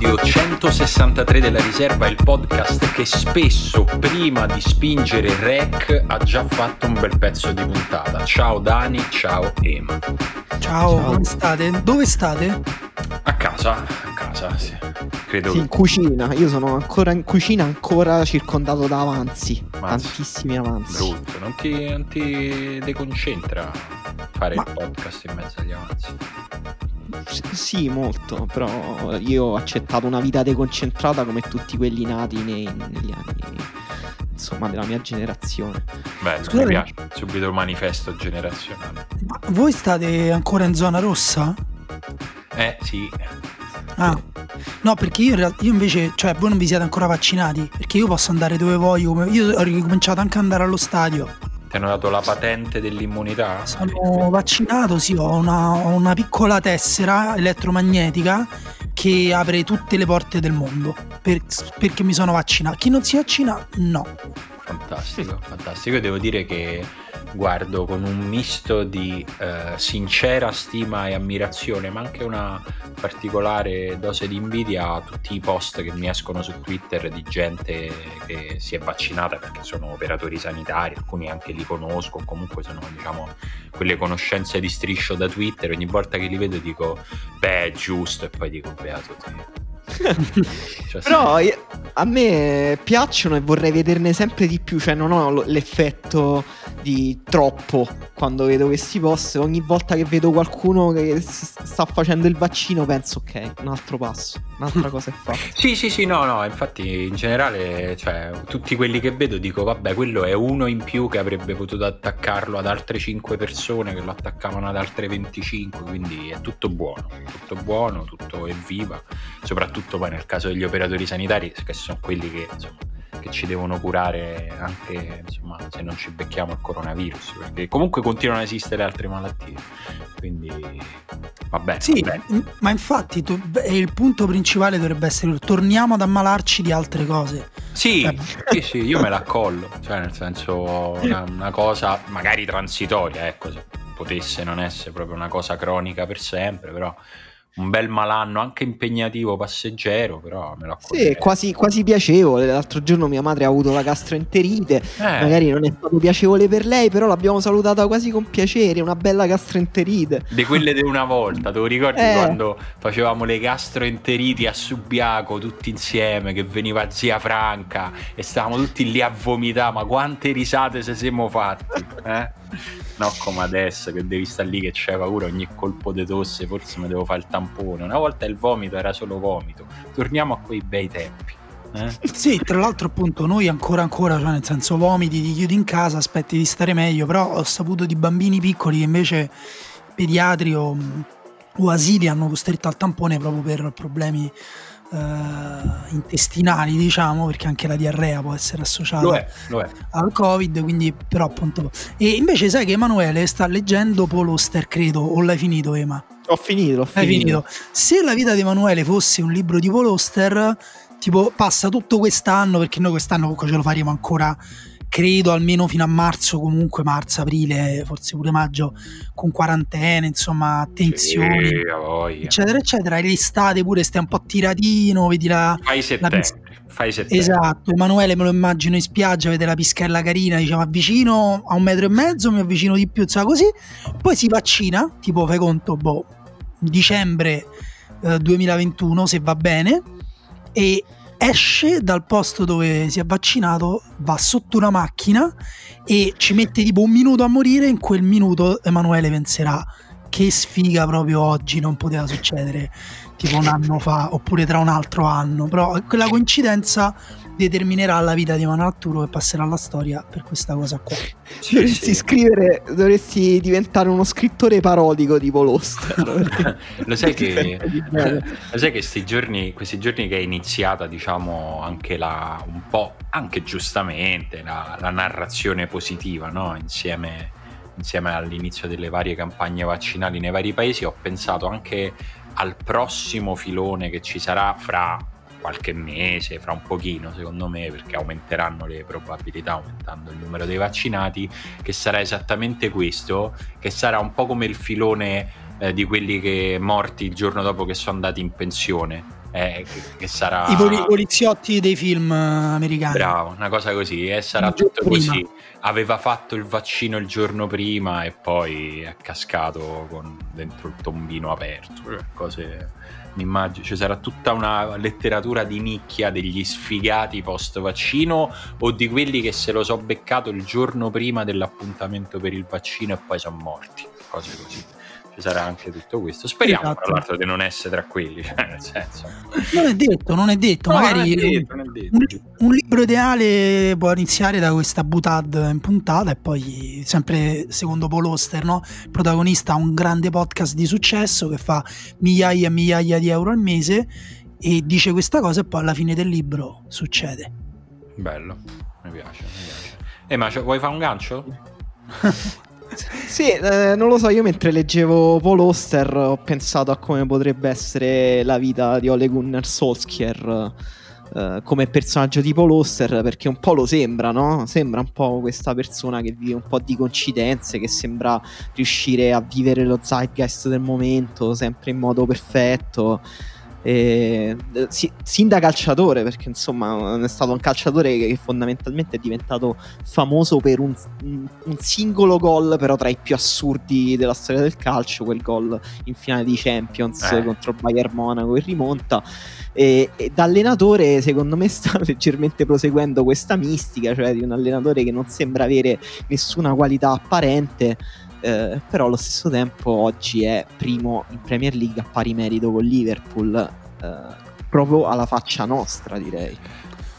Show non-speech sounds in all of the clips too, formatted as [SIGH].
Episodio 163 della riserva, il podcast che spesso prima di spingere rec ha già fatto un bel pezzo di puntata. Ciao Dani, ciao Ema. Ciao, ciao. come state? Dove state? A casa, a casa, sì. Credo. Sì, in cucina. Io sono ancora in cucina, ancora circondato da avanzi. Mazz. Tantissimi avanzi. Brutto, non ti, non ti deconcentra fare Ma... il podcast in mezzo agli avanzi. Sì, molto, però io ho accettato una vita deconcentrata come tutti quelli nati nei, negli anni insomma della mia generazione. Bello, Scusate, mi piace subito il manifesto generazionale. Ma voi state ancora in zona rossa? Eh sì. Ah. No, perché io, io, invece, cioè voi non vi siete ancora vaccinati, perché io posso andare dove voglio, io ho ricominciato anche ad andare allo stadio. Ti hanno dato la patente dell'immunità? Sono vaccinato, sì, ho una, ho una piccola tessera elettromagnetica che apre tutte le porte del mondo per, perché mi sono vaccinato. Chi non si vaccina, no. Fantastico, fantastico. Io devo dire che guardo con un misto di eh, sincera stima e ammirazione, ma anche una particolare dose di invidia a tutti i post che mi escono su Twitter di gente che si è vaccinata perché sono operatori sanitari, alcuni anche li conosco, comunque sono diciamo quelle conoscenze di striscio da Twitter, ogni volta che li vedo dico beh è giusto e poi dico beato te cioè, Però sì. a me piacciono e vorrei vederne sempre di più, cioè non ho l'effetto di troppo quando vedo questi post. Ogni volta che vedo qualcuno che sta facendo il vaccino penso ok, un altro passo, un'altra cosa è fatta. [LAUGHS] sì, sì, sì, no, no, infatti in generale, cioè, tutti quelli che vedo dico vabbè, quello è uno in più che avrebbe potuto attaccarlo ad altre 5 persone che lo attaccavano ad altre 25, quindi è tutto buono, tutto buono, tutto evviva, soprattutto soprattutto poi nel caso degli operatori sanitari, che sono quelli che, insomma, che ci devono curare anche insomma, se non ci becchiamo il coronavirus, perché comunque continuano ad esistere altre malattie. Quindi vabbè. Sì, vabbè. ma infatti tu, il punto principale dovrebbe essere torniamo ad ammalarci di altre cose. Sì, eh. sì, sì, io me la accollo, cioè nel senso una, una cosa magari transitoria, ecco, se potesse non essere proprio una cosa cronica per sempre, però un bel malanno anche impegnativo passeggero però me lo sì, quasi, quasi piacevole l'altro giorno mia madre ha avuto la gastroenterite eh. magari non è stato piacevole per lei però l'abbiamo salutata quasi con piacere una bella gastroenterite di quelle di una volta te lo ricordi eh. quando facevamo le gastroenteriti a Subiaco tutti insieme che veniva zia Franca e stavamo tutti lì a vomitare ma quante risate se siamo fatti eh? No come adesso che devi stare lì che c'è paura ogni colpo di tosse forse mi devo fare il tampone una volta il vomito era solo vomito torniamo a quei bei tempi eh? Sì, tra l'altro appunto noi ancora ancora, cioè nel senso vomiti, ti chiudi in casa, aspetti di stare meglio, però ho saputo di bambini piccoli che invece pediatri o, o asili hanno costretto al tampone proprio per problemi uh, intestinali, diciamo, perché anche la diarrea può essere associata lo è, lo è. al Covid, quindi però appunto... E invece sai che Emanuele sta leggendo Paul Oster, credo, o l'hai finito Ema? Ho finito, ho finito. finito. Se la vita di Emanuele fosse un libro di Paul Oster, tipo passa tutto quest'anno, perché noi quest'anno comunque ce lo faremo ancora credo almeno fino a marzo, comunque marzo, aprile, forse pure maggio, con quarantene, insomma, attenzioni, sì, eccetera, eccetera. E l'estate pure stai un po' tiratino, vedi la... Fai settembre. La Fai settembre. Esatto, Emanuele me lo immagino in spiaggia, vede la pischella carina, dice ma avvicino a un metro e mezzo, mi avvicino di più, sa così. Poi si vaccina, tipo fai conto, boh, dicembre eh, 2021 se va bene, e esce dal posto dove si è vaccinato, va sotto una macchina e ci mette tipo un minuto a morire. In quel minuto Emanuele penserà che sfiga proprio oggi non poteva succedere tipo un anno fa oppure tra un altro anno. Però quella coincidenza determinerà la vita di Emanuele Arturo e passerà alla storia per questa cosa qua. Sì, [LAUGHS] dovresti scrivere, dovresti diventare uno scrittore parodico tipo Lost. [LAUGHS] lo sai che, [LAUGHS] lo sai che questi giorni, questi giorni che è iniziata, diciamo, anche la, un po', anche giustamente, la, la narrazione positiva, no? Insieme insieme all'inizio delle varie campagne vaccinali nei vari paesi, ho pensato anche al prossimo filone che ci sarà fra qualche mese, fra un pochino secondo me, perché aumenteranno le probabilità aumentando il numero dei vaccinati, che sarà esattamente questo, che sarà un po' come il filone eh, di quelli che morti il giorno dopo che sono andati in pensione. eh, che, che, sarà... I poli- poliziotti dei film americani. Bravo, una cosa così, e sarà tutto prima. così. Aveva fatto il vaccino il giorno prima e poi è cascato con dentro il tombino aperto, cioè, cose mi immagino, ci sarà tutta una letteratura di nicchia degli sfigati post vaccino o di quelli che se lo so beccato il giorno prima dell'appuntamento per il vaccino e poi sono morti, cose così ci sarà anche tutto questo. Speriamo, esatto. tra l'altro, di non essere tra quelli. [LAUGHS] Cioè, nel senso... Non è detto, non è detto. No, Magari è detto, è detto. Un, un, libro ideale può iniziare da questa butad in puntata e poi, sempre secondo Paul Oster, no? il protagonista ha un grande podcast di successo che fa migliaia e migliaia di euro al mese e dice questa cosa e poi alla fine del libro succede. Bello, mi piace, mi piace. Eh, ma vuoi fare un gancio? [LAUGHS] [LAUGHS] Sì, eh, non lo so, io mentre leggevo Paul Oster ho pensato a come potrebbe essere la vita di Ole Gunnar Solskjaer eh, come personaggio di Paul Oster perché un po' lo sembra, no? Sembra un po' questa persona che vive un po' di coincidenze, che sembra riuscire a vivere lo zeitgeist del momento sempre in modo perfetto. E, si, sin da calciatore, perché insomma è stato un calciatore che fondamentalmente è diventato famoso per un, un, singolo gol, però tra i più assurdi della storia del calcio, quel gol in finale di Champions eh. contro Bayern Monaco in rimonta. E, e, da allenatore, secondo me, [LAUGHS] sta leggermente proseguendo questa mistica, cioè di un allenatore che non sembra avere nessuna qualità apparente. Eh, però allo stesso tempo oggi è primo in Premier League a pari merito con Liverpool, eh, proprio alla faccia nostra direi.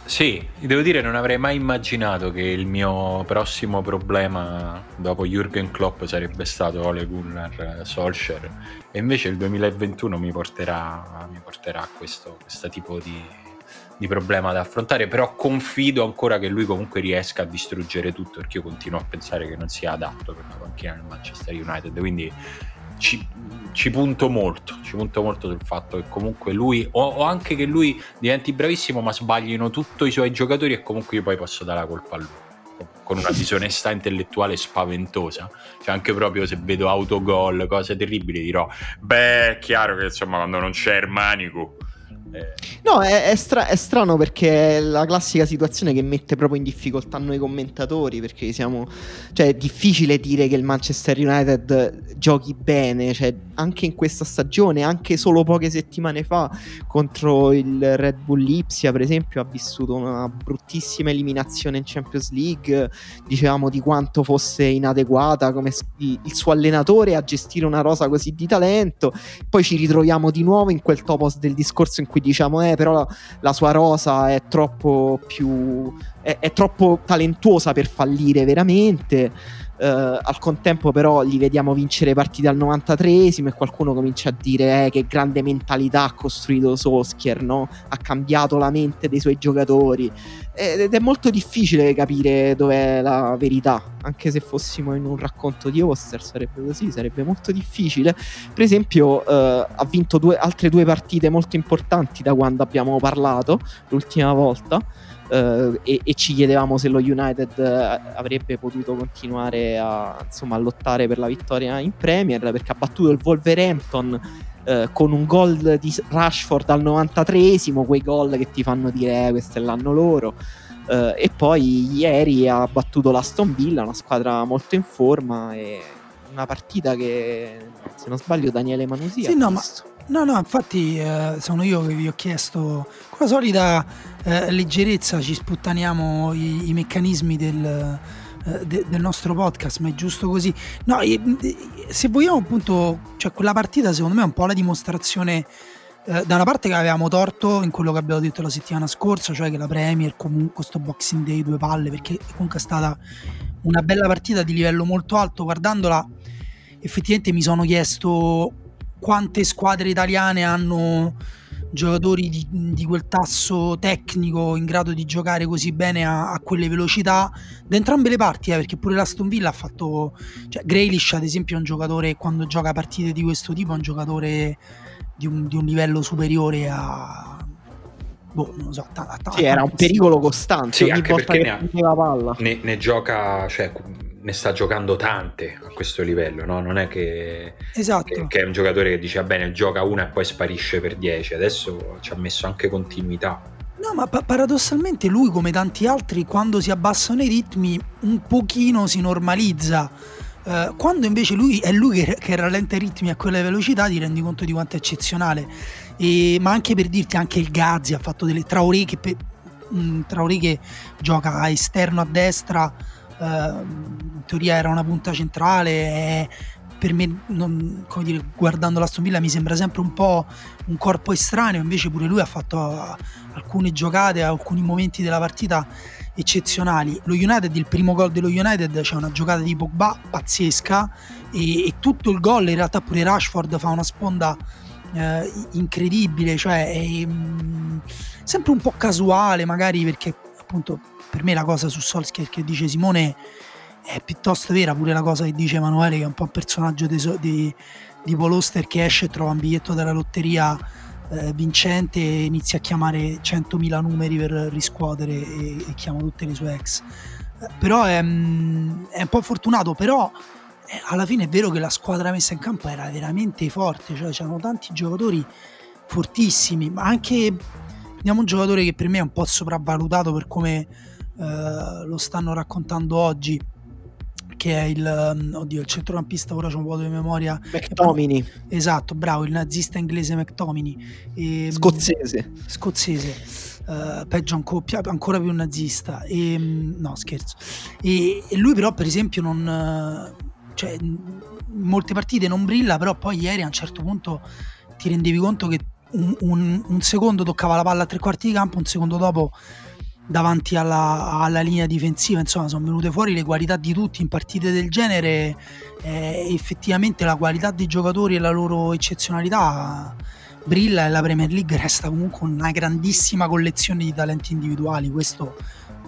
Sì, devo dire non avrei mai immaginato che il mio prossimo problema dopo Jürgen Klopp sarebbe stato Ole Gunnar Solskjaer e invece il 2021 mi porterà, mi porterà a questo, questo tipo di, di problema da affrontare, però confido ancora che lui comunque riesca a distruggere tutto perché io continuo a pensare che non sia adatto per la panchina del Manchester United, quindi ci, ci, punto molto, ci punto molto sul fatto che comunque lui, o, o, anche che lui diventi bravissimo ma sbaglino tutti i suoi giocatori e comunque io poi posso dare la colpa a lui con una disonestà [LAUGHS] intellettuale spaventosa. Cioè, anche proprio se vedo autogol, cose terribili, dirò: Beh, è chiaro che insomma, quando non c'è Ermanico eh. No, è, è, stra- è, strano perché è la classica situazione che mette proprio in difficoltà noi commentatori. Perché siamo. Cioè, è difficile dire che il Manchester United giochi bene. Cioè, anche in questa stagione, anche solo poche settimane fa, contro il Red Bull Lipsia, per esempio, ha vissuto una bruttissima eliminazione in Champions League. Dicevamo di quanto fosse inadeguata come il suo allenatore a gestire una rosa così di talento. Poi ci ritroviamo di nuovo in quel topos del discorso in cui diciamo, eh, però la, la sua rosa è troppo più. È, è troppo talentuosa per fallire veramente. Uh, al contempo però li vediamo vincere partite al 93esimo e qualcuno comincia a dire eh, che grande mentalità ha costruito Soskier, no? ha cambiato la mente dei suoi giocatori. Ed è molto difficile capire dov'è la verità. Anche se fossimo in un racconto di Oster sarebbe così, sarebbe molto difficile. Per esempio uh, ha vinto due, altre due partite molto importanti da quando abbiamo parlato l'ultima volta Uh, e, e, ci chiedevamo se lo United uh, avrebbe potuto continuare a, insomma, a, lottare per la vittoria in Premier perché ha battuto il Wolverhampton uh, con un gol di Rashford al 93esimo, quei gol che ti fanno dire eh, questo è l'anno loro. e poi ieri ha battuto l'Aston Villa, una squadra molto in forma e una partita che se non sbaglio Daniele Manusia sì, no, ma No, no, infatti eh, sono io che vi ho chiesto, con la solita eh, leggerezza ci sputtaniamo i, i meccanismi del, eh, de, del, nostro podcast, ma è giusto così. No, se vogliamo appunto, cioè quella partita secondo me è un po' la dimostrazione eh, da una parte che avevamo torto in quello che abbiamo detto la settimana scorsa, cioè che la Premier comunque questo Boxing Day due palle, perché comunque è stata una bella partita di livello molto alto, guardandola effettivamente mi sono chiesto quante squadre italiane hanno giocatori di, di, quel tasso tecnico in grado di giocare così bene a, a quelle velocità da entrambe le parti, eh, perché pure l'Aston Villa ha fatto cioè Grealish ad esempio è un giocatore quando gioca partite di questo tipo è un giocatore di un, di un livello superiore a boh, non so, t- t- sì, era un pericolo costante sì, ogni volta che ne, palla. Ne, ne gioca cioè ne sta giocando tante a questo livello, no? Non è che, esatto. che, che, è un giocatore che dice, bene, gioca una e poi sparisce per 10, adesso ci ha messo anche continuità. No, ma pa- paradossalmente lui, come tanti altri, quando si abbassano i ritmi, un pochino si normalizza. Uh, quando invece lui è lui che, che, rallenta i ritmi a quelle velocità, ti rendi conto di quanto è eccezionale. E, ma anche per dirti, anche il Gazzi ha fatto delle Traoré che, pe- Traoré che gioca a esterno a destra in teoria era una punta centrale e per me non, dire, guardando l'Aston Villa mi sembra sempre un po' un corpo estraneo invece pure lui ha fatto uh, alcune giocate alcuni momenti della partita eccezionali. Lo United il primo gol dello United c'è una giocata di Pogba pazzesca e, e tutto il gol in realtà pure Rashford fa una sponda eh, incredibile cioè è, mh, mm, sempre un po' casuale magari perché appunto per me la cosa su Solskjaer che dice Simone è piuttosto vera, pure la cosa che dice Emanuele che è un po' un personaggio di, di, di Paul Oster che esce e trova un biglietto della lotteria eh, vincente e inizia a chiamare 100.000 numeri per riscuotere e, e chiama tutte le sue ex. Eh, però è, mm, è, un po' fortunato, però eh, alla fine è vero che la squadra messa in campo era veramente forte, cioè c'erano tanti giocatori fortissimi, ma anche vediamo un giocatore che per me è un po' sopravvalutato per come eh, lo stanno raccontando oggi che è il, um, oddio, il centrocampista, ora c'è un vuoto di memoria. McTomini. Esatto, bravo, il nazista inglese McTomini. E, ehm, scozzese. Scozzese. Uh, peggio ancora, ancora più nazista. E, ehm, no, scherzo. E, e, lui però, per esempio, non... Cioè, in molte partite non brilla, però poi ieri a un certo punto ti rendevi conto che un, un, un secondo toccava la palla a tre quarti di campo, un secondo dopo davanti alla, alla, linea difensiva, insomma sono venute fuori le qualità di tutti in partite del genere, eh, effettivamente la qualità dei giocatori e la loro eccezionalità brilla e la Premier League resta comunque una grandissima collezione di talenti individuali, questo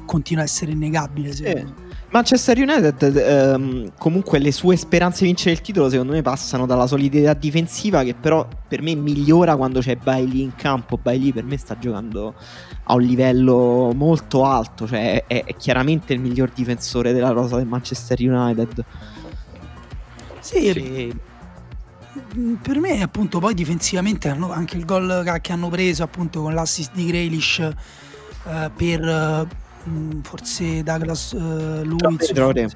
continua a essere innegabile. Sì. Manchester United ehm, comunque le sue speranze di vincere il titolo secondo me passano dalla solidità difensiva che però per me migliora quando c'è Bailey in campo Bailey per me sta giocando a un livello molto alto cioè è, è chiaramente il miglior difensore della rosa del Manchester United sì, sì. per me appunto poi difensivamente hanno, anche il gol che hanno preso appunto con l'assist di Grealish eh, per Mm, forse Douglas uh, Luiz.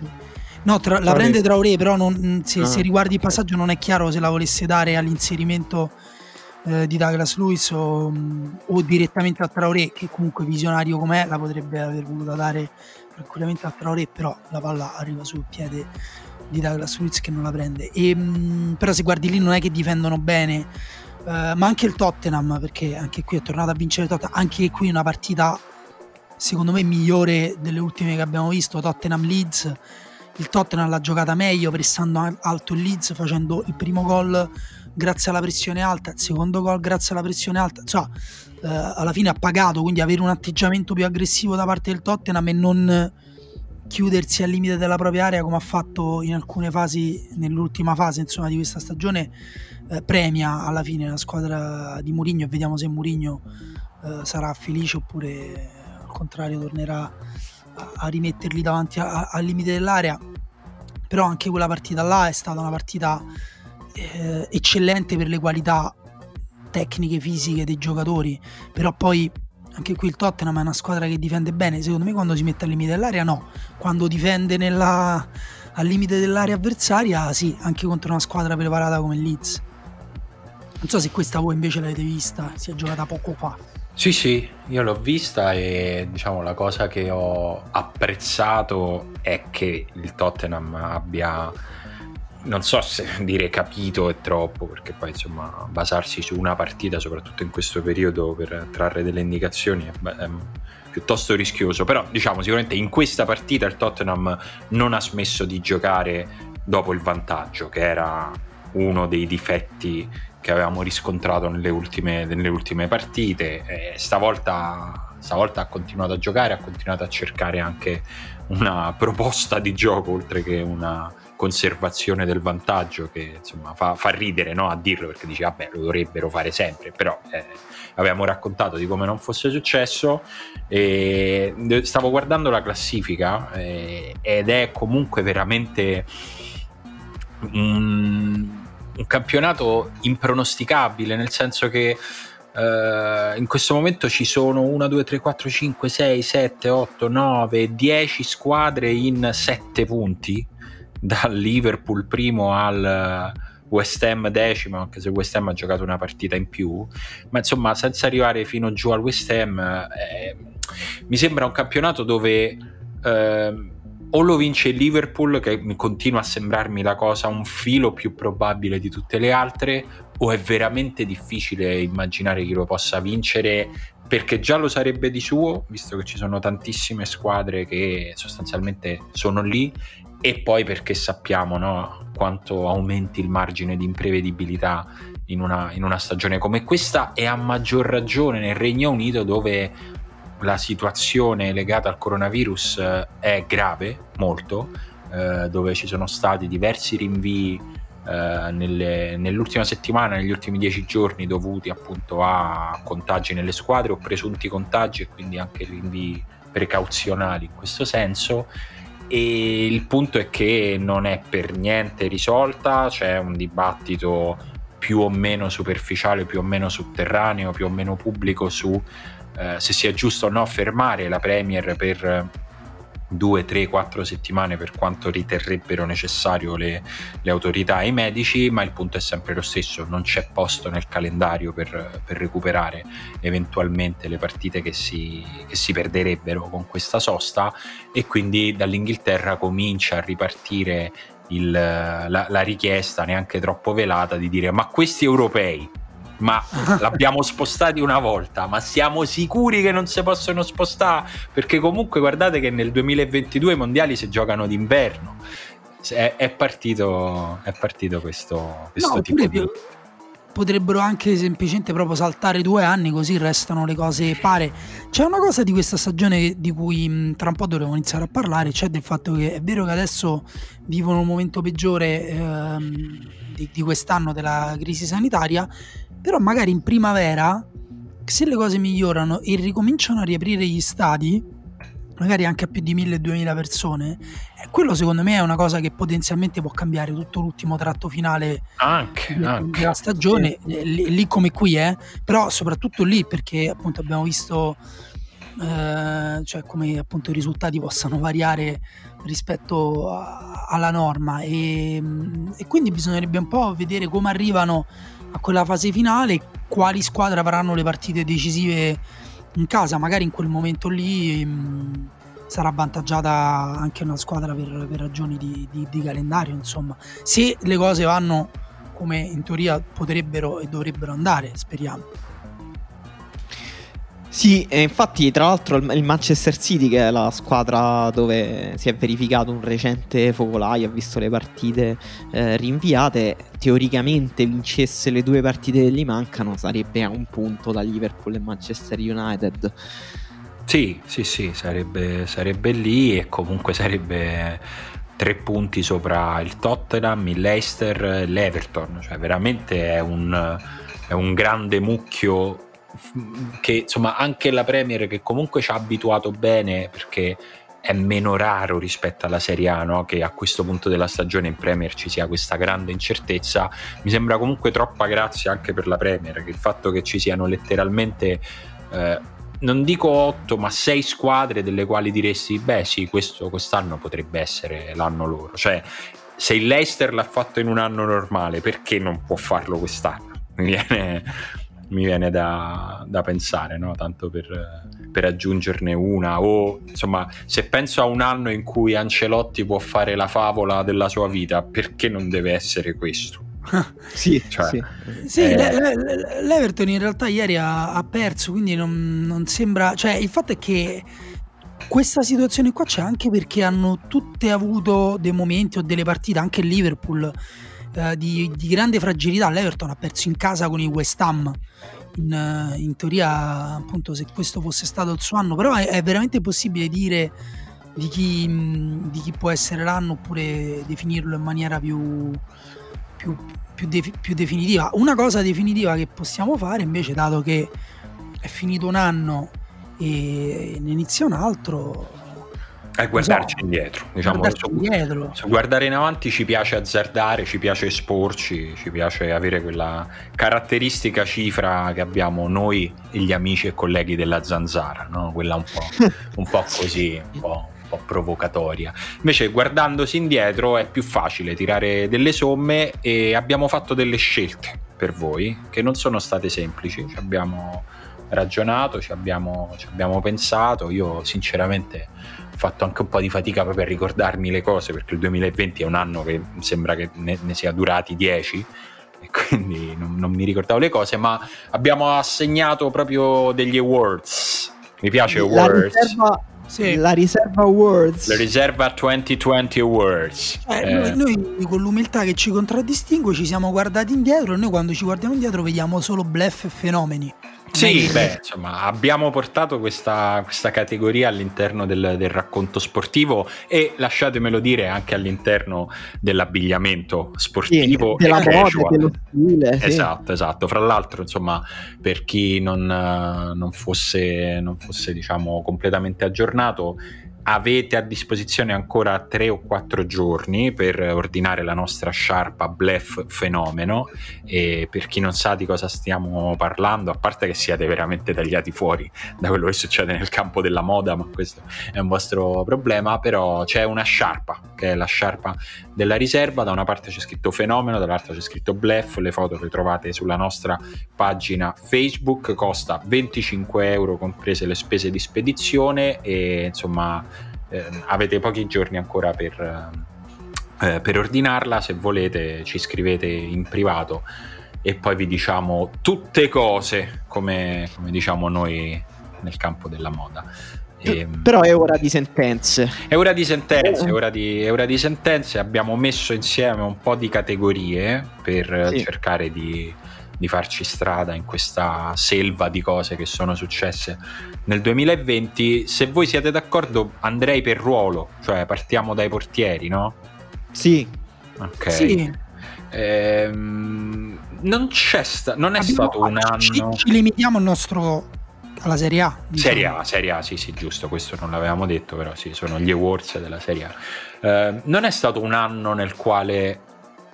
No, tra, la prende Traoré, però non, mm, se, ah. se, riguardi il passaggio non è chiaro se la volesse dare all'inserimento eh, di Douglas Lewis o, mm, o, direttamente a Traoré, che comunque visionario com'è la potrebbe aver voluta dare tranquillamente a Traoré, però la palla arriva sul piede di Douglas Lewis che non la prende. E, mh, però se guardi lì non è che difendono bene, eh, ma anche il Tottenham, perché anche qui è tornato a vincere Tottenham, anche qui una partita secondo me migliore delle ultime che abbiamo visto, Tottenham Leeds. Il Tottenham l'ha giocata meglio, pressando alto il Leeds, facendo il primo gol grazie alla pressione alta, il secondo gol grazie alla pressione alta. Cioè, eh, alla fine ha pagato, quindi avere un atteggiamento più aggressivo da parte del Tottenham e non chiudersi al limite della propria area come ha fatto in alcune fasi, nell'ultima fase insomma, di questa stagione, eh, premia alla fine la squadra di Mourinho e vediamo se Mourinho eh, sarà felice oppure contrario tornerà a, a rimetterli davanti al limite dell'area. Però anche quella partita là è stata una partita eh, eccellente per le qualità tecniche fisiche dei giocatori. Però poi anche qui il Tottenham è una squadra che difende bene. Secondo me quando si mette al limite dell'area no. Quando difende nella, al limite dell'area avversaria sì anche contro una squadra preparata come il Leeds. Non so se questa voi invece l'avete vista si è giocata poco fa sì, sì, io l'ho vista e diciamo la cosa che ho apprezzato è che il Tottenham abbia non so se dire capito è troppo, perché poi insomma basarsi su una partita, soprattutto in questo periodo, per trarre delle indicazioni è, è piuttosto rischioso. Però diciamo sicuramente in questa partita il Tottenham non ha smesso di giocare dopo il vantaggio, che era uno dei difetti che avevamo riscontrato nelle ultime, nelle ultime partite. E stavolta, stavolta ha continuato a giocare, ha continuato a cercare anche una proposta di gioco oltre che una conservazione del vantaggio che insomma fa, fa ridere no? a dirlo perché dici vabbè lo dovrebbero fare sempre però eh, avevamo raccontato di come non fosse successo e stavo guardando la classifica eh, ed è comunque veramente un, un campionato impronosticabile nel senso che Uh, in questo momento ci sono 1, 2, 3, 4, 5, 6, 7, 8, 9, 10 squadre in 7 punti, dal Liverpool primo al West Ham decimo, anche se West Ham ha giocato una partita in più, ma insomma senza arrivare fino giù al West Ham, eh, mi sembra un campionato dove... Eh, o lo vince il Liverpool, che continua a sembrarmi la cosa un filo più probabile di tutte le altre, o è veramente difficile immaginare chi lo possa vincere? Perché già lo sarebbe di suo, visto che ci sono tantissime squadre che sostanzialmente sono lì, e poi perché sappiamo no, quanto aumenti il margine di imprevedibilità in una, in una stagione come questa e a maggior ragione nel Regno Unito dove la situazione legata al coronavirus eh, è grave, molto, eh, dove ci sono stati diversi rinvii eh, nelle, nell'ultima settimana, negli ultimi dieci giorni dovuti appunto a contagi nelle squadre o presunti contagi e quindi anche rinvii precauzionali in questo senso. E il punto è che non è per niente risolta, c'è un dibattito più o meno superficiale, più o meno sotterraneo, più o meno pubblico su eh, se sia giusto o no fermare la Premier per due, tre, quattro settimane per quanto riterrebbero necessario le, le, autorità e i medici, ma il punto è sempre lo stesso, non c'è posto nel calendario per, per recuperare eventualmente le partite che si, che si, perderebbero con questa sosta e quindi dall'Inghilterra comincia a ripartire il, la, la richiesta neanche troppo velata di dire ma questi europei ma l'abbiamo spostati una volta, ma siamo sicuri che non si possono spostare? Perché comunque guardate che nel 2022 i mondiali si giocano d'inverno. È, è partito, è partito questo, questo no, tipo di... Potrebbero anche semplicemente proprio saltare due anni così restano le cose pare. C'è una cosa di questa stagione di cui tra un po' dovremo iniziare a parlare, cioè del fatto che è vero che adesso vivono un momento peggiore ehm, di, di quest'anno della crisi sanitaria, però magari in primavera, se le cose migliorano e ricominciano a riaprire gli stadi, magari anche a più di 1000-2000 persone, eh, quello secondo me è una cosa che potenzialmente può cambiare tutto l'ultimo tratto finale anche, della, anche. stagione. Eh, lì, lì, come qui, eh, però soprattutto lì perché appunto abbiamo visto eh, cioè come appunto i risultati possano variare rispetto a, alla norma e, e quindi bisognerebbe un po' vedere come arrivano a quella fase finale, quali squadre avranno le partite decisive in casa, magari in quel momento lì mh, mm, sarà avvantaggiata anche una squadra per, per ragioni di, di, di, calendario, insomma, se le cose vanno come in teoria potrebbero e dovrebbero andare, speriamo. Sì, infatti tra l'altro il Manchester City che è la squadra dove si è verificato un recente focolaio, ha visto le partite eh, rinviate, teoricamente vincesse le due partite che gli mancano sarebbe a un punto da Liverpool e Manchester United. Sì, sì, sì, sarebbe, sarebbe lì e comunque sarebbe tre punti sopra il Tottenham, il Leicester l'Everton, cioè veramente è un, è un grande mucchio che insomma anche la Premier che comunque ci ha abituato bene perché è meno raro rispetto alla Serie A no? che a questo punto della stagione in Premier ci sia questa grande incertezza. Mi sembra comunque troppa grazia anche per la Premier che il fatto che ci siano letteralmente eh, non dico 8 ma 6 squadre delle quali diresti beh sì questo, quest'anno potrebbe essere l'anno loro cioè se il Leicester l'ha fatto in un anno normale perché non può farlo quest'anno? Mi viene mi viene da, da pensare, no? tanto per, per, aggiungerne una. O insomma, se penso a un anno in cui Ancelotti può fare la favola della sua vita, perché non deve essere questo? [LAUGHS] sì, cioè, sì. sì eh... l'Everton in realtà ieri ha, ha perso, quindi non, non, sembra. Cioè, il fatto è che questa situazione qua c'è anche perché hanno tutte avuto dei momenti o delle partite, anche il Liverpool eh, di, di, grande fragilità. L'Everton ha perso in casa con il West Ham. In, in, teoria, appunto, se questo fosse stato il suo anno, però è, è veramente possibile dire di chi, di chi può essere l'anno oppure definirlo in maniera più, più, più, de- più definitiva. Una cosa definitiva che possiamo fare invece, dato che è finito un anno e ne inizia un altro, è guardarci so, indietro, diciamo, guardarci su, indietro. Su guardare in avanti ci piace azzardare, ci piace esporci, ci piace avere quella caratteristica cifra che abbiamo noi e gli amici e colleghi della zanzara, no? quella un po', [LAUGHS] un po così, un po', un po' provocatoria. Invece guardandosi indietro è più facile tirare delle somme e abbiamo fatto delle scelte per voi che non sono state semplici, ci abbiamo ragionato, ci abbiamo, ci abbiamo pensato, io sinceramente ho fatto anche un po' di fatica proprio a ricordarmi le cose perché il 2020 è un anno che sembra che ne, ne sia durati 10 e quindi non, non, mi ricordavo le cose, ma abbiamo assegnato proprio degli awards. Mi piace la awards. Riserva, sì. La riserva awards. La riserva 2020 awards. Eh, eh. Noi, noi, con l'umiltà che ci contraddistingue ci siamo guardati indietro e noi quando ci guardiamo indietro vediamo solo bluff e fenomeni. Sì, beh, insomma, abbiamo portato questa, questa categoria all'interno del, del, racconto sportivo e lasciatemelo dire anche all'interno dell'abbigliamento sportivo sì, della moda, dello stile. Sì. Esatto, esatto. Fra l'altro, insomma, per chi non, non fosse, non fosse diciamo, completamente aggiornato, avete a disposizione ancora tre o quattro giorni per ordinare la nostra sciarpa Blef Fenomeno. E per chi non sa di cosa stiamo parlando, a parte che siete veramente tagliati fuori da quello che succede nel campo della moda, ma questo è un vostro problema, però c'è una sciarpa che è la sciarpa della riserva, da una parte c'è scritto Fenomeno, dall'altra c'è scritto Blef, le foto le trovate sulla nostra pagina Facebook, costa 25 euro comprese le spese di spedizione e insomma eh, avete pochi giorni ancora per, eh, per ordinarla, se volete ci scrivete in privato e poi vi diciamo tutte cose come, come diciamo noi nel campo della moda. E, ehm, Però è ora di sentenze. È ora di sentenze, è ora di, è ora di sentenze. Abbiamo messo insieme un po' di categorie per sì. cercare di, di farci strada in questa selva di cose che sono successe nel 2020. Se voi siete d'accordo, andrei per ruolo, cioè partiamo dai portieri, no? Sì. Ok. Sì. Ehm, non c'è sta- non è Abbiamo, stato un anno. Ci, ci limitiamo al nostro alla Serie A. Diciamo. Serie A, Serie A, sì, sì, giusto, questo non l'avevamo detto, però sì, sono gli awards della Serie A. Eh, non è stato un anno nel quale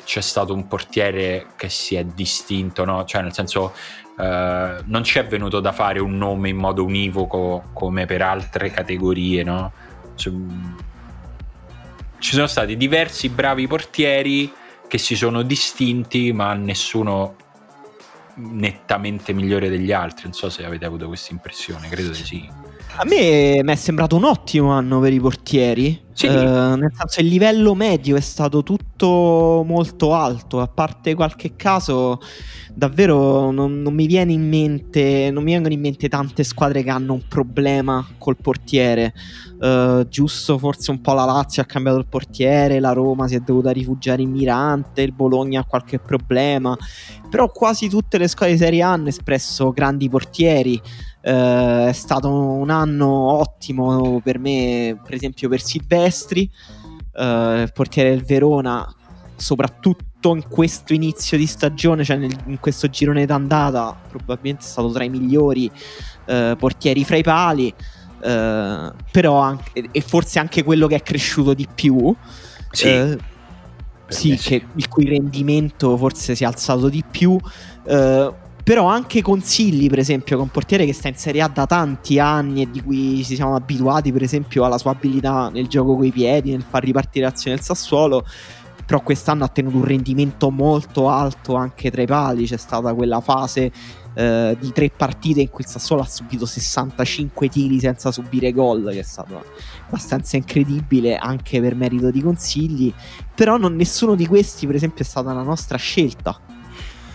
c'è stato un portiere che si è distinto, no? Cioè, nel senso, eh, non ci è venuto da fare un nome in modo univoco come per altre categorie, no? Cioè, ci sono stati diversi bravi portieri che si sono distinti, ma nessuno nettamente migliore degli altri. Non so se avete avuto questa impressione, credo di sì. A me mi è sembrato un ottimo anno per i portieri. Sì. Uh, nel senso, il livello medio è stato tutto molto alto. A parte qualche caso, davvero non, non, mi viene in mente. Non mi vengono in mente tante squadre che hanno un problema col portiere. Uh, giusto, forse un po' la Lazio ha cambiato il portiere, la Roma si è dovuta rifugiare in Mirante, il Bologna ha qualche problema. Però quasi tutte le squadre di Serie A hanno espresso grandi portieri. Uh, è stato un anno ottimo per me, per esempio per Silvestri, uh, il portiere del Verona, soprattutto in questo inizio di stagione, cioè nel, in questo girone d'andata, probabilmente è stato tra i migliori uh, portieri fra i pali. però anche, e forse anche quello che è cresciuto di più. Sì sì, che, il cui rendimento forse si è alzato di più. Uh, però anche consigli, per esempio, con un portiere che sta in Serie A da tanti anni e di cui ci siamo abituati, per esempio, alla sua abilità nel gioco coi piedi, nel far ripartire l'azione del Sassuolo. Però quest'anno ha tenuto un rendimento molto alto anche tra i pali. C'è stata quella fase eh, di tre partite in cui il Sassuolo ha subito 65 tiri senza subire gol, che è stato abbastanza incredibile anche per merito di consigli. Però non, nessuno di questi, per esempio, è stata la nostra scelta.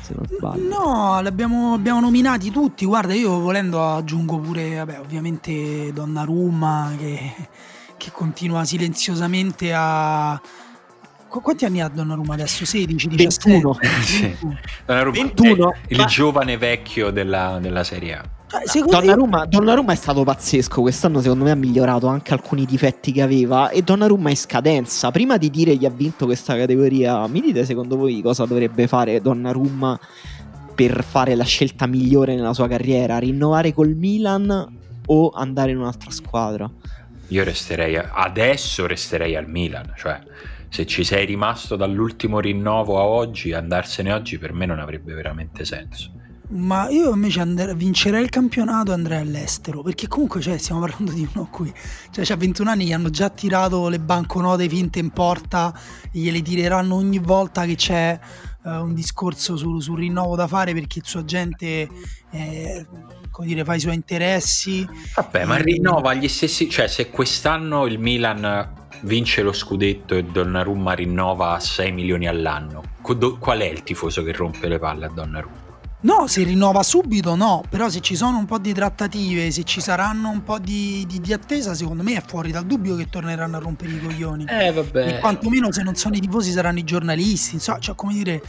Se non sbaglio. No, li abbiamo, abbiamo nominati tutti. Guarda, io volendo aggiungo pure, vabbè, ovviamente Donnarumma che, che continua silenziosamente a quanti anni ha Donnarumma adesso? 16, 17? 21. sì. Donnarumma 21. il ma... giovane vecchio della, della Serie A. Cioè, Donnarumma. Donnarumma è stato pazzesco. Quest'anno, secondo me, ha migliorato anche alcuni difetti che aveva. E Donnarumma è in scadenza. Prima di dire chi ha vinto questa categoria, mi dite secondo voi cosa dovrebbe fare Donnarumma per fare la scelta migliore nella sua carriera? Rinnovare col Milan o andare in un'altra squadra? Io resterei adesso resterei al Milan, cioè se ci sei rimasto dall'ultimo rinnovo a oggi, andarsene oggi per me non avrebbe veramente senso. Ma io invece and- vincerei il campionato e andrei all'estero, perché comunque cioè, stiamo parlando di uno qui, cioè ha 21 anni, gli hanno già tirato le banconote finte in porta, gliele tireranno ogni volta che c'è uh, un discorso sul, sul, rinnovo da fare perché il suo agente eh, come dire, fa i suoi interessi. Vabbè, ma rinnova gli stessi, cioè se quest'anno il Milan vince lo scudetto e Donnarumma rinnova a 6 milioni all'anno, qual è il tifoso che rompe le palle a Donnarumma? No, se rinnova subito no, però se ci sono un po' di trattative, se ci saranno un po' di, di, di, attesa, secondo me è fuori dal dubbio che torneranno a rompere i coglioni. Eh, vabbè. E quantomeno se non sono i tifosi saranno i giornalisti, insomma, cioè come dire,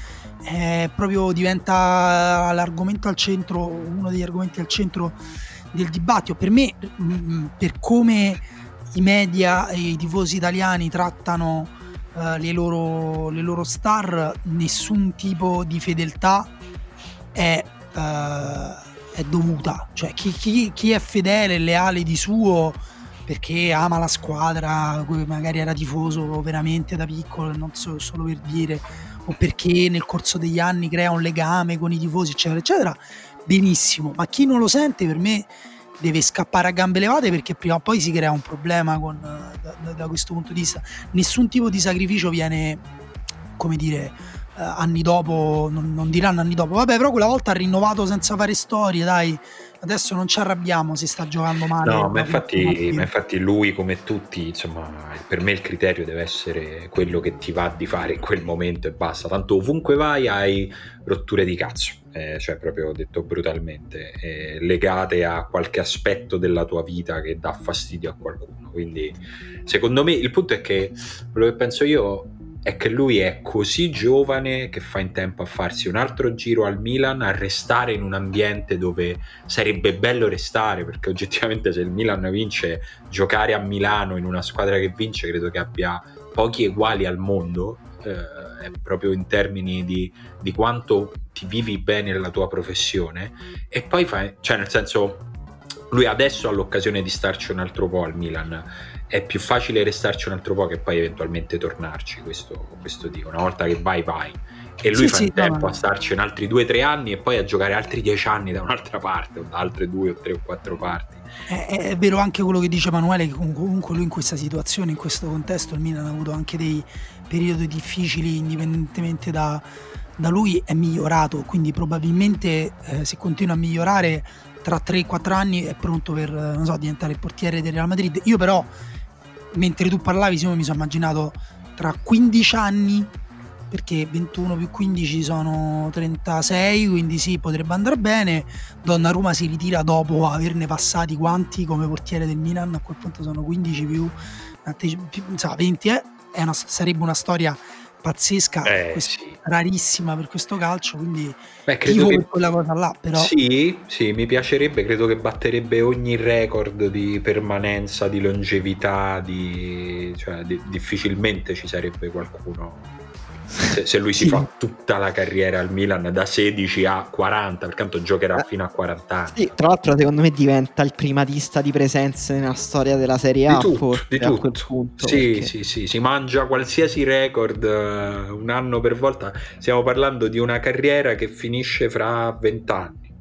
eh, proprio diventa l'argomento al centro, uno degli argomenti al centro del dibattito. Per me, mh, mm, per come i media e i tifosi italiani trattano uh, le, loro, le loro star, nessun tipo di fedeltà è, uh, è dovuta. Cioè, chi, chi, chi, è fedele e leale di suo perché ama la squadra, magari era tifoso veramente da piccolo, non so, solo per dire, o perché nel corso degli anni crea un legame con i tifosi, eccetera, eccetera, benissimo. Ma chi non lo sente, per me deve scappare a gambe levate perché prima o poi si crea un problema con, da, da, questo punto di vista. Nessun tipo di sacrificio viene, come dire, eh, anni dopo, non, non, diranno anni dopo, vabbè, però quella volta ha rinnovato senza fare storie, dai. Adesso non ci arrabbiamo se sta giocando male. No, ma infatti, ma infatti lui, come tutti, insomma, per me il criterio deve essere quello che ti va di fare in quel momento e basta. Tanto ovunque vai hai rotture di cazzo, eh, cioè proprio detto brutalmente, eh, legate a qualche aspetto della tua vita che dà fastidio a qualcuno. Quindi, secondo me, il punto è che quello che penso io è che lui è così giovane che fa in tempo a farsi un altro giro al Milan, a restare in un ambiente dove sarebbe bello restare, perché oggettivamente se il Milan vince, giocare a Milano in una squadra che vince credo che abbia pochi uguali al mondo, eh, proprio in termini di, di, quanto ti vivi bene nella tua professione, e poi fai, cioè nel senso, lui adesso ha l'occasione di starci un altro po' al Milan è più facile restarci un altro po' che poi eventualmente tornarci, questo, questo dico, una volta che vai vai. E lui sì, fa sì, tempo no. a starci in altri due o tre anni e poi a giocare altri dieci anni da un'altra parte, o da altre due o tre o quattro parti. È, è, vero anche quello che dice Emanuele, che comunque lui in questa situazione, in questo contesto, il Milan ha avuto anche dei periodi difficili, indipendentemente da, da lui, è migliorato, quindi probabilmente eh, se continua a migliorare tra 3-4 anni è pronto per so, diventare il portiere del Real Madrid. Io però mentre tu parlavi, mi sono immaginato tra 15 anni, perché 21 più 15 sono 36, quindi sì, potrebbe andare bene. Donnarumma si ritira dopo averne passati quanti come portiere del Milan, a quel punto sono 15 più, più 20, eh? una, sarebbe una storia pazzesca, eh, sì. rarissima per questo calcio, quindi Beh, credo che... quella cosa là. Però... Sì, sì, mi piacerebbe, credo che batterebbe ogni record di permanenza, di longevità, di... Cioè, di... difficilmente ci sarebbe qualcuno se, se lui sì. si fa tutta la carriera al Milan da 16 a 40, perché tanto giocherà eh, fino a 40 anni. Sì, tra l'altro secondo me diventa il primatista di presenze nella storia della Serie A. Di tutto, forse, di tutto. Punto, sì, perché... sì, sì, si mangia qualsiasi record uh, un anno per volta. Stiamo parlando di una carriera che finisce fra 20 anni.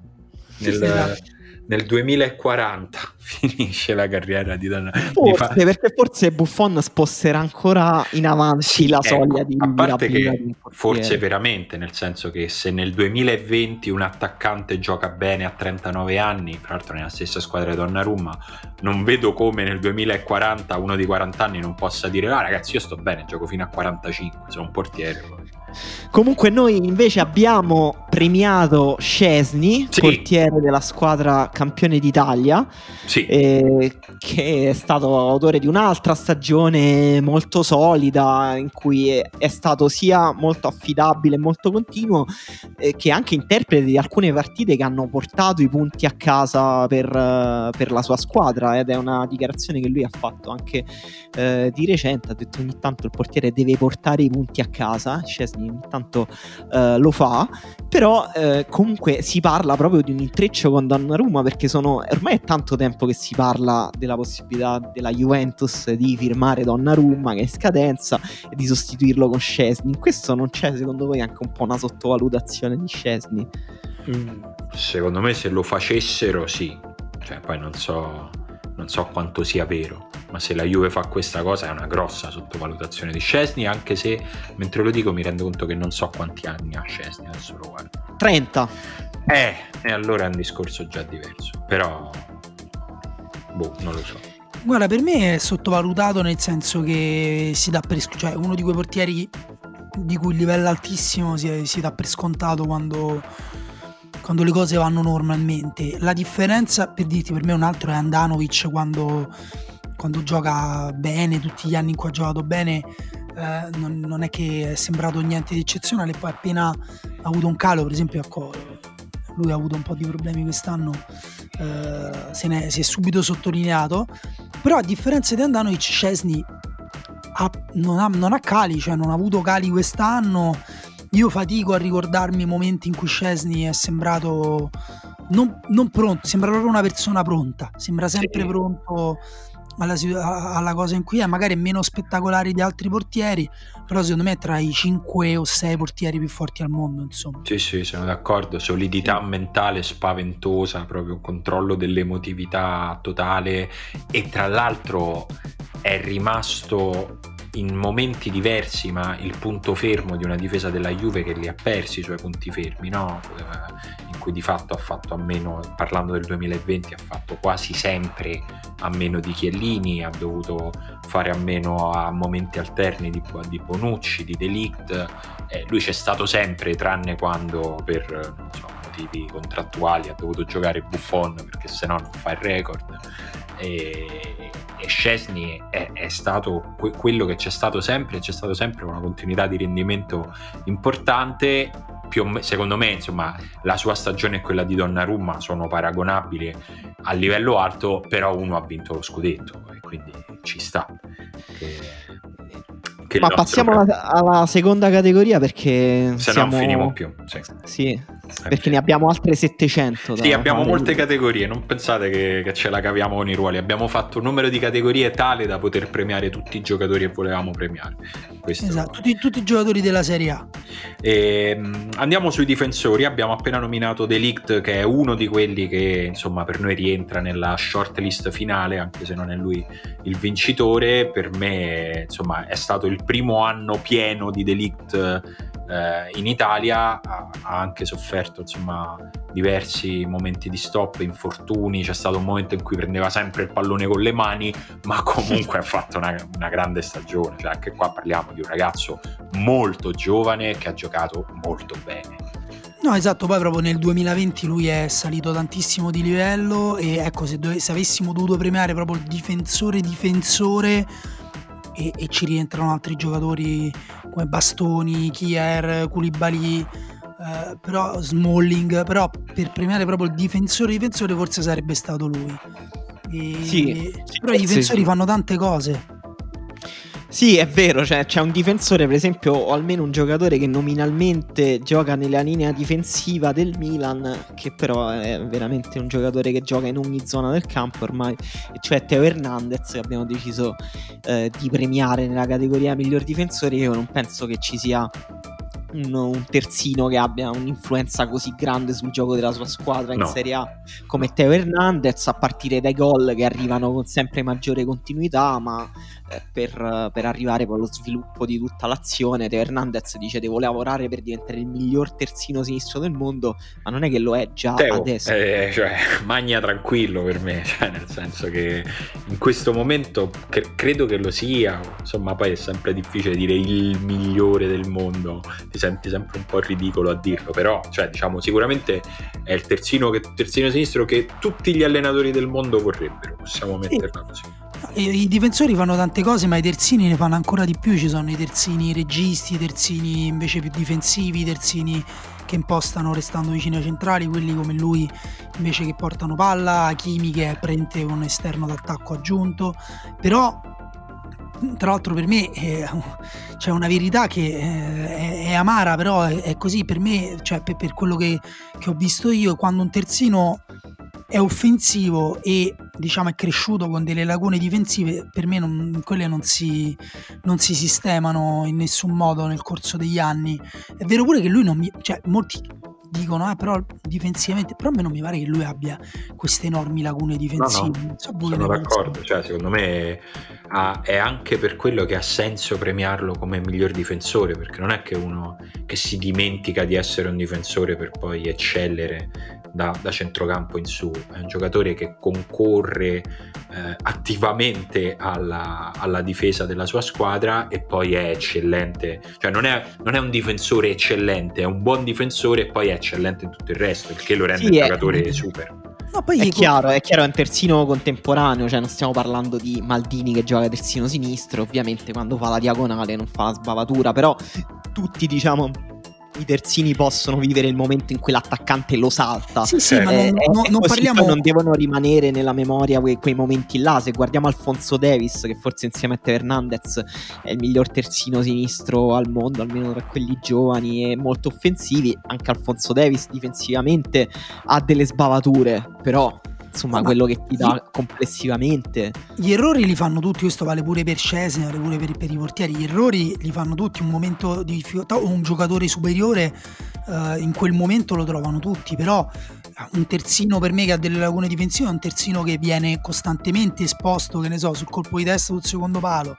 Nel, sì, esatto nel 2040 [LAUGHS] finisce la carriera di Donnarumma. Forse, fa... perché forse Buffon sposterà ancora in avanti sì, la ecco, soglia di a parte che forse veramente, nel senso che se nel 2020 un attaccante gioca bene a 39 anni, tra l'altro nella stessa squadra di Donnarumma, non vedo come nel 2040 uno di 40 anni non possa dire "Ah ragazzi, io sto bene, gioco fino a 45, sono un portiere". Comunque noi invece abbiamo premiato Scesni, sì. portiere della squadra campione d'Italia, sì. eh, che è stato autore di un'altra stagione molto solida, in cui è, è stato sia molto affidabile molto continuo, eh, che anche interprete di alcune partite che hanno portato i punti a casa per, uh, per, la sua squadra. Ed è una dichiarazione che lui ha fatto anche uh, di recente. Ha detto ogni tanto il portiere deve portare i punti a casa. Scesni ogni tanto uh, lo fa, però comunque si parla proprio di un intreccio con Donnarumma perché sono ormai è tanto tempo che si parla della possibilità della Juventus di firmare Donnarumma che è in scadenza e di sostituirlo con Scesni. In questo non c'è secondo voi anche un po' una sottovalutazione di Scesni? Mm, secondo me se lo facessero sì, cioè, poi non so, non so quanto sia vero, ma se la Juve fa questa cosa è una grossa sottovalutazione di Scesni, anche se mentre lo dico mi rendo conto che non so quanti anni ha Scesni, adesso lo guardo. 30. Eh, e allora è un discorso già diverso, però boh, non lo so. Guarda, per me è sottovalutato nel senso che si dà per cioè uno di quei portieri di cui il livello altissimo si, si dà per scontato quando, quando, le cose vanno normalmente. La differenza, per dirti, per me un altro è Andanovic quando, quando gioca bene, tutti gli anni in cui ha giocato bene, eh, non, non, è che è sembrato niente di eccezionale, poi appena ha avuto un calo, per esempio, ecco, lui ha avuto un po' di problemi quest'anno, eh, se ne, si è subito sottolineato, però a differenza di Andanovic, Cesni ha, non, ha, non ha cali, cioè non ha avuto cali quest'anno. Io fatico a ricordarmi i momenti in cui Scesni è sembrato non, non, pronto, sembra proprio una persona pronta, sembra sempre sì. pronto alla, alla, cosa in cui è, magari è meno spettacolare di altri portieri, però secondo me è tra i 5 o 6 portieri più forti al mondo, insomma. Sì, sì, sono d'accordo, solidità sì. mentale spaventosa, proprio controllo dell'emotività totale e tra l'altro è rimasto in momenti diversi, ma il punto fermo di una difesa della Juve che li ha persi i suoi punti fermi, no? Eh, in cui di fatto ha fatto a meno, parlando del 2020, ha fatto quasi sempre a meno di Chiellini, ha dovuto fare a meno a momenti alterni di, di Bonucci, di Delict, eh, lui c'è stato sempre, tranne quando per so, motivi contrattuali ha dovuto giocare Buffon perché se no non fa il record. E, e Scesni è, è, stato que- quello che c'è stato sempre, c'è stato sempre una continuità di rendimento importante. Me- secondo me, insomma, la sua stagione e quella di Donnarumma sono paragonabili a livello alto, però uno ha vinto lo scudetto e quindi ci sta. Che che Ma passiamo alla, alla, seconda categoria perché se siamo... non finiamo più. Sì, sì perché ne abbiamo altre 700. Sì, abbiamo molte categorie, non pensate che, che, ce la caviamo con i ruoli, abbiamo fatto un numero di categorie tale da poter premiare tutti i giocatori che volevamo premiare. Questo... Esatto, tutti, tutti, i giocatori della Serie A. E, ehm, andiamo sui difensori, abbiamo appena nominato Delict che è uno di quelli che insomma per noi rientra nella shortlist finale, anche se non è lui il vincitore, per me insomma è stato il primo anno pieno di Delict eh, in Italia, ha, ha anche sofferto insomma diversi momenti di stop, infortuni, c'è stato un momento in cui prendeva sempre il pallone con le mani, ma comunque [LAUGHS] ha fatto una, una grande stagione, cioè anche qua parliamo di un ragazzo molto giovane che ha giocato molto bene. No, esatto, poi proprio nel 2020 lui è salito tantissimo di livello e ecco, se, dove, se avessimo dovuto premiare proprio il difensore difensore e, e ci rientrano altri giocatori come Bastoni, Kier, Koulibaly, eh, però Smalling, però per premiare proprio il difensore difensore forse sarebbe stato lui. E, sì, però i difensori sì. fanno tante cose. Sì, è vero, cioè, c'è un difensore, per esempio, o almeno un giocatore che nominalmente gioca nella linea difensiva del Milan, che però è veramente un giocatore che gioca in ogni zona del campo ormai, cioè Teo Hernandez, che abbiamo deciso eh, di premiare nella categoria miglior difensore. Io non penso che ci sia un, un, terzino che abbia un'influenza così grande sul gioco della sua squadra in no. Serie A come Teo Hernandez, a partire dai gol che arrivano con sempre maggiore continuità, ma per, per, arrivare poi allo sviluppo di tutta l'azione. Teo Hernandez dice devo lavorare per diventare il miglior terzino sinistro del mondo, ma non è che lo è già Teo, adesso. Eh, cioè, [LAUGHS] magna tranquillo per me, [LAUGHS] cioè, nel senso che in questo momento cre- credo che lo sia, insomma poi è sempre difficile dire il migliore del mondo, ti senti sempre un po' ridicolo a dirlo, però cioè, diciamo, sicuramente è il terzino, che, terzino sinistro che tutti gli allenatori del mondo vorrebbero, possiamo metterla così. I difensori fanno tante cose, ma i terzini ne fanno ancora di più. Ci sono i terzini registi, i terzini invece più difensivi, i terzini che impostano restando vicini ai centrali, quelli come lui invece che portano palla, Kimi che è prende un esterno d'attacco aggiunto. Però tra l'altro per me eh, c'è una verità che eh, è, è, amara, però è, è, così per me, cioè per, per quello che, che, ho visto io, quando un terzino è offensivo e diciamo è cresciuto con delle lacune difensive, per me non, quelle non si, non si sistemano in nessun modo nel corso degli anni. È vero pure che lui non mi... cioè molti dicono, eh, però difensivamente, però a me non mi pare che lui abbia queste enormi lacune difensive. No, no, so sono d'accordo, cioè, secondo me ha, è anche per quello che ha senso premiarlo come miglior difensore, perché non è che uno che si dimentica di essere un difensore per poi eccellere da, da centrocampo in su, è un giocatore che concorre eh, attivamente alla, alla, difesa della sua squadra e poi è eccellente, cioè non è, non è, un difensore eccellente, è un buon difensore e poi è eccellente in tutto il resto, il che lo rende sì, un giocatore è... super. No, poi è chiaro, è chiaro, è un terzino contemporaneo, cioè non stiamo parlando di Maldini che gioca terzino sinistro, ovviamente quando fa la diagonale non fa la sbavatura, però tutti diciamo i terzini possono vivere il momento in cui l'attaccante lo salta. Sì, sì, eh, ma non, non, non parliamo... non devono rimanere nella memoria quei, quei, momenti là. Se guardiamo Alfonso Davis, che forse insieme a Teo Hernandez è il miglior terzino sinistro al mondo, almeno tra quelli giovani e molto offensivi, anche Alfonso Davis difensivamente ha delle sbavature, però insomma, quello che ti dà gli... complessivamente. Gli errori li fanno tutti, questo vale pure per Cesare, vale pure per, per, i portieri. Gli errori li fanno tutti, un momento di difficoltà o un giocatore superiore uh, in quel momento lo trovano tutti, però un terzino per me che ha delle lacune difensive è un terzino che viene costantemente esposto, che ne so, sul colpo di testa sul secondo palo.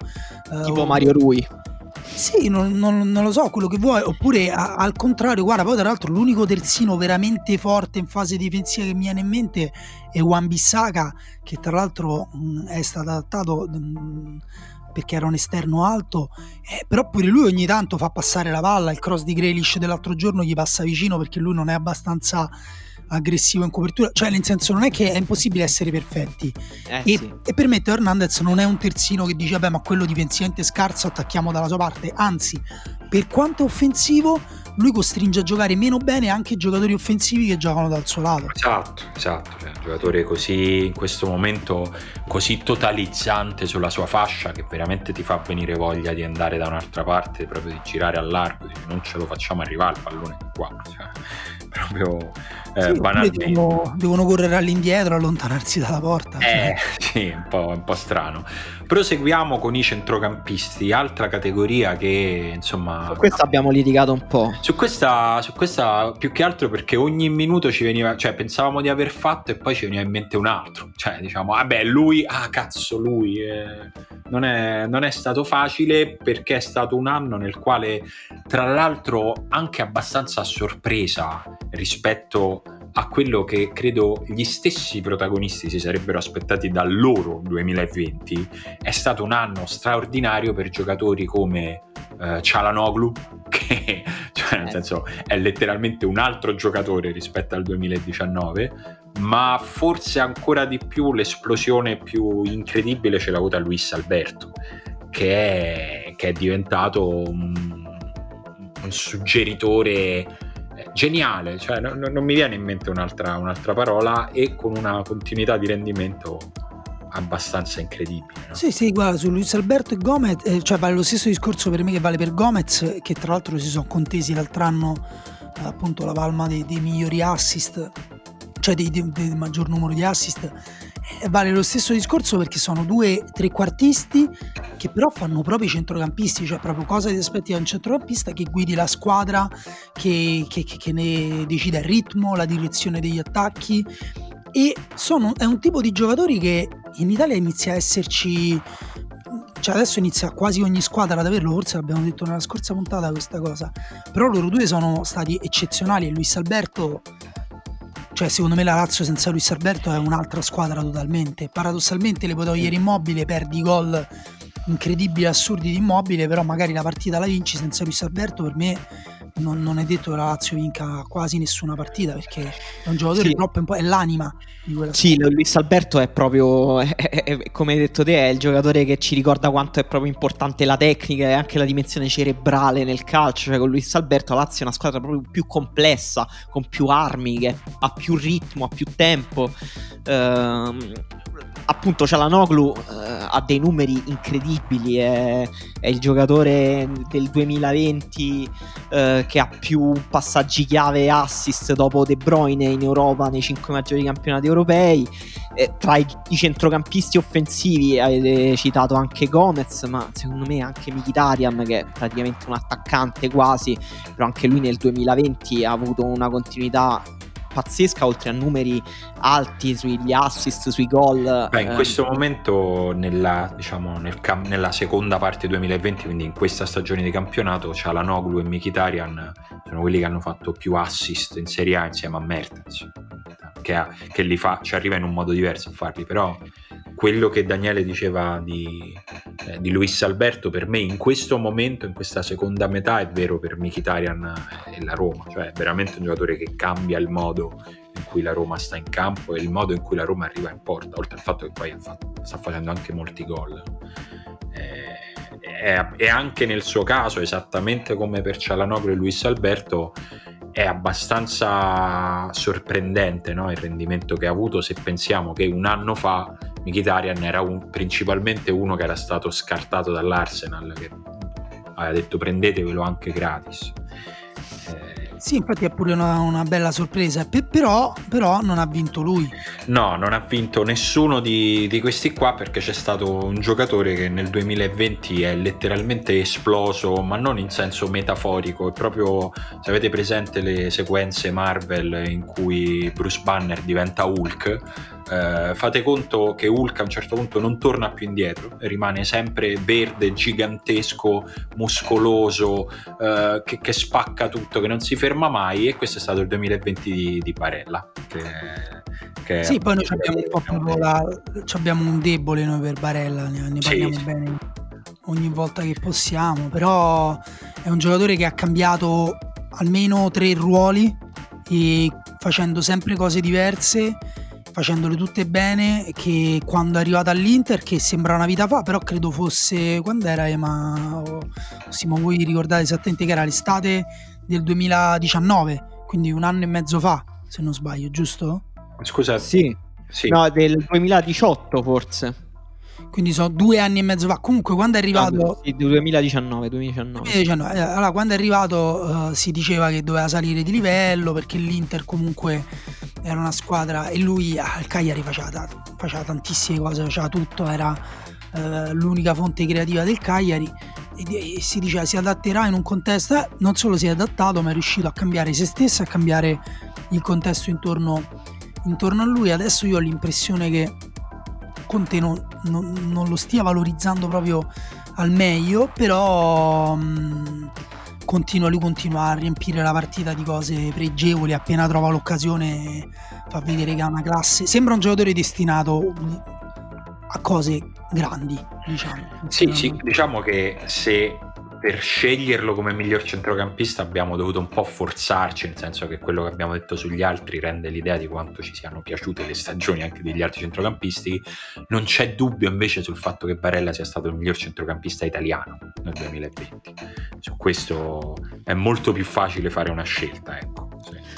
Uh, tipo Mario Rui. Sì, non, non, non, lo so, quello che vuoi. Oppure a, al contrario, guarda, poi tra l'altro l'unico terzino veramente forte in fase difensiva che mi viene in mente è Juan Bissaka, che tra l'altro mh, è stato adattato mh, perché era un esterno alto, eh, però pure lui ogni tanto fa passare la palla, il cross di Grealish dell'altro giorno gli passa vicino perché lui non è abbastanza aggressivo in copertura, cioè nel senso non è che è impossibile essere perfetti. Eh, e, sì. e, per me Teo Hernandez non è un terzino che dice vabbè ma quello difensivamente scarso attacchiamo dalla sua parte, anzi per quanto è offensivo lui costringe a giocare meno bene anche i giocatori offensivi che giocano dal suo lato. Esatto, esatto, cioè, un giocatore così in questo momento così totalizzante sulla sua fascia che veramente ti fa venire voglia di andare da un'altra parte, proprio di girare all'arco, non ce lo facciamo arrivare il pallone qua, cioè, proprio eh, sì, banalmente. Devono, devono, correre all'indietro, allontanarsi dalla porta. Eh, cioè. [LAUGHS] sì, un po', un po' strano. Proseguiamo con i centrocampisti, altra categoria che insomma. Su questa abbiamo litigato un po'. Su questa, su questa più che altro perché ogni minuto ci veniva, cioè pensavamo di aver fatto e poi ci veniva in mente un altro. Cioè diciamo, vabbè, lui, ah cazzo, lui. Eh, non, è, non è stato facile perché è stato un anno nel quale, tra l'altro, anche abbastanza a sorpresa rispetto a quello che credo gli stessi protagonisti si sarebbero aspettati dal loro 2020, è stato un anno straordinario per giocatori come uh, Cialanoglu, [LAUGHS] che cioè, nel eh. senso, è letteralmente un altro giocatore rispetto al 2019, ma forse ancora di più l'esplosione più incredibile ce l'ha avuta Luis Alberto, che è, che è diventato un, un suggeritore geniale, cioè non, non, mi viene in mente un'altra, un'altra, parola e con una continuità di rendimento abbastanza incredibile. No? Sì, sì, guarda, su Luis Alberto e Gomez, eh, cioè vale lo stesso discorso per me che vale per Gomez, che tra l'altro si sono contesi l'altro anno appunto la palma dei, dei migliori assist, cioè del maggior numero di assist vale lo stesso discorso perché sono due trequartisti che però fanno proprio i centrocampisti, cioè proprio cosa ti aspetti da un centrocampista che guidi la squadra, che, che, che ne decide il ritmo, la direzione degli attacchi. E sono, è un tipo di giocatori che in Italia inizia a esserci cioè adesso inizia quasi ogni squadra ad averlo, forse l'abbiamo detto nella scorsa puntata questa cosa, però loro due sono stati eccezionali e Luis Alberto cioè, secondo me la Lazio senza Luis Alberto è un'altra squadra totalmente. Paradossalmente le puoi togliere immobile, perdi gol incredibili, assurdi di immobile, però magari la partita la vinci senza Luis Alberto per me non, non, è detto che la Lazio vinca quasi nessuna partita perché è un giocatore sì. troppo è l'anima di quella Sì, squadra. Luis Alberto è proprio, è, è, come hai detto te, è il giocatore che ci ricorda quanto è proprio importante la tecnica e anche la dimensione cerebrale nel calcio. Cioè, con Luis Alberto la Lazio è una squadra proprio più complessa, con più armi, che ha più ritmo, ha più tempo. Ehm, appunto Cialanoglu eh, ha dei numeri incredibili, è, è, il giocatore del 2020 eh, che ha più passaggi chiave e assist dopo De Bruyne in Europa nei cinque maggiori campionati europei. Eh, tra i, i, centrocampisti offensivi avete citato anche Gomez, ma secondo me anche Mkhitaryan che è praticamente un attaccante quasi, però anche lui nel 2020 ha avuto una continuità pazzesca oltre a numeri alti sugli assist, sui gol. Beh, in eh. questo momento nella, diciamo, nel cam- nella seconda parte 2020, quindi in questa stagione di campionato, c'ha la Noglu e Mkhitaryan sono quelli che hanno fatto più assist in Serie A insieme a Mertens che, ha, che li fa, ci arriva in un modo diverso a farli però quello che Daniele diceva di, eh, di Luis Alberto per me in questo momento, in questa seconda metà, è vero per Mkhitaryan e la Roma, cioè è veramente un giocatore che cambia il modo in cui la Roma sta in campo e il modo in cui la Roma arriva in porta, oltre al fatto che poi sta facendo anche molti gol. Eh, e anche nel suo caso, esattamente come per Cialanoglu e Luis Alberto, è abbastanza sorprendente no? il rendimento che ha avuto se pensiamo che un anno fa Mkhitaryan era un, principalmente uno che era stato scartato dall'Arsenal che aveva detto prendetevelo anche gratis sì, infatti è pure una, una bella sorpresa, P- però, però, non ha vinto lui. No, non ha vinto nessuno di, di, questi qua perché c'è stato un giocatore che nel 2020 è letteralmente esploso, ma non in senso metaforico, è proprio, se avete presente le sequenze Marvel in cui Bruce Banner diventa Hulk, eh, fate conto che Hulk a un certo punto non torna più indietro, rimane sempre verde, gigantesco, muscoloso, eh, che, che, spacca tutto, che non si ferma mai e questo è stato il 2020 di, di Barella. Che, che sì, poi noi abbiamo un, po la, abbiamo un debole noi per Barella, ne, ne parliamo sì, bene ogni volta che possiamo, però è un giocatore che ha cambiato almeno tre ruoli facendo sempre cose diverse facendole tutte bene che quando è arrivata all'Inter che sembra una vita fa però credo fosse quando era ma oh, Simo voi ricordate esattamente che era l'estate del 2019 quindi un anno e mezzo fa se non sbaglio giusto? scusa sì, sì. no del 2018 forse quindi sono due anni e mezzo fa. Comunque, quando è arrivato. Ah, sì, 2019, 2019. 2019. Eh, allora, quando è arrivato, uh, si diceva che doveva salire di livello perché l'Inter comunque era una squadra e lui al Cagliari faceva, faceva tantissime cose, faceva tutto, era uh, l'unica fonte creativa del Cagliari. E, e, si diceva si adatterà in un contesto. Eh, non solo si è adattato, ma è riuscito a cambiare se stesso, a cambiare il contesto intorno, intorno a lui. Adesso io ho l'impressione che Conte non, non, non, lo stia valorizzando proprio al meglio, però mh, continua, lui continua a riempire la partita di cose pregevoli, appena trova l'occasione fa vedere che ha una classe, sembra un giocatore destinato a cose grandi, diciamo. Sì, sì, diciamo che se per sceglierlo come miglior centrocampista abbiamo dovuto un po' forzarci, nel senso che quello che abbiamo detto sugli altri rende l'idea di quanto ci siano piaciute le stagioni anche degli altri centrocampisti. Non c'è dubbio invece sul fatto che Barella sia stato il miglior centrocampista italiano nel 2020. Su questo è molto più facile fare una scelta, ecco.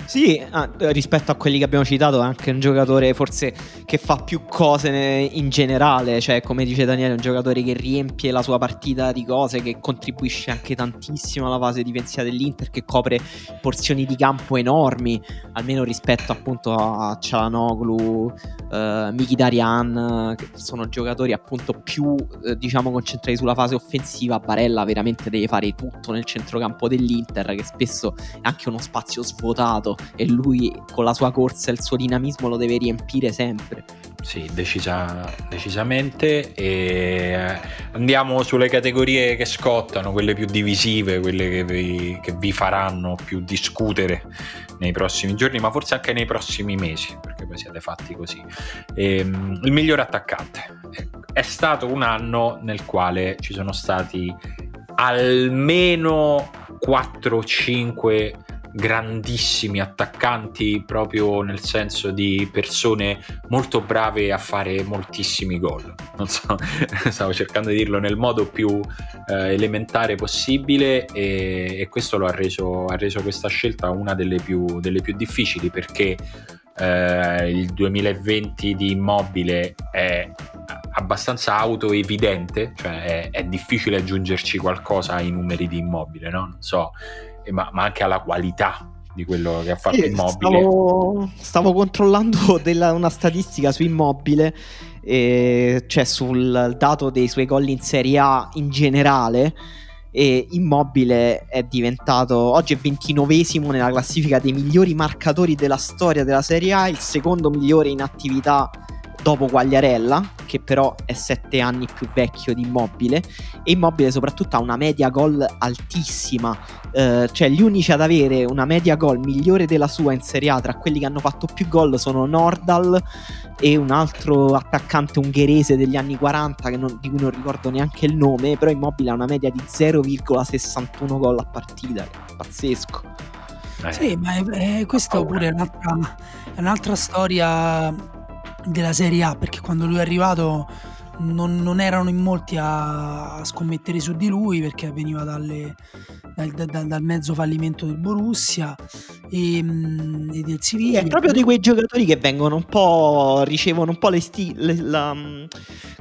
Sì, ah, rispetto a quelli che abbiamo citato, è anche un giocatore forse che fa più cose in generale, cioè come dice Daniele, un giocatore che riempie la sua partita di cose, che contribuisce anche tantissimo alla fase difensiva dell'Inter, che copre porzioni di campo enormi, almeno rispetto appunto a Cialanoglu, eh, Mkhitaryan, che sono giocatori appunto più eh, diciamo concentrati sulla fase offensiva. Barella veramente deve fare tutto nel centrocampo dell'Inter, che spesso è anche uno spazio svuotato e lui con la sua corsa e il suo dinamismo lo deve riempire sempre. Sì, decisa, decisamente. E eh, andiamo sulle categorie che scottano, quelle più divisive, quelle che vi, che vi, faranno più discutere nei prossimi giorni, ma forse anche nei prossimi mesi, perché poi siete fatti così. E, ehm, il miglior attaccante. È stato un anno nel quale ci sono stati almeno 4-5 grandissimi attaccanti proprio nel senso di persone molto brave a fare moltissimi gol non so [LAUGHS] stavo cercando di dirlo nel modo più eh, elementare possibile e, e questo lo ha reso, ha reso, questa scelta una delle più, delle più difficili perché eh, il 2020 di immobile è abbastanza autoevidente cioè è, è difficile aggiungerci qualcosa ai numeri di immobile no? non so ma, ma anche alla qualità di quello che ha fatto sì, Immobile. Stavo, stavo controllando [LAUGHS] della, una statistica su Immobile, eh, cioè sul dato dei suoi gol in Serie A in generale. E Immobile è diventato oggi è 29esimo nella classifica dei migliori marcatori della storia della Serie A, il secondo migliore in attività dopo Quagliarella, che però è sette anni più vecchio di Immobile, e Immobile soprattutto ha una media gol altissima, eh, cioè gli unici ad avere una media gol migliore della sua in Serie A tra quelli che hanno fatto più gol sono Nordal e un altro attaccante ungherese degli anni 40 non, di cui non ricordo neanche il nome, però Immobile ha una media di 0,61 gol a partita, pazzesco. Eh. Sì, ma è, è, questo pure è un'altra, è un'altra storia della Serie A perché quando lui è arrivato non, non erano in molti a, scommettere su di lui perché veniva dalle, dal, dal, dal, mezzo fallimento del Borussia e, mm, e del Siviglia. È proprio di quei giocatori che vengono un po', ricevono un po' le sti- le, la, mm,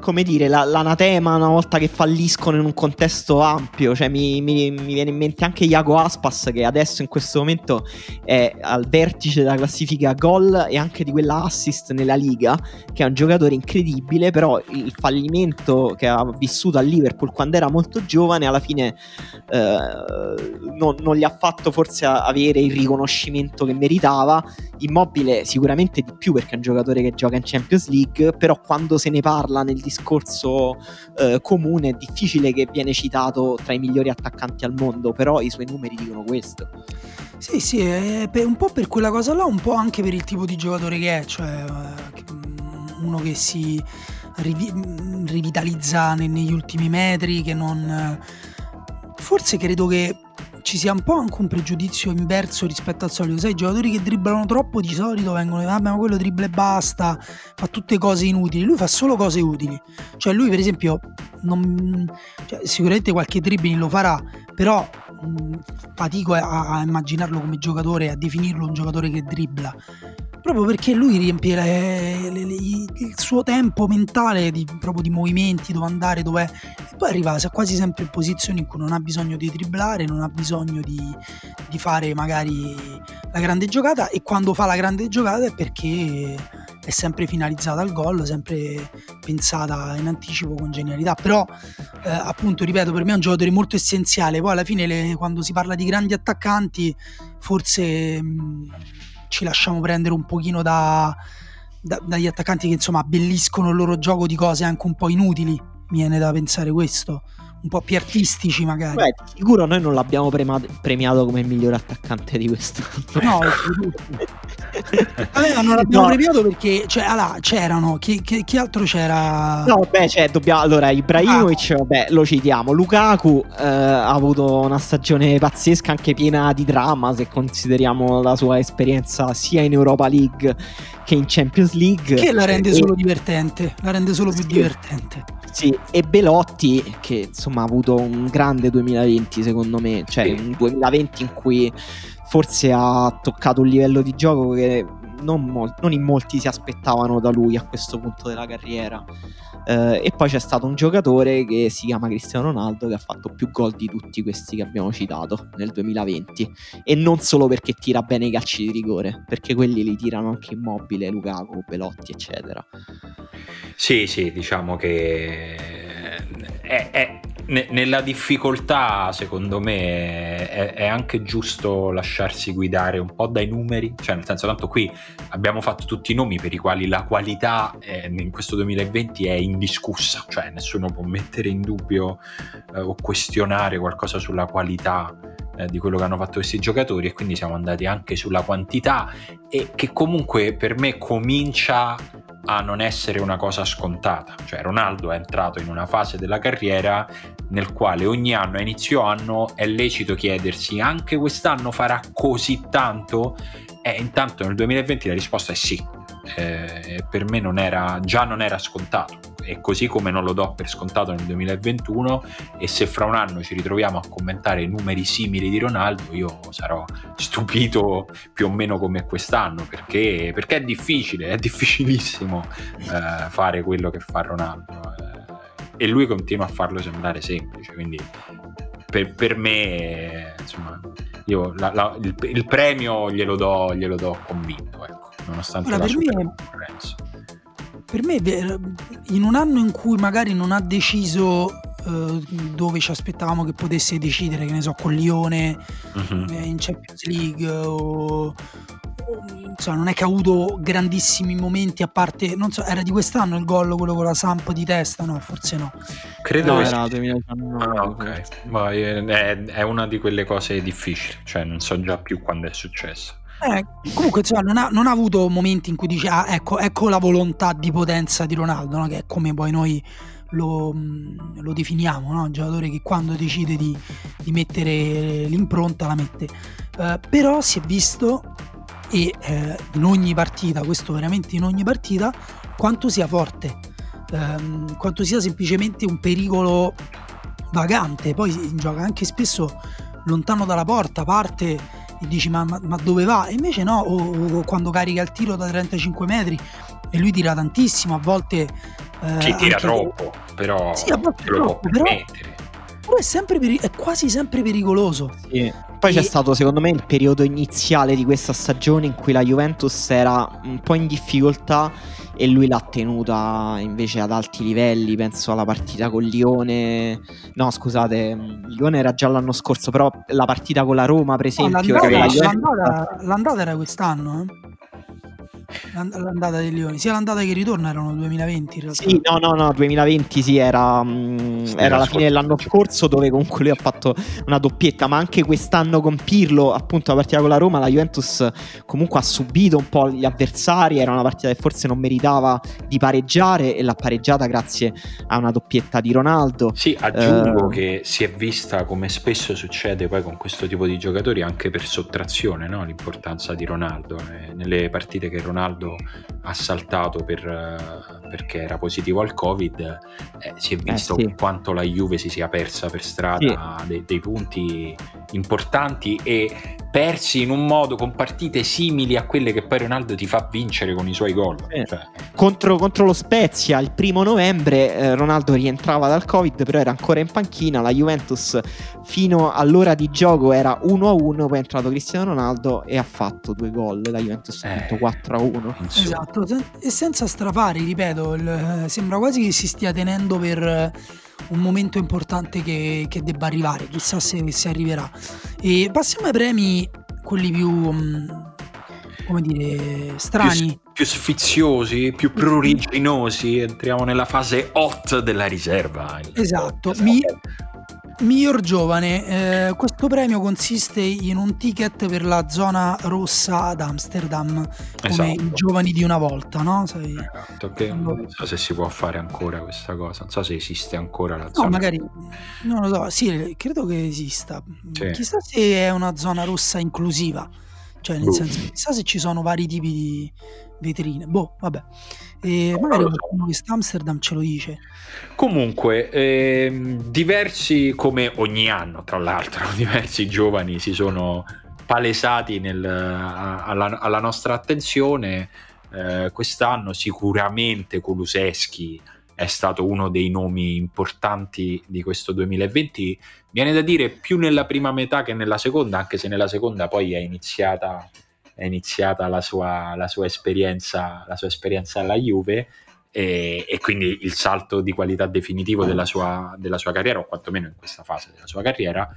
come dire, la, l'anatema una volta che falliscono in un contesto ampio. Cioè, mi, mi, mi, viene in mente anche Iago Aspas che adesso in questo momento è al vertice della classifica gol e anche di quella assist nella Liga, che è un giocatore incredibile, però il fallimento che ha vissuto a Liverpool quando era molto giovane alla fine eh, non, non, gli ha fatto forse avere il riconoscimento che meritava. Immobile sicuramente di più perché è un giocatore che gioca in Champions League, però quando se ne parla nel discorso eh, comune è difficile che viene citato tra i migliori attaccanti al mondo, però i suoi numeri dicono questo. Sì, sì, un po' per quella cosa là, un po' anche per il tipo di giocatore che è, cioè eh, uno che si rivi- rivitalizza negli ultimi metri, che non... Forse credo che ci sia un po' anche un pregiudizio inverso rispetto al solito. Sai, i giocatori che dribblano troppo di solito vengono, vabbè, ma quello dribbla e basta, fa tutte cose inutili. Lui fa solo cose utili. Cioè, lui, per esempio, non, cioè, sicuramente qualche dribbling lo farà, però mh, fatico a, a immaginarlo come giocatore, a definirlo un giocatore che dribbla proprio perché lui riempie le, le, le, il suo tempo mentale di, proprio di movimenti, dove andare, dove e poi arriva quasi sempre in posizioni in cui non ha bisogno di dribblare, non ha bisogno di, di fare magari la grande giocata e quando fa la grande giocata è perché è sempre finalizzata al gol, sempre pensata in anticipo con genialità. Però, eh, appunto, ripeto, per me è un giocatore molto essenziale. Poi alla fine, quando si parla di grandi attaccanti, forse mh, ci lasciamo prendere un pochino da, da, dagli attaccanti che insomma abbelliscono il loro gioco di cose anche un po' inutili. Mi viene da pensare questo un po' più artistici magari. Beh, sicuro noi non l'abbiamo premiato, premiato come il migliore attaccante di questo. No, [LAUGHS] Vabbè, non l'abbiamo no. premiato perché cioè, allora, c'erano, chi, chi, chi, altro c'era? No, beh, cioè, dobbiamo, allora, Ibrahimovic, ah. vabbè, lo citiamo, Lukaku eh, ha avuto una stagione pazzesca, anche piena di dramma, se consideriamo la sua esperienza sia in Europa League che in Champions League. Che la rende solo divertente, la rende solo più sì. divertente. Sì, e Belotti che insomma ha avuto un grande 2020 secondo me, cioè un 2020 in cui forse ha toccato un livello di gioco che non, mol- non in molti si aspettavano da lui a questo punto della carriera. Uh, e poi c'è stato un giocatore che si chiama Cristiano Ronaldo che ha fatto più gol di tutti questi che abbiamo citato nel 2020 e non solo perché tira bene i calci di rigore perché quelli li tirano anche Immobile, Lukaku, Pelotti eccetera. Sì sì diciamo che è, è, nella difficoltà, secondo me, è, è, anche giusto lasciarsi guidare un po' dai numeri, cioè nel senso tanto qui abbiamo fatto tutti i nomi per i quali la qualità è, in questo 2020 è indiscussa, cioè nessuno può mettere in dubbio eh, o questionare qualcosa sulla qualità eh, di quello che hanno fatto questi giocatori e quindi siamo andati anche sulla quantità e che comunque per me comincia a non essere una cosa scontata. Cioè Ronaldo è entrato in una fase della carriera nel quale ogni anno a inizio anno è lecito chiedersi anche quest'anno farà così tanto? E intanto nel 2020 la risposta è sì. Eh, per me non era, già non era scontato. E così come non lo do per scontato nel 2021 e se fra un anno ci ritroviamo a commentare numeri simili di Ronaldo io sarò stupito più o meno come quest'anno perché, perché è difficile, è difficilissimo eh, fare quello che fa Ronaldo eh, e lui continua a farlo sembrare semplice quindi per, per me insomma io la, la, il, il, premio glielo do, glielo do convinto ecco, nonostante allora, la sua concorrenza per me, in un anno in cui magari non ha deciso uh, dove ci aspettavamo che potesse decidere, che ne so, con Lione uh-huh. in Champions League o, insomma, non è che ha avuto grandissimi momenti a parte, non so, era di quest'anno il gol quello con la Samp di testa, no, forse no. Credo no, che era 2019. Ah, ok, è, è, una di quelle cose difficili, cioè non so già più quando è successo. Eh, comunque insomma, non, ha, non, ha, avuto momenti in cui dice ah, ecco, ecco la volontà di potenza di Ronaldo, no? che è come poi noi lo, mm, lo definiamo, no? un giocatore che quando decide di, di mettere l'impronta la mette. Uh, però si è visto e eh, in ogni partita, questo veramente in ogni partita, quanto sia forte, ehm, quanto sia semplicemente un pericolo vagante, poi gioca anche spesso lontano dalla porta, parte e dici ma, ma, ma dove va? E invece no, o, o, quando carica il tiro da 35 metri e lui tira tantissimo, a volte... Eh, Ci tira troppo, però sì, a volte lo troppo, può permettere. Però, è, sempre peri- è quasi sempre pericoloso. Sì. Poi e... c'è stato secondo me il periodo iniziale di questa stagione in cui la Juventus era un po' in difficoltà e lui l'ha tenuta invece ad alti livelli, penso alla partita con Lione, no scusate, Lione era già l'anno scorso, però la partita con la Roma per esempio... No, l'andata, l'andata, l'andata era quest'anno, eh? L'andata dei Lioni, sia l'andata che il ritorno erano 2020 in realtà. Sì, no, no, no, 2020 sì, era, mh, mm, era la fine dell'anno scorso dove comunque lui ha fatto una doppietta, ma anche quest'anno con Pirlo, appunto la partita con la Roma, la Juventus comunque ha subito un po' gli avversari, era una partita che forse non meritava di pareggiare e l'ha pareggiata grazie a una doppietta di Ronaldo. Sì, aggiungo uh, che si è vista come spesso succede poi con questo tipo di giocatori anche per sottrazione, no? l'importanza di Ronaldo eh, nelle partite che Ronaldo Ronaldo ha saltato per, perché era positivo al Covid, eh, si è eh, visto eh sì. quanto la Juve si sia persa per strada sì. dei, dei punti importanti e persi in un modo con partite simili a quelle che poi Ronaldo ti fa vincere con i suoi gol. Eh. Cioè. Contro, contro, lo Spezia il primo novembre eh, Ronaldo rientrava dal Covid, però era ancora in panchina. La Juventus fino all'ora di gioco era 1-1, poi è entrato Cristiano Ronaldo e ha fatto due gol. La Juventus ha vinto eh, 4-1. Esatto, e senza strafari, ripeto, il, sembra quasi che si stia tenendo per un momento importante che, che debba arrivare, chissà se, se, arriverà. E passiamo ai premi, quelli più, mm, come dire, strani. Più, più sfiziosi, più pruriginosi, entriamo nella fase hot della riserva. Esatto, mi, Miglior giovane, eh, questo premio consiste in un ticket per la zona rossa ad Amsterdam, come esatto. i giovani di una volta, no? Sai, esatto, che non so se si può fare ancora questa cosa, non so se esiste ancora la zona. No, magari, non lo so, sì, credo che esista. Sì. Chissà se è una zona rossa inclusiva, cioè nel Uff. senso, chissà se ci sono vari tipi di vetrine. Boh, vabbè. E magari qualcuno che sta Amsterdam ce lo dice. Comunque, ehm, diversi, come ogni anno, tra l'altro, [LAUGHS] diversi giovani si sono palesati nel, alla, alla, nostra attenzione. Eh, quest'anno sicuramente Kuluseschi è stato uno dei nomi importanti di questo 2020. Viene da dire più nella prima metà che nella seconda, anche se nella seconda poi è iniziata è iniziata la sua, la sua, esperienza, la sua esperienza alla Juve e, e, quindi il salto di qualità definitivo della sua, della sua, carriera, o quantomeno in questa fase della sua carriera,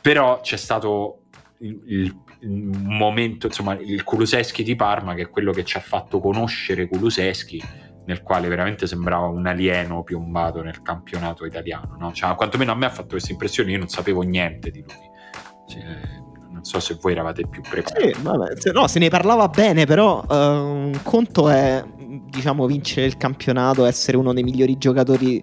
però c'è stato il, il, momento, insomma, il Kuluseschi di Parma, che è quello che ci ha fatto conoscere Kuluseschi, nel quale veramente sembrava un alieno piombato nel campionato italiano, no? cioè, quantomeno a me ha fatto questa impressione, io non sapevo niente di lui. Cioè, non so se voi eravate più preparati. Sì, vabbè, no, se ne parlava bene, però uh, un conto è diciamo vincere il campionato, essere uno dei migliori giocatori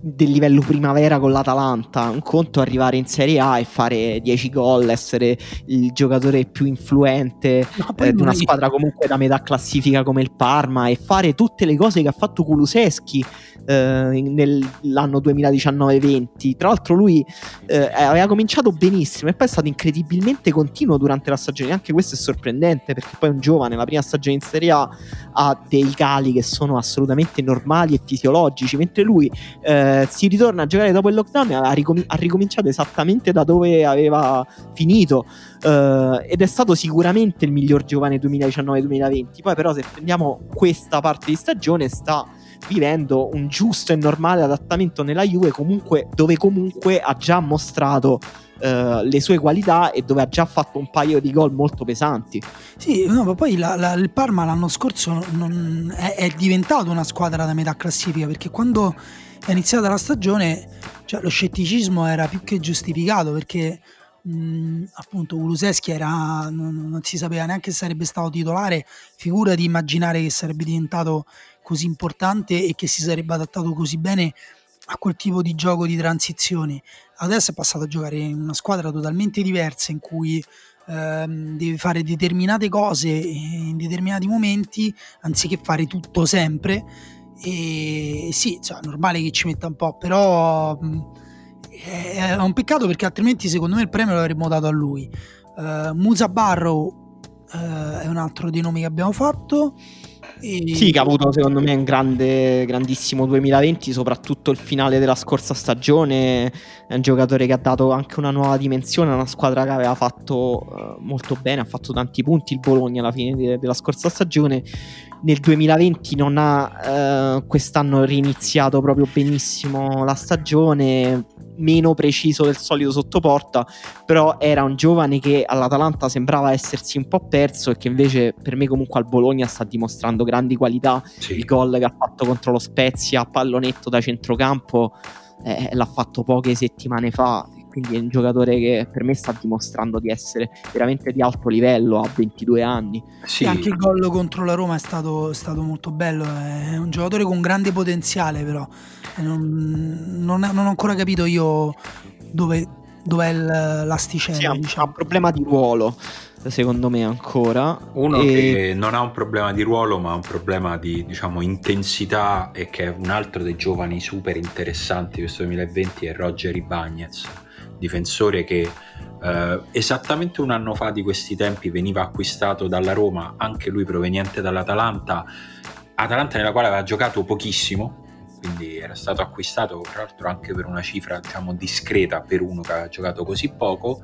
del livello primavera con l'Atalanta, un conto arrivare in Serie A e fare 10 gol, essere il giocatore più influente eh, di una squadra comunque da metà classifica come il Parma e fare tutte le cose che ha fatto Kuluseschi eh, nell'anno 2019-20. Tra l'altro lui eh, aveva cominciato benissimo e poi è stato incredibilmente continuo durante la stagione, anche questo è sorprendente perché poi un giovane la prima stagione in Serie A ha dei cali che sono assolutamente normali e fisiologici, mentre lui eh, si ritorna a giocare dopo il lockdown e ha, ricom- ha ricominciato esattamente da dove aveva finito. Uh, ed è stato sicuramente il miglior giovane 2019-2020. Poi, però, se prendiamo questa parte di stagione, sta vivendo un giusto e normale adattamento nella Juve, comunque, dove comunque ha già mostrato Uh, le sue qualità e dove ha già fatto un paio di gol molto pesanti. Sì, no, ma poi la, la, il Parma l'anno scorso non, è, è, diventato una squadra da metà classifica perché quando è iniziata la stagione cioè, lo scetticismo era più che giustificato perché mh, appunto Kuluseschi era non, non, si sapeva neanche se sarebbe stato titolare figura di immaginare che sarebbe diventato così importante e che si sarebbe adattato così bene a quel tipo di gioco di transizione. Adesso è passato a giocare in una squadra totalmente diversa in cui ehm, deve fare determinate cose in determinati momenti anziché fare tutto sempre. E sì, cioè, è normale che ci metta un po', però è un peccato perché altrimenti secondo me il premio lo avremmo dato a lui. Uh, Musa Barrow uh, è un altro dei nomi che abbiamo fatto. E... Sì, che ha avuto secondo me un grande, grandissimo 2020, soprattutto il finale della scorsa stagione. È un giocatore che ha dato anche una nuova dimensione a una squadra che aveva fatto uh, molto bene, ha fatto tanti punti il Bologna alla fine de- della scorsa stagione. Nel 2020 non ha uh, quest'anno riniziato proprio benissimo la stagione, meno preciso del solito sotto porta, però era un giovane che all'Atalanta sembrava essersi un po' perso e che invece per me comunque al Bologna sta dimostrando grandi qualità. Sì. Il gol che ha fatto contro lo Spezia a pallonetto da centrocampo eh, l'ha fatto poche settimane fa quindi è un giocatore che per me sta dimostrando di essere veramente di alto livello a 22 anni. Sì. anche il gol contro la Roma è stato, stato, molto bello, è un giocatore con grande potenziale però, non, non, non ho ancora capito io dove, dov'è l'asticella. Sì, ha, diciamo. un problema di ruolo secondo me ancora. Uno e... che non ha un problema di ruolo, ma ha un problema di diciamo, intensità e che è un altro dei giovani super interessanti di questo 2020 è Roger Ibagnez difensore che eh, esattamente un anno fa di questi tempi veniva acquistato dalla Roma, anche lui proveniente dall'Atalanta, Atalanta nella quale aveva giocato pochissimo, quindi era stato acquistato tra l'altro anche per una cifra diciamo discreta per uno che aveva giocato così poco.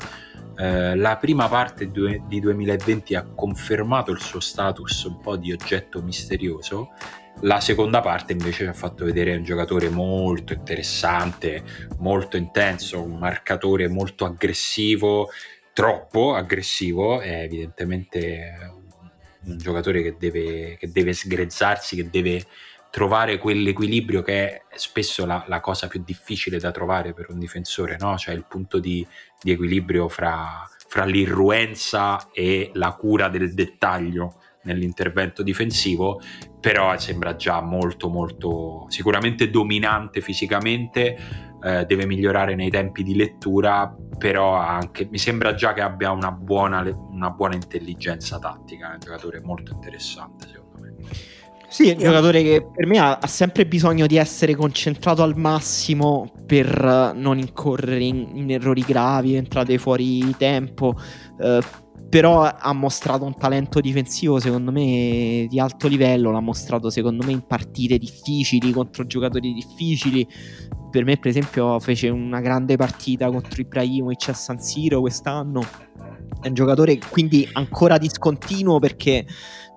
Eh, la prima parte di 2020 ha confermato il suo status un po' di oggetto misterioso la seconda parte invece ci ha fatto vedere un giocatore molto interessante, molto intenso, un marcatore molto aggressivo, troppo aggressivo, è evidentemente un giocatore che deve, che deve sgrezzarsi, che deve trovare quell'equilibrio che è spesso la, la, cosa più difficile da trovare per un difensore, no? cioè il punto di, di equilibrio fra, fra l'irruenza e la cura del dettaglio nell'intervento difensivo, però sembra già molto molto sicuramente dominante fisicamente, eh, deve migliorare nei tempi di lettura, però anche, mi sembra già che abbia una buona, una buona intelligenza tattica, è un giocatore molto interessante secondo me. Sì, è un giocatore che per me ha, ha, sempre bisogno di essere concentrato al massimo per non incorrere in, in errori gravi, entrate fuori tempo. Eh, però ha mostrato un talento difensivo secondo me di alto livello, l'ha mostrato secondo me in partite difficili contro giocatori difficili. Per me per esempio fece una grande partita contro Ibrahimovic a San Siro quest'anno. È un giocatore quindi ancora discontinuo perché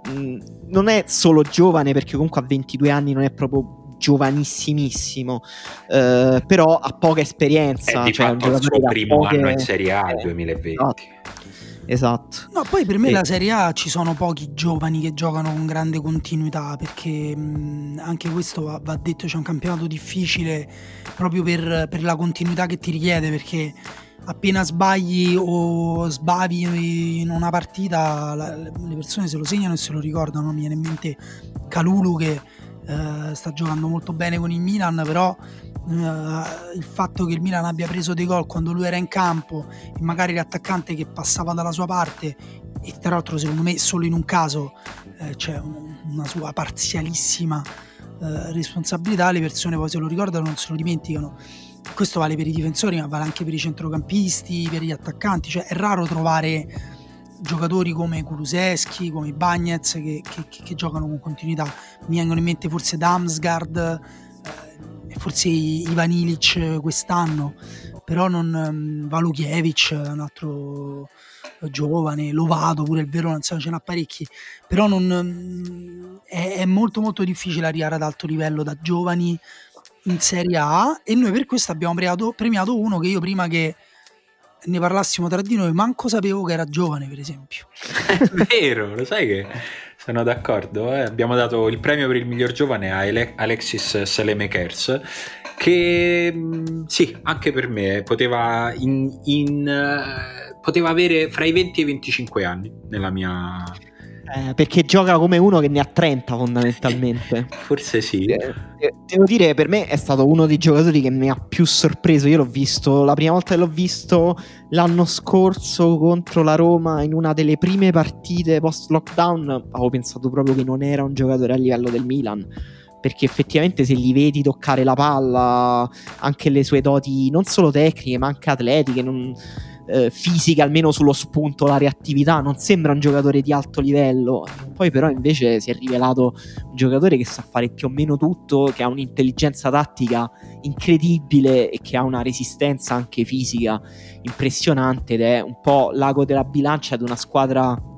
mh, non è solo giovane perché comunque a 22 anni non è proprio giovanissimissimo, eh, però ha poca esperienza. È di cioè, fatto il suo primo poche... anno in Serie A, il 2020. Esatto esatto. No, poi per me e... la Serie A ci sono pochi giovani che giocano con grande continuità perché mh, anche questo va, va, detto, c'è un campionato difficile proprio per, per, la continuità che ti richiede perché appena sbagli o sbavi in una partita la, le persone se lo segnano e se lo ricordano. Mi viene in mente Calulu che eh, sta giocando molto bene con il Milan, però eh, il fatto che il Milan abbia preso dei gol quando lui era in campo e magari l'attaccante che passava dalla sua parte e tra l'altro secondo me solo in un caso eh, c'è una sua parzialissima eh, responsabilità, le persone poi se lo ricordano non se lo dimenticano. Questo vale per i difensori, ma vale anche per i centrocampisti, per gli attaccanti. Cioè, è raro trovare giocatori come Kuluseschi, come Bagnez che, che, che, giocano con continuità. Mi vengono in mente forse Damsgaard eh, e forse Ivan Ilic quest'anno, però non um, Valukiewicz, un altro giovane, Lovato, pure il Verona, insomma ce n'ha parecchi, però non, mm, è, è, molto molto difficile arrivare ad alto livello da giovani in Serie A. E noi per questo abbiamo premiato, premiato uno che io prima che ne parlassimo tra di noi manco sapevo che era giovane per esempio. [LAUGHS] È vero, lo sai che sono d'accordo, eh? abbiamo dato il premio per il miglior giovane a Ele- Alexis Selemekers che mm, sì, anche per me poteva in, in uh, poteva avere fra i 20 e i 25 anni nella mia... Eh, perché gioca come uno che ne ha 30 fondamentalmente. [LAUGHS] Forse sì. Eh, eh, devo dire, per me è stato uno dei giocatori che mi ha più sorpreso. Io l'ho visto la prima volta che l'ho visto l'anno scorso contro la Roma in una delle prime partite post lockdown. Avevo pensato proprio che non era un giocatore a livello del Milan perché effettivamente se gli vedi toccare la palla, anche le sue doti non solo tecniche ma anche atletiche, non, eh, fisiche, almeno sullo spunto, la reattività, non sembra un giocatore di alto livello, poi però invece si è rivelato un giocatore che sa fare più o meno tutto, che ha un'intelligenza tattica incredibile e che ha una resistenza anche fisica impressionante ed è un po' l'ago della bilancia di una squadra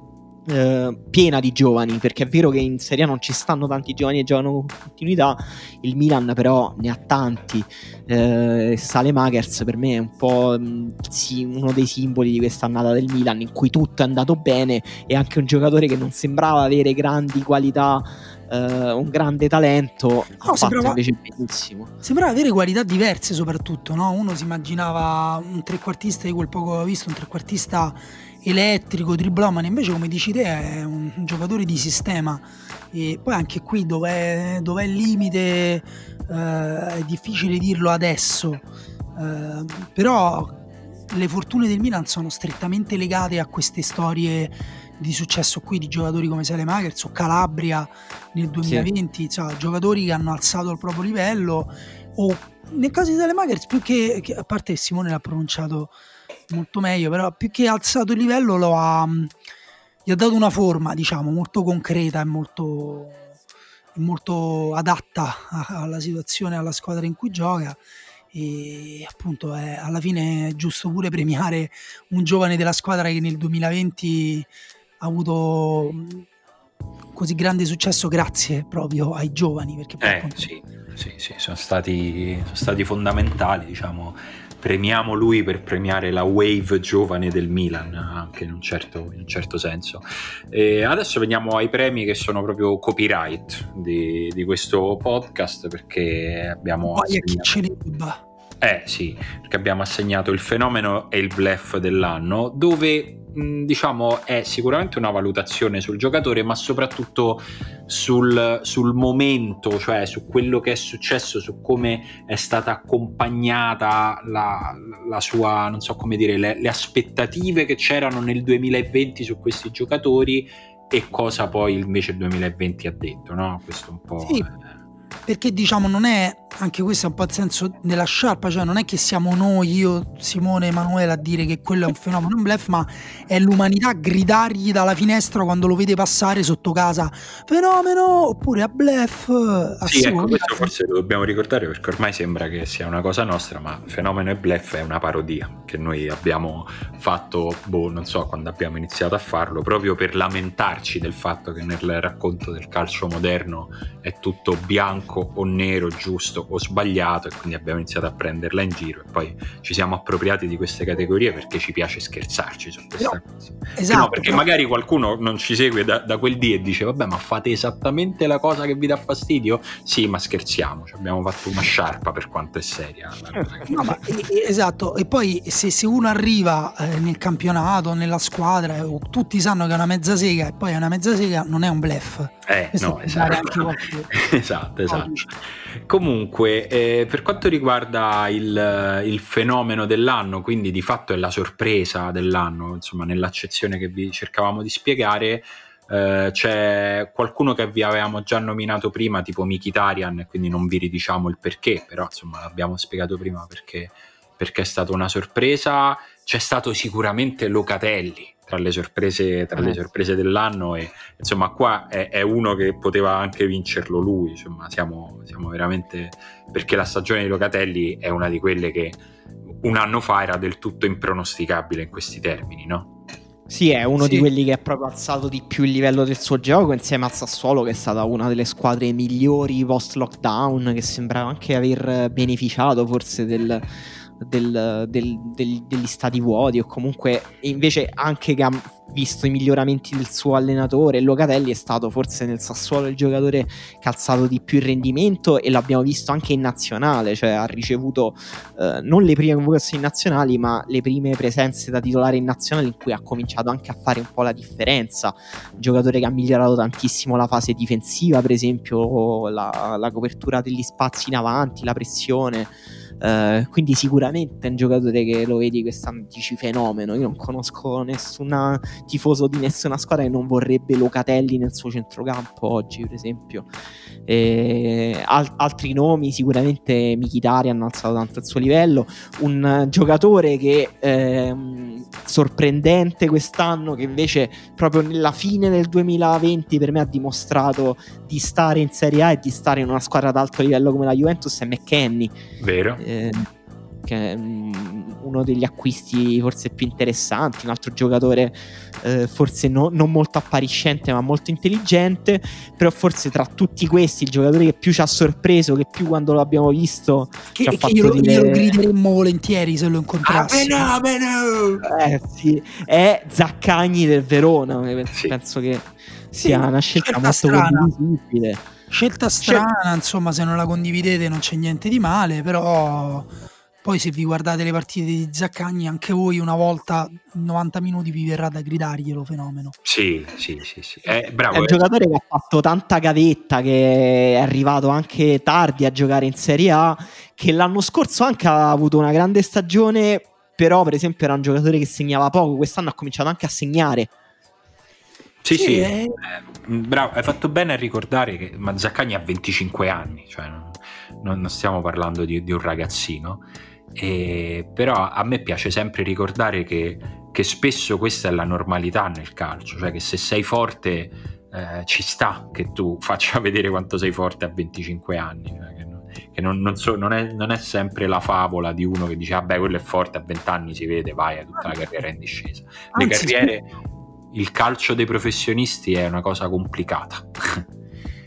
eh, piena di giovani, perché è vero che in Serie A non ci stanno tanti giovani che giocano con continuità, il Milan però ne ha tanti. Eh, Sale Makers per me è un po' mh, mm, sì, uno dei simboli di questa annata del Milan in cui tutto è andato bene e anche un giocatore che non sembrava avere grandi qualità Uh, un grande talento, no, sembrava, invece benissimo. Sembrava avere qualità diverse soprattutto, no? Uno si immaginava un trequartista di quel poco che ho visto, un trequartista elettrico, driblomane, invece come dici te è un, giocatore di sistema. E poi anche qui dov'è, dov'è il limite? Eh, è difficile dirlo adesso, eh, però le fortune del Milan sono strettamente legate a queste storie di successo qui di giocatori come Selemakers o Calabria nel 2020, sì. cioè, giocatori che hanno alzato il proprio livello o nel caso di Selemakers più che, che a parte Simone l'ha pronunciato molto meglio, però più che alzato il livello lo ha, gli ha dato una forma, diciamo, molto concreta e molto, molto adatta alla situazione, alla squadra in cui gioca. E appunto è, alla fine è giusto pure premiare un giovane della squadra che nel 2020 ha avuto così grande successo grazie proprio ai giovani perché eh, appunto... sì, sì, sì, sono stati, sono stati fondamentali diciamo premiamo lui per premiare la wave giovane del Milan, anche in un certo, in un certo senso. E adesso veniamo ai premi che sono proprio copyright di, di questo podcast perché abbiamo... Assegnato... Eh sì, perché abbiamo assegnato il fenomeno e il bluff dell'anno, dove diciamo è sicuramente una valutazione sul giocatore, ma soprattutto sul, sul, momento, cioè su quello che è successo, su come è stata accompagnata la, la sua, non so come dire, le, le aspettative che c'erano nel 2020 su questi giocatori e cosa poi invece il 2020 ha detto, no? Questo un po'. Sì. Perché diciamo non è anche questo è un po' il senso della sciarpa, cioè non è che siamo noi, io, Simone Emanuele a dire che quello è un fenomeno, un blef, ma è l'umanità a gridargli dalla finestra quando lo vede passare sotto casa, fenomeno, oppure a blef. A sì, ecco, questo forse lo dobbiamo ricordare perché ormai sembra che sia una cosa nostra, ma fenomeno e blef è una parodia che noi abbiamo fatto, boh, non so quando abbiamo iniziato a farlo, proprio per lamentarci del fatto che nel racconto del calcio moderno è tutto bianco o nero, giusto ho sbagliato e quindi abbiamo iniziato a prenderla in giro e poi ci siamo appropriati di queste categorie perché ci piace scherzarci su questa no, cosa. Esatto, no, perché però... magari qualcuno non ci segue da, da, quel dì e dice vabbè ma fate esattamente la cosa che vi dà fastidio? Sì ma scherziamo, abbiamo fatto una sciarpa per quanto è seria. [LAUGHS] no, ma, esatto, e poi se, se uno arriva eh, nel campionato, nella squadra, eh, tutti sanno che è una mezza sega e poi è una mezza sega, non è un blef. Eh, no, esatto. [LAUGHS] esatto, esatto. Comunque, eh, per quanto riguarda il, il, fenomeno dell'anno, quindi di fatto è la sorpresa dell'anno, insomma, nell'accezione che vi cercavamo di spiegare, eh, c'è qualcuno che vi avevamo già nominato prima, tipo Mikitarian, quindi non vi ridiciamo il perché, però insomma l'abbiamo spiegato prima perché, perché è stata una sorpresa. C'è stato sicuramente Locatelli, tra le sorprese, tra le sorprese dell'anno e insomma qua è, è, uno che poteva anche vincerlo lui, insomma siamo, siamo veramente perché la stagione di Locatelli è una di quelle che un anno fa era del tutto impronosticabile in questi termini, no? Sì, è uno sì. di quelli che ha proprio alzato di più il livello del suo gioco insieme al Sassuolo che è stata una delle squadre migliori post lockdown che sembrava anche aver beneficiato forse del, del, del, del, degli stati vuoti o comunque invece anche che ha visto i miglioramenti del suo allenatore Locatelli è stato forse nel Sassuolo il giocatore che ha alzato di più il rendimento e l'abbiamo visto anche in nazionale cioè ha ricevuto eh, non le prime convocazioni nazionali ma le prime presenze da titolare in nazionale in cui ha cominciato anche a fare un po' la differenza. Un giocatore che ha migliorato tantissimo la fase difensiva per esempio la, la copertura degli spazi in avanti la pressione Uh, quindi sicuramente è un giocatore che lo vedi quest'anno dici fenomeno. Io non conosco nessun tifoso di nessuna squadra che non vorrebbe Locatelli nel suo centrocampo oggi, per esempio. E, al- altri nomi, sicuramente Michitari hanno alzato tanto il suo livello. Un giocatore che eh, sorprendente quest'anno, che invece proprio nella fine del 2020 per me ha dimostrato di stare in Serie A e di stare in una squadra ad alto livello come la Juventus è McKenny. Vero. Eh, che è uno degli acquisti forse più interessanti, un altro giocatore eh, forse no, non molto appariscente ma molto intelligente, però forse tra tutti questi il giocatore che più ci ha sorpreso, che più quando lo abbiamo visto che, ci ha fatto glielo, dire... glielo grideremmo volentieri se lo incontrassimo. Ah, eh, sì, è Zaccagni del Verona, sì. penso che sia sì, una scelta molto strana. condivisibile. Scelta strana, Scel- insomma, se non la condividete non c'è niente di male, però poi se vi guardate le partite di Zaccagni, anche voi una volta 90 minuti vi verrà da gridarglielo fenomeno. Sì, sì, sì, sì. Eh, bravo, è un eh. giocatore che ha fatto tanta gavetta, che è arrivato anche tardi a giocare in Serie A, che l'anno scorso anche ha avuto una grande stagione, però per esempio era un giocatore che segnava poco, quest'anno ha cominciato anche a segnare. Sì, sì, sì è... eh, bravo, hai fatto bene a ricordare che Mazzaccagni ha 25 anni, cioè non, non stiamo parlando di, di un ragazzino. E, però a me piace sempre ricordare che, che, spesso questa è la normalità nel calcio, cioè che se sei forte eh, ci sta che tu [LAUGHS] faccia vedere quanto sei forte a 25 anni, cioè che, non, che non, so, è, non, è, sempre la favola di uno che dice vabbè quello è forte a 20 anni si vede, vai, a tutta la carriera in discesa. Le Anzi, carriere, il calcio dei professionisti è una cosa complicata.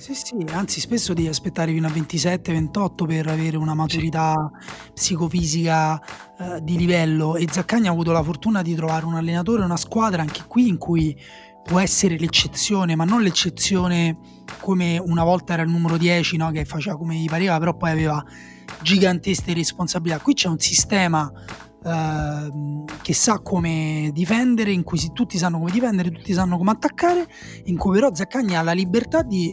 Sì, sì, anzi spesso devi aspettare fino a 27-28 per avere una maturità psicofisica eh, di livello e Zaccagni ha avuto la fortuna di trovare un allenatore, una squadra anche qui in cui può essere l'eccezione, ma non l'eccezione come una volta era il numero 10, no? che faceva come gli pareva, però poi aveva gigantesche responsabilità. Qui c'è un sistema Uh, che sa come difendere, in cui tutti sanno come difendere, tutti sanno come attaccare, in cui però Zaccagni ha la libertà di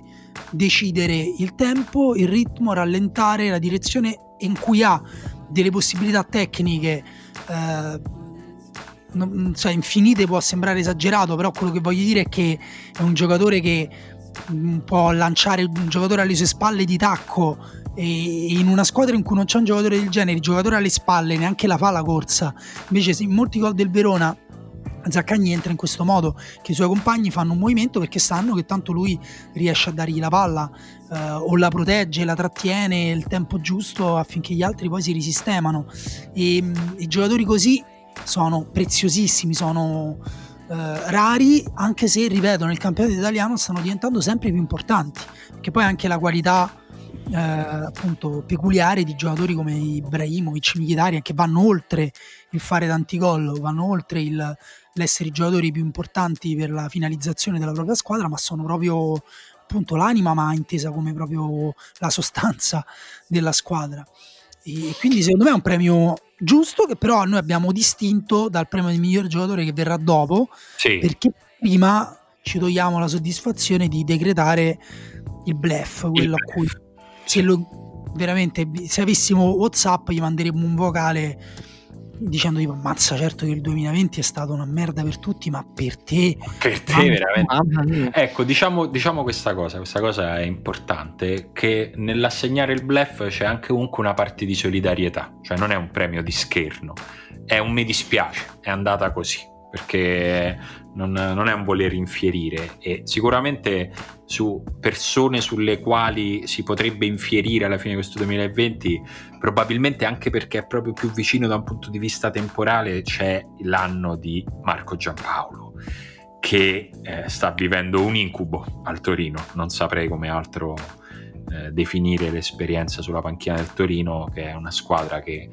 decidere il tempo, il ritmo, rallentare la direzione in cui ha delle possibilità tecniche. Uh, non, cioè, infinite può sembrare esagerato, però quello che voglio dire è che è un giocatore che mm, può lanciare un giocatore alle sue spalle di tacco e in una squadra in cui non c'è un giocatore del genere, il giocatore alle spalle neanche la fa la corsa. Invece, in molti gol del Verona Zaccagni entra in questo modo che i suoi compagni fanno un movimento perché sanno che tanto lui riesce a dargli la palla eh, o la protegge, la trattiene il tempo giusto affinché gli altri poi si risistemano e mm, i giocatori così sono preziosissimi, sono eh, rari anche se ripeto nel campionato italiano stanno diventando sempre più importanti perché poi anche la qualità eh, appunto peculiare di giocatori come Ibrahimovic, Mkhitaryan che vanno oltre il fare tanti gol, vanno oltre il, l'essere i giocatori più importanti per la finalizzazione della propria squadra, ma sono proprio appunto l'anima, ma intesa come proprio la sostanza della squadra. E quindi secondo me è un premio giusto che però noi abbiamo distinto dal premio del miglior giocatore che verrà dopo, sì. perché prima ci togliamo la soddisfazione di decretare il bluff, quello il a cui se lo, veramente se avessimo Whatsapp gli manderemmo un vocale dicendo tipo ammazza certo che il 2020 è stato una merda per tutti ma per te? Per te veramente. ecco diciamo, diciamo, questa cosa questa cosa è importante che nell'assegnare il bluff c'è anche comunque una parte di solidarietà cioè non è un premio di scherno. È un mi dispiace è andata così perché non, non, è un voler infierire e sicuramente su persone sulle quali si potrebbe infierire alla fine di questo 2020 probabilmente anche perché è proprio più vicino da un punto di vista temporale c'è l'anno di Marco Giampaolo che eh, sta vivendo un incubo al Torino. Non saprei come altro eh, definire l'esperienza sulla panchina del Torino che è una squadra che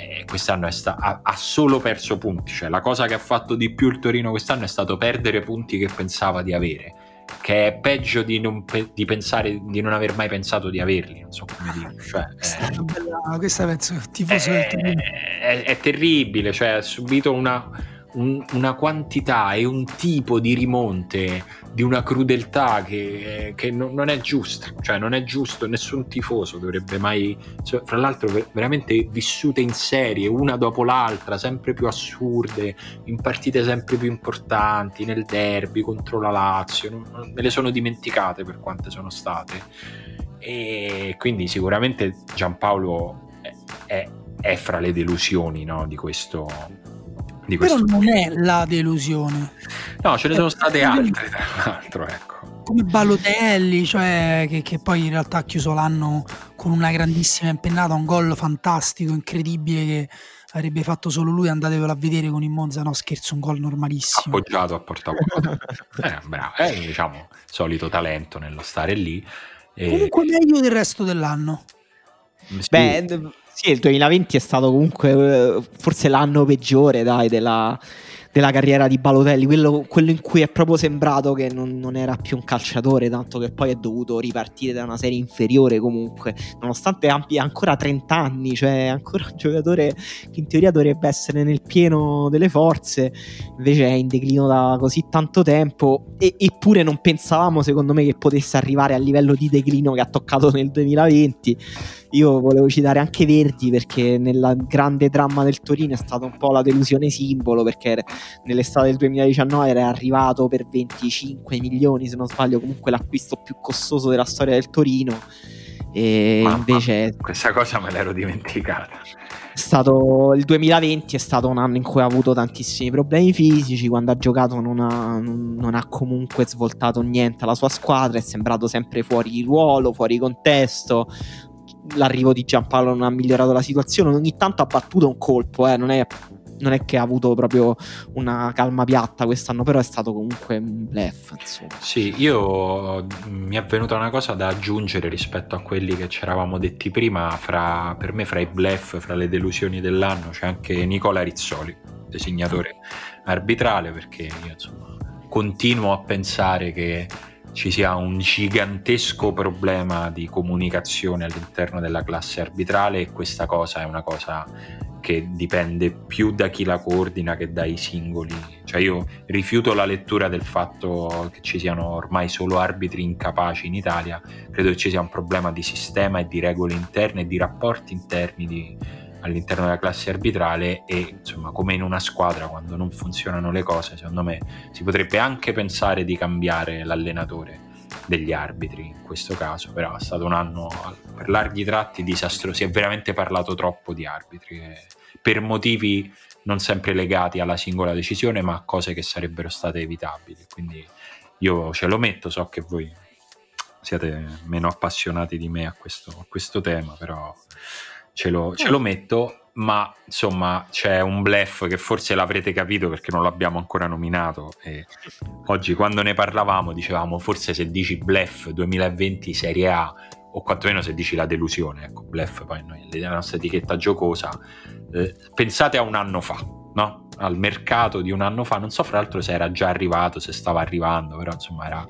eh, quest'anno sta- ha, ha, solo perso punti, cioè la cosa che ha fatto di più il Torino quest'anno è stato perdere punti che pensava di avere, che è peggio di non, pe- di pensare di non aver mai pensato di averli, non so come dire. Cioè, eh, bella, questa penso tifoso è, è, è, è terribile, cioè ha subito una un, una quantità e un tipo di rimonte di una crudeltà che, che non, non, è giusta, cioè non è giusto, nessun tifoso dovrebbe mai, cioè, fra l'altro veramente vissute in serie, una dopo l'altra, sempre più assurde, in partite sempre più importanti, nel derby contro la Lazio, non, non, me le sono dimenticate per quante sono state. E quindi sicuramente Giampaolo è, è, è fra le delusioni no, di questo di Però non è la delusione. No, ce ne sono state altre, tra l'altro, ecco. Come Balotelli, cioè che, che, poi in realtà ha chiuso l'anno con una grandissima impennata, un gol fantastico, incredibile che avrebbe fatto solo lui, andatevelo a vedere con il Monza, no scherzo, un gol normalissimo. Appoggiato a portavuoto. [LAUGHS] eh, bravo, è diciamo solito talento nello stare lì. E... Comunque meglio del resto dell'anno. Beh, sì, il 2020 è stato comunque eh, forse l'anno peggiore dai, della, della carriera di Balotelli, quello, quello, in cui è proprio sembrato che non, non, era più un calciatore, tanto che poi è dovuto ripartire da una serie inferiore comunque, nonostante abbia ancora 30 anni, cioè ancora un giocatore che in teoria dovrebbe essere nel pieno delle forze, invece è in declino da così tanto tempo, e, eppure non pensavamo secondo me che potesse arrivare al livello di declino che ha toccato nel 2020 io volevo citare anche Verdi perché nella grande dramma del Torino è stata un po' la delusione simbolo perché nell'estate del 2019 era arrivato per 25 milioni se non sbaglio comunque l'acquisto più costoso della storia del Torino. E Mamma, invece questa cosa me l'ero dimenticata. stato, il 2020 è stato un anno in cui ha avuto tantissimi problemi fisici, quando ha giocato non ha, non ha, comunque svoltato niente alla sua squadra, è sembrato sempre fuori ruolo, fuori contesto, l'arrivo di Giampaolo non ha migliorato la situazione. Ogni tanto ha battuto un colpo, eh, non, è, non, è, che ha avuto proprio una calma piatta quest'anno, però è stato comunque un blef. Sì, io mi è venuta una cosa da aggiungere rispetto a quelli che ci eravamo detti prima. Fra, per me, fra i blef, fra le delusioni dell'anno, c'è anche Nicola Rizzoli, designatore arbitrale, perché io insomma continuo a pensare che ci sia un gigantesco problema di comunicazione all'interno della classe arbitrale e questa cosa è una cosa che dipende più da chi la coordina che dai singoli. Cioè io rifiuto la lettura del fatto che ci siano ormai solo arbitri incapaci in Italia, credo che ci sia un problema di sistema e di regole interne e di rapporti interni di, all'interno della classe arbitrale e insomma come in una squadra quando non funzionano le cose secondo me si potrebbe anche pensare di cambiare l'allenatore degli arbitri in questo caso però è stato un anno per larghi tratti disastroso. Si è veramente parlato troppo di arbitri per motivi non sempre legati alla singola decisione ma a cose che sarebbero state evitabili. Quindi io ce lo metto so che voi siete meno appassionati di me a questo, a questo tema però ce lo, ce lo mm. metto, ma insomma c'è un blef che forse l'avrete capito perché non l'abbiamo ancora nominato e oggi quando ne parlavamo dicevamo forse se dici blef 2020 Serie A o quantomeno se dici la delusione, ecco, blef, poi noi, la nostra etichetta giocosa, eh, pensate a un anno fa, no? Al mercato di un anno fa, non so fra l'altro se era già arrivato, se stava arrivando, però insomma era,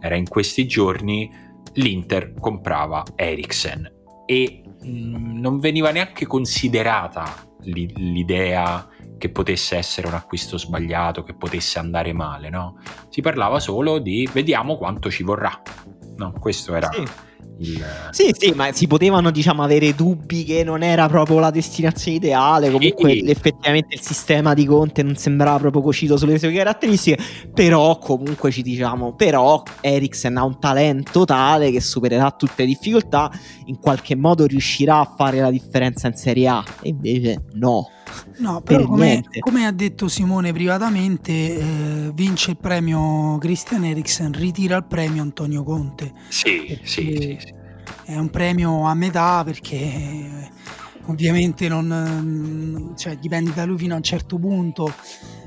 era in questi giorni, l'Inter comprava Eriksen e mm, non veniva neanche considerata l'idea che potesse essere un acquisto sbagliato, che potesse andare male, no? Si parlava solo di vediamo quanto ci vorrà. No, questo era sì. Il... Sì, sì, ma si potevano, diciamo, avere dubbi che non era proprio la destinazione ideale. Comunque, sì. effettivamente il sistema di Conte non sembrava proprio cucito sulle sue caratteristiche. Però, comunque, ci diciamo, però Eriksen ha un talento tale che supererà tutte le difficoltà. In qualche modo riuscirà a fare la differenza in Serie A. E invece, no. No, [LAUGHS] però come, come, ha detto Simone privatamente, eh, vince il premio Christian Eriksen, ritira il premio Antonio Conte. Sì, sì, sì, sì, È un premio a metà perché eh, ovviamente non, cioè, dipende da lui fino a un certo punto.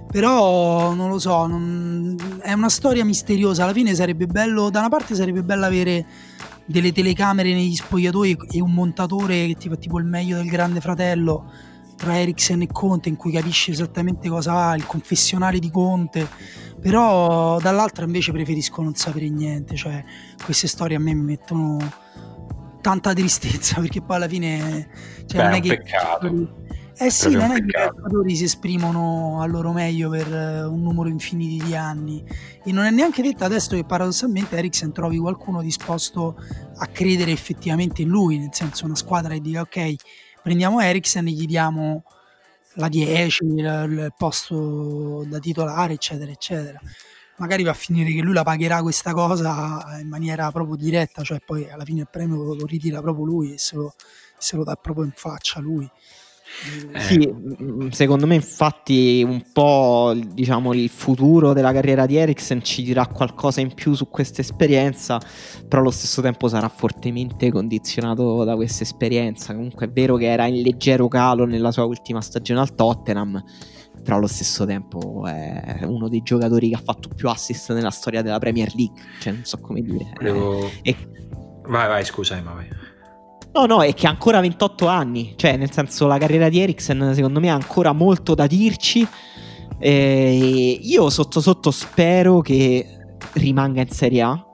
Però non lo so, non, è una storia misteriosa. Alla fine sarebbe bello, da una parte sarebbe bello avere delle telecamere negli spogliatoi e un montatore che ti fa tipo il meglio del grande fratello tra Eriksen e Conte in cui capisci esattamente cosa ha, il confessionale di Conte, però dall'altra invece preferisco non sapere niente, cioè queste storie a me mi mettono tanta tristezza [LAUGHS] perché poi alla fine cioè, Beh, non è, è che peccato. Eh sì, non è che i calciatori si esprimono al loro meglio per uh, un numero infinito di anni e non è neanche detto adesso che paradossalmente Eriksen trovi qualcuno disposto a credere effettivamente in lui, nel senso una squadra che dica ok, prendiamo Eriksen e gli diamo la 10, il, posto da titolare, eccetera, eccetera. Magari va a finire che lui la pagherà questa cosa in maniera proprio diretta, cioè poi alla fine il premio lo ritira proprio lui e se lo, se lo dà proprio in faccia lui. Eh. Sì, mm, secondo me infatti un po' diciamo il futuro della carriera di Eriksen ci dirà qualcosa in più su questa esperienza, però allo stesso tempo sarà fortemente condizionato da questa esperienza. Comunque è vero che era in leggero calo nella sua ultima stagione al Tottenham, però allo stesso tempo è uno dei giocatori che ha fatto più assist nella storia della Premier League, cioè non so come dire. Volevo... Eh, e... Vai, vai, scusa, ma vai. No, no, è che ha ancora 28 anni. Cioè, nel senso, la carriera di Eriksen, secondo me, ha ancora molto da dirci. E io sotto sotto spero che rimanga in Serie A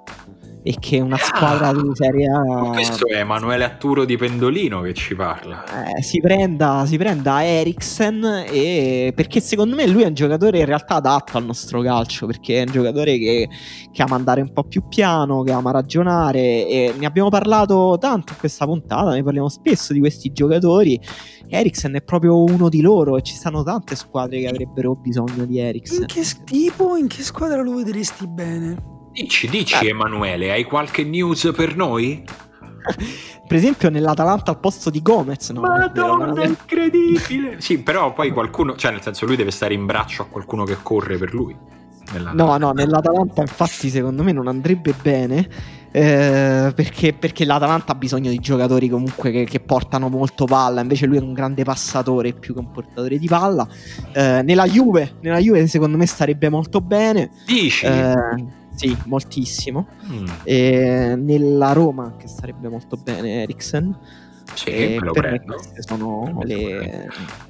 e che una squadra ah, di Serie A. Questo è Emanuele Atturo di Pendolino che ci parla. Eh, si, prenda, si prenda Eriksen e... perché secondo me lui è un giocatore in realtà adatto al nostro calcio perché è un giocatore che, che ama andare un po' più piano, che ama ragionare e ne abbiamo parlato tanto in questa puntata, ne parliamo spesso di questi giocatori. Eriksen è proprio uno di loro e ci stanno tante squadre che avrebbero bisogno di Eriksen. In che tipo, in che squadra lo vedresti bene? Dici, dici, eh. Emanuele, hai qualche news per noi? [LAUGHS] per esempio nell'Atalanta al posto di Gomez no? Madonna è incredibile [LAUGHS] sì però poi qualcuno cioè nel senso lui deve stare in braccio a qualcuno che corre per lui no no nell'Atalanta infatti secondo me non andrebbe bene eh, perché, perché, l'Atalanta ha bisogno di giocatori comunque che, che, portano molto palla invece lui è un grande passatore più che un portatore di palla eh, nella Juve nella Juve secondo me starebbe molto bene dici eh, sì, moltissimo. Mm. Nella Roma, che sarebbe molto bene, Eriksen. Sì, e me lo per prendo. queste sono le,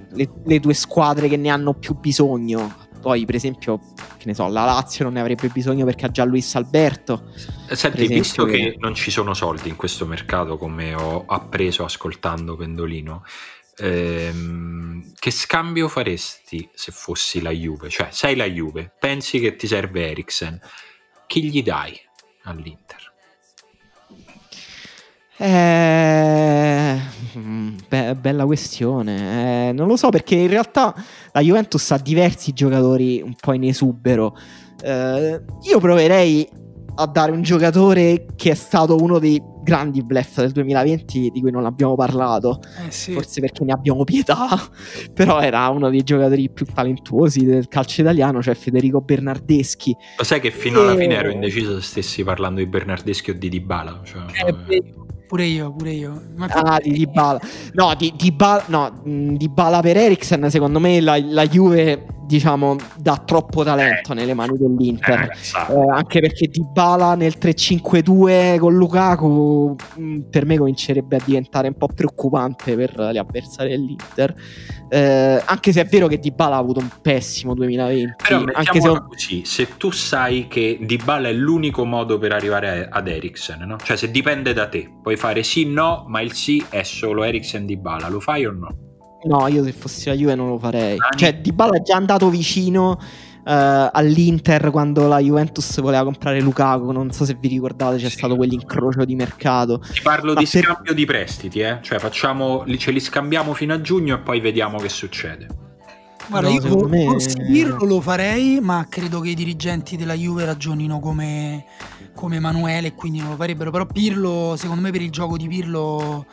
le, le, due squadre che ne hanno più bisogno. Poi, per esempio, che ne so, la Lazio non ne avrebbe bisogno perché ha già Luis Alberto. Eh, senti, esempio, visto che... che non ci sono soldi in questo mercato, come ho appreso ascoltando Pendolino, ehm, che scambio faresti se fossi la Juve? Cioè, sei la Juve, pensi che ti serve Eriksen chi gli dai all'Inter? Eh, be- bella questione. Eh, non lo so perché in realtà la Juventus ha diversi giocatori un po' in esubero. Eh, io proverei a dare un giocatore che è stato uno dei grandi bluff del 2020 di cui non abbiamo parlato, eh sì. forse perché ne abbiamo pietà, [LAUGHS] però era uno dei giocatori più talentuosi del calcio italiano, cioè Federico Bernardeschi. Lo sai che fino e... alla fine ero indeciso se stessi parlando di Bernardeschi o di Dybala. Cioè, eh, pure io, pure io. Ma ah, di Dybala. No, di, Dybala, no, Dybala per Eriksen, secondo me la, la Juve diciamo, dà troppo talento eh. nelle mani dell'Inter. Eh, eh, anche perché Di Bala nel 3-5-2 con Lukaku mh, mm, per me comincerebbe a diventare un po' preoccupante per gli avversari dell'Inter. Eh, anche se è vero che Di Bala ha avuto un pessimo 2020. Però anche se... così, se tu sai che Di Bala è l'unico modo per arrivare ad Eriksen, no? cioè se dipende da te, puoi fare sì, no, ma il sì è solo Eriksen Di Bala, lo fai o no? No, io se fossi la Juve non lo farei. Cioè, Di Bala è già andato vicino Uh, all'Inter quando la Juventus voleva comprare Lukaku. Non so se vi ricordate, c'è sì. stato quell'incrocio di mercato. Ti parlo Ma di per... scambio di prestiti, eh? cioè facciamo, ce li scambiamo fino a giugno e poi vediamo che succede. Guarda, no, io me... forse Pirlo lo farei, ma credo che i dirigenti della Juve ragionino come, come Emanuele e quindi non lo farebbero. Però Pirlo, secondo me, per il gioco di Pirlo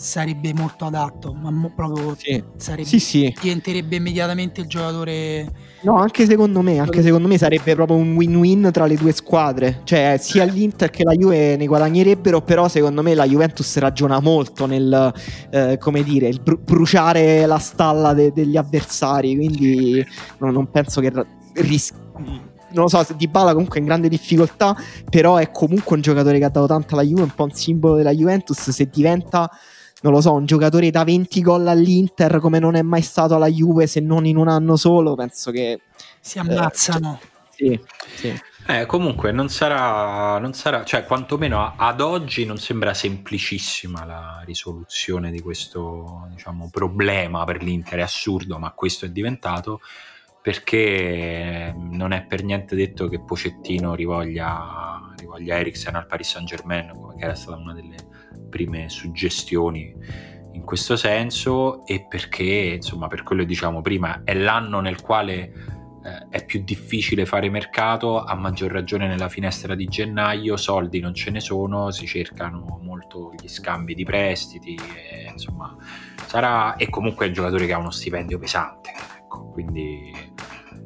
sarebbe molto adatto, ma mo- proprio sì. sarebbe, sì, sì. diventerebbe immediatamente il giocatore. No, anche secondo me, anche secondo me sarebbe proprio un win-win tra le due squadre. Cioè, sia l'Inter che la Juve ne guadagnerebbero, però secondo me la Juventus ragiona molto nel, eh, come dire, il bru- bruciare la stalla de- degli avversari, quindi no, non penso che ris- non lo so, se Di Bala comunque è in grande difficoltà, però è comunque un giocatore che ha dato tanto alla Juve, un po' un simbolo della Juventus, se diventa non lo so, un giocatore da 20 gol all'Inter come non è mai stato alla Juve se non in un anno solo, penso che si ammazzano. Eh, sì, sì. Eh, comunque non sarà, non sarà, cioè quantomeno ad oggi non sembra semplicissima la risoluzione di questo diciamo, problema per l'Inter, è assurdo ma questo è diventato perché non è per niente detto che Pocettino rivoglia, rivoglia Eriksen al Paris Saint Germain, che era stata una delle prime suggestioni in questo senso e perché, insomma, per quello che diciamo prima, è l'anno nel quale eh, è più difficile fare mercato, a maggior ragione nella finestra di gennaio, soldi non ce ne sono, si cercano molto gli scambi di prestiti, e, insomma, sarà e comunque è un giocatore che ha uno stipendio pesante, ecco, quindi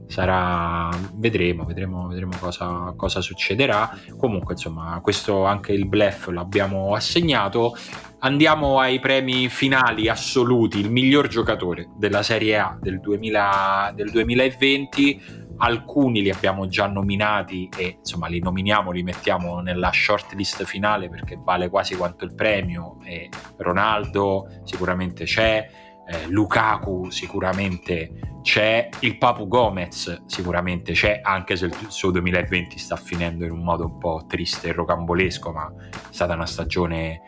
sarà vedremo vedremo, vedremo cosa, cosa, succederà. Comunque insomma questo anche il blef l'abbiamo assegnato. Andiamo ai premi finali assoluti. Il miglior giocatore della Serie A del, 2000, del 2020 alcuni li abbiamo già nominati e insomma li nominiamo, li mettiamo nella shortlist finale perché vale quasi quanto il premio. E Ronaldo sicuramente c'è eh, Lukaku sicuramente c'è, il Papu Gomez sicuramente c'è, anche se il suo 2020 sta finendo in un modo un po' triste e rocambolesco, ma è stata una stagione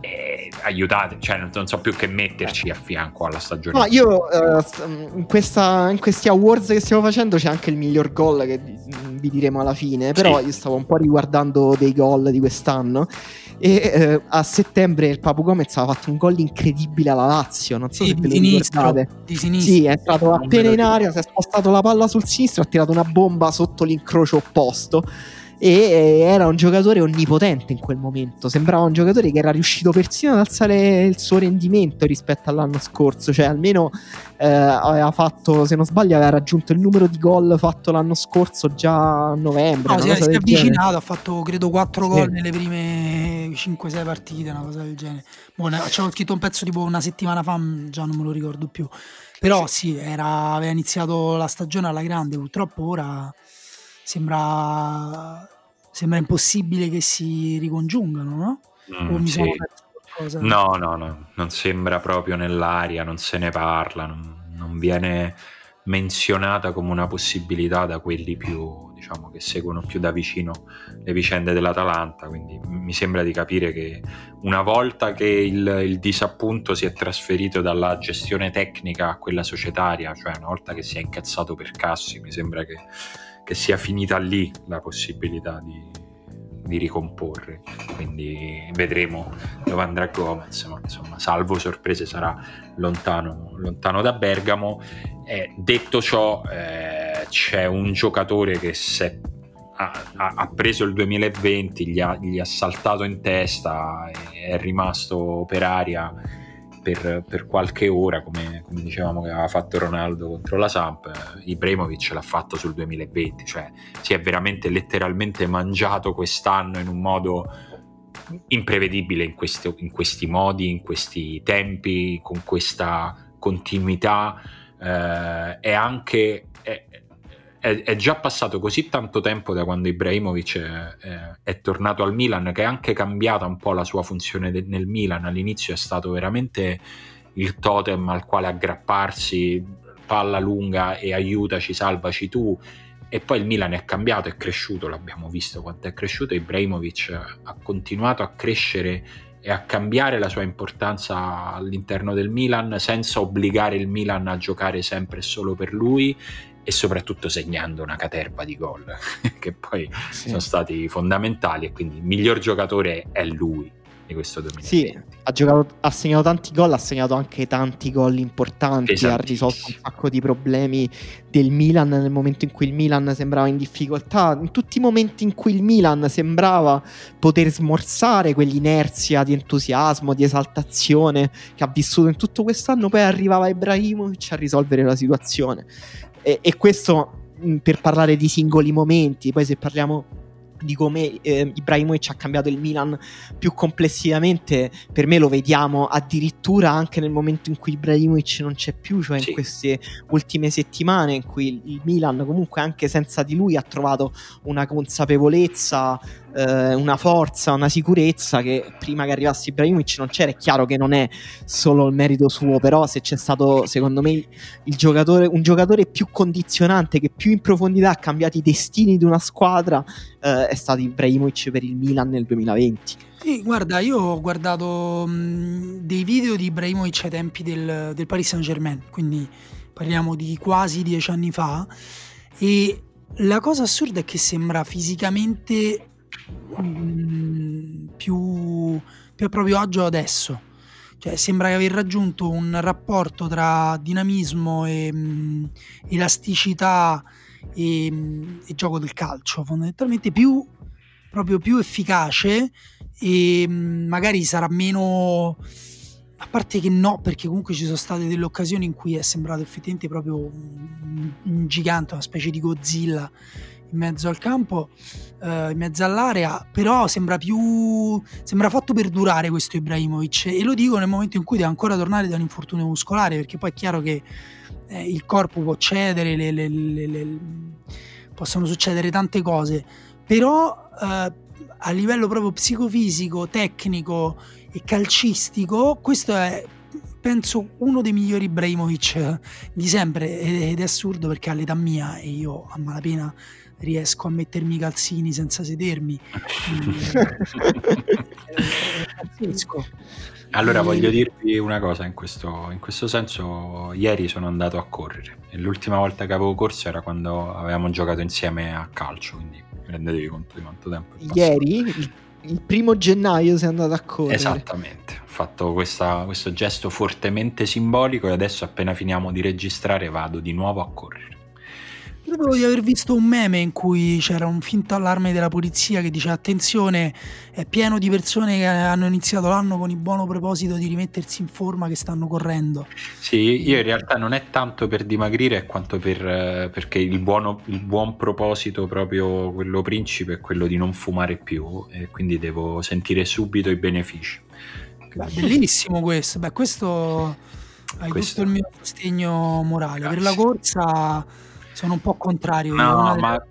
eh, aiutate, cioè non, non, so più che metterci a fianco alla stagione. No, io uh, in, questa, in, questi awards che stiamo facendo c'è anche il miglior gol che vi diremo alla fine, però sì. io stavo un po' riguardando dei gol di quest'anno e eh, a settembre il Papu Gomez ha fatto un gol incredibile alla Lazio non so sì, se ve lo sinistro, Di sinistro. sì, è entrato appena in aria si è spostato la palla sul sinistro ha tirato una bomba sotto l'incrocio opposto e era un giocatore onnipotente in quel momento. Sembrava un giocatore che era riuscito persino ad alzare il suo rendimento rispetto all'anno scorso, cioè almeno eh, aveva fatto, se non sbaglio, aveva raggiunto il numero di gol fatto l'anno scorso già a novembre. No, si, è avvicinato, ha fatto credo 4 sì. gol nelle prime 5-6 partite, una cosa del genere. Boh, c'avevo scritto un pezzo tipo una settimana fa, già non me lo ricordo più. Però sì, era, aveva iniziato la stagione alla grande, purtroppo ora sembra, sembra impossibile che si ricongiungano, no? Mm, sì. No, no, no, non sembra proprio nell'aria, non se ne parla, non, non viene menzionata come una possibilità da quelli più, diciamo, che seguono più da vicino le vicende dell'Atalanta, quindi mi sembra di capire che una volta che il, il, disappunto si è trasferito dalla gestione tecnica a quella societaria, cioè una volta che si è incazzato per Cassi, mi sembra che che sia finita lì la possibilità di, di ricomporre. Quindi vedremo dove andrà Gomez, ma insomma, salvo sorprese, sarà lontano, lontano da Bergamo. Eh, detto ciò, eh, c'è un giocatore che se ha, ha, preso il 2020, gli ha, gli ha saltato in testa, è rimasto per aria per, per qualche ora, come, come, dicevamo che aveva fatto Ronaldo contro la Samp, Ibrahimovic l'ha fatto sul 2020, cioè si è veramente letteralmente mangiato quest'anno in un modo imprevedibile in, questo, in questi modi, in questi tempi, con questa continuità. eh, è anche è, è, è, già passato così tanto tempo da quando Ibrahimovic è, è, tornato al Milan che è anche cambiata un po' la sua funzione de, nel Milan. All'inizio è stato veramente il totem al quale aggrapparsi palla lunga e aiutaci, salvaci tu. E poi il Milan è cambiato, è cresciuto, l'abbiamo visto quanto è cresciuto, Ibrahimovic ha continuato a crescere e a cambiare la sua importanza all'interno del Milan senza obbligare il Milan a giocare sempre solo per lui e soprattutto segnando una caterva di gol [LAUGHS] che poi sì. sono stati fondamentali e quindi il miglior giocatore è lui di questo 2020. Sì, ha, giocato, ha segnato tanti gol, ha segnato anche tanti gol importanti, ha risolto un sacco di problemi del Milan nel momento in cui il Milan sembrava in difficoltà, in tutti i momenti in cui il Milan sembrava poter smorzare quell'inerzia di entusiasmo, di esaltazione che ha vissuto in tutto quest'anno, poi arrivava Ibrahimovic a risolvere la situazione. E, e questo per parlare di singoli momenti, poi se parliamo di come eh, Ibrahimovic ha cambiato il Milan più complessivamente, per me lo vediamo addirittura anche nel momento in cui Ibrahimovic non c'è più, cioè sì. in queste ultime settimane in cui il Milan comunque anche senza di lui ha trovato una consapevolezza eh, una forza, una sicurezza che prima che arrivasse Ibrahimovic non c'era. È chiaro che non è solo il merito suo, però se c'è stato, secondo me, giocatore, un giocatore più condizionante che più in profondità ha cambiato i destini di una squadra, eh, è stato Ibrahimovic per il Milan nel 2020. Sì, guarda, io ho guardato mh, dei video di Ibrahimovic ai tempi del, del Paris Saint Germain, quindi parliamo di quasi dieci anni fa, e la cosa assurda è che sembra fisicamente Mm, più, più a proprio agio adesso. Cioè, sembra aver raggiunto un rapporto tra dinamismo e mh, mm, elasticità e, mh, mm, e, gioco del calcio, fondamentalmente più, proprio più efficace e mh, magari sarà meno... A parte che no, perché comunque ci sono state delle occasioni in cui è sembrato effettivamente proprio un, un gigante, una specie di Godzilla in mezzo al campo, eh, in mezzo all'area, però sembra più sembra fatto per durare questo Ibrahimovic. E lo dico nel momento in cui deve ancora tornare da un infortunio muscolare, perché poi è chiaro che eh, il corpo può cedere, le, le, le, possono succedere tante cose, però eh, a livello proprio psicofisico, tecnico e calcistico, questo è penso uno dei migliori Ibrahimovic di sempre. Ed è assurdo perché all'età mia e io a malapena riesco a mettermi i calzini senza sedermi. pazzesco. [LAUGHS] Allora e... voglio dirvi una cosa in questo, in questo, senso, ieri sono andato a correre e l'ultima volta che avevo corso era quando avevamo giocato insieme a calcio, quindi rendetevi conto di quanto tempo è Ieri? Il, il primo gennaio sei andato a correre? Esattamente, ho fatto questa, questo gesto fortemente simbolico e adesso appena finiamo di registrare vado di nuovo a correre. Credo di aver visto un meme in cui c'era un finto allarme della polizia che dice attenzione, è pieno di persone che hanno iniziato l'anno con il buono proposito di rimettersi in forma che stanno correndo. Sì, io in realtà non è tanto per dimagrire quanto per, eh, perché il, buono, il buon proposito, proprio quello principe, è quello di non fumare più e quindi devo sentire subito i benefici. Beh, bellissimo questo, Beh, questo hai questo... tutto il mio sostegno morale. Grazie. Per la corsa sono un po' contrario. No, ma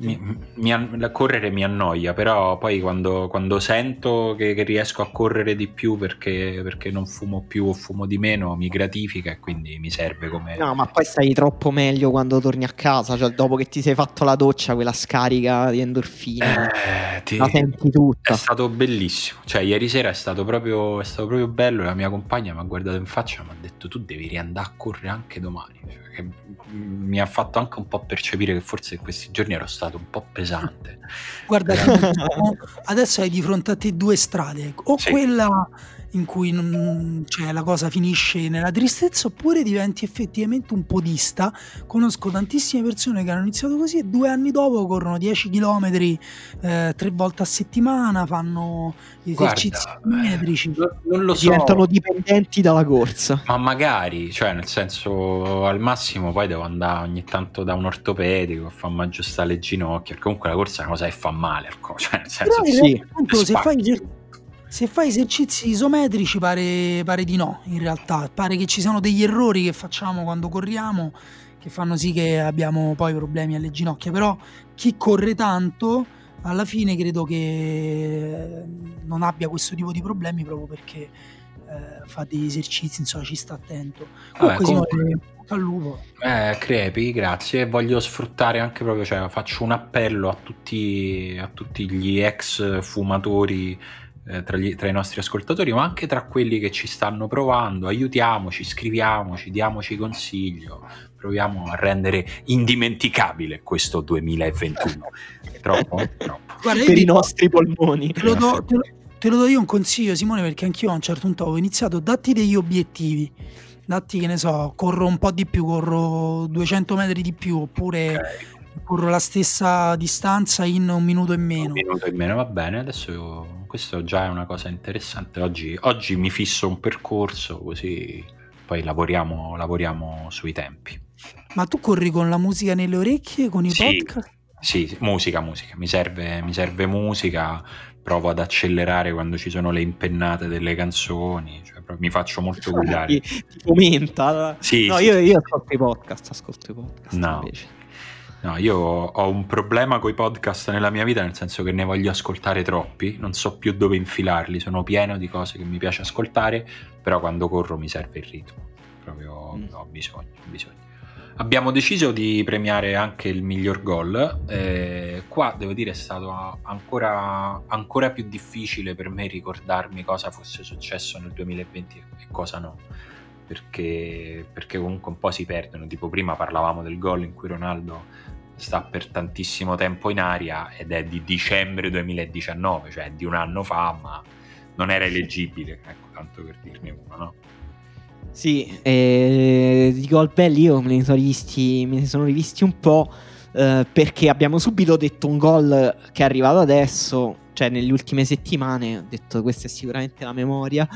mi, mi, correre mi annoia, però poi quando, quando sento che, che, riesco a correre di più perché, perché, non fumo più o fumo di meno, mi gratifica e quindi mi serve come... No, ma poi stai troppo meglio quando torni a casa, cioè dopo che ti sei fatto la doccia, quella scarica di endorfine, eh, ti... la senti tutta. È stato bellissimo, cioè ieri sera è stato proprio, è stato proprio bello, la mia compagna mi ha guardato in faccia e mi ha detto tu devi riandare a correre anche domani, cioè, mi ha fatto anche un po' percepire che forse questi giorni ero stato un po' pesante. Guarda, diciamo, adesso hai di fronte a te due strade, o sì. quella in cui non, cioè, la cosa finisce nella tristezza oppure diventi effettivamente un podista. Conosco tantissime persone che hanno iniziato così e due anni dopo corrono 10 km eh, tre volte a settimana, fanno esercizi Guarda, metrici. Non lo so. Diventano dipendenti dalla corsa. Ma magari, cioè nel senso al massimo poi devo andare ogni tanto da un ortopedico a farmi aggiustare le ginocchia, perché comunque la corsa è una cosa che fa male, cioè nel senso... Però, sì, appunto, se fai Se fai esercizi isometrici pare, pare di no, in realtà. Pare che ci siano degli errori che facciamo quando corriamo che fanno sì che abbiamo poi problemi alle ginocchia. Però chi corre tanto alla fine credo che non abbia questo tipo di problemi proprio perché eh, fa degli esercizi, insomma ci sta attento. Comunque, Vabbè, comunque... al lupo. Eh, crepi, grazie. Voglio sfruttare anche proprio, cioè faccio un appello a tutti, a tutti gli ex fumatori eh, tra, gli, tra, i nostri ascoltatori, ma anche tra quelli che ci stanno provando. Aiutiamoci, scriviamoci, diamoci consiglio, proviamo a rendere indimenticabile questo 2021. Troppo? Troppo. Guarda, per i nostri polmoni. Te lo, do, te, lo, te lo, do, io un consiglio, Simone, perché anch'io a un certo punto ho iniziato, datti degli obiettivi. Datti che ne so, corro un po' di più, corro 200 metri di più, oppure okay corro la stessa distanza in un minuto e meno. Un minuto e meno va bene, adesso io, questo già è una cosa interessante. Oggi, oggi mi fisso un percorso così poi lavoriamo, lavoriamo, sui tempi. Ma tu corri con la musica nelle orecchie, con i sì, podcast? Sì, musica, musica. Mi serve, mi serve musica, provo ad accelerare quando ci sono le impennate delle canzoni, cioè, mi faccio molto guidare. Ti, ti fomenta. Sì, no, sì, io, io, ascolto i podcast, ascolto i podcast no. invece. No, io ho un problema con i podcast nella mia vita, nel senso che ne voglio ascoltare troppi, non so più dove infilarli, sono pieno di cose che mi piace ascoltare, però quando corro mi serve il ritmo, proprio mm. ho bisogno, ho bisogno. Abbiamo deciso di premiare anche il miglior gol, eh, qua devo dire è stato ancora, ancora più difficile per me ricordarmi cosa fosse successo nel 2020 e cosa no. Perché, perché, comunque un po' si perdono. Tipo, prima parlavamo del gol in cui Ronaldo sta per tantissimo tempo in aria ed è di dicembre 2019, cioè di un anno fa, ma non era eleggibile, ecco, tanto per dirne uno, no? Sì, eh, di gol belli io me ne sono rivisti, ne sono rivisti un po' eh, perché abbiamo subito detto un gol che è arrivato adesso, cioè nelle ultime settimane, ho detto questa è sicuramente la memoria.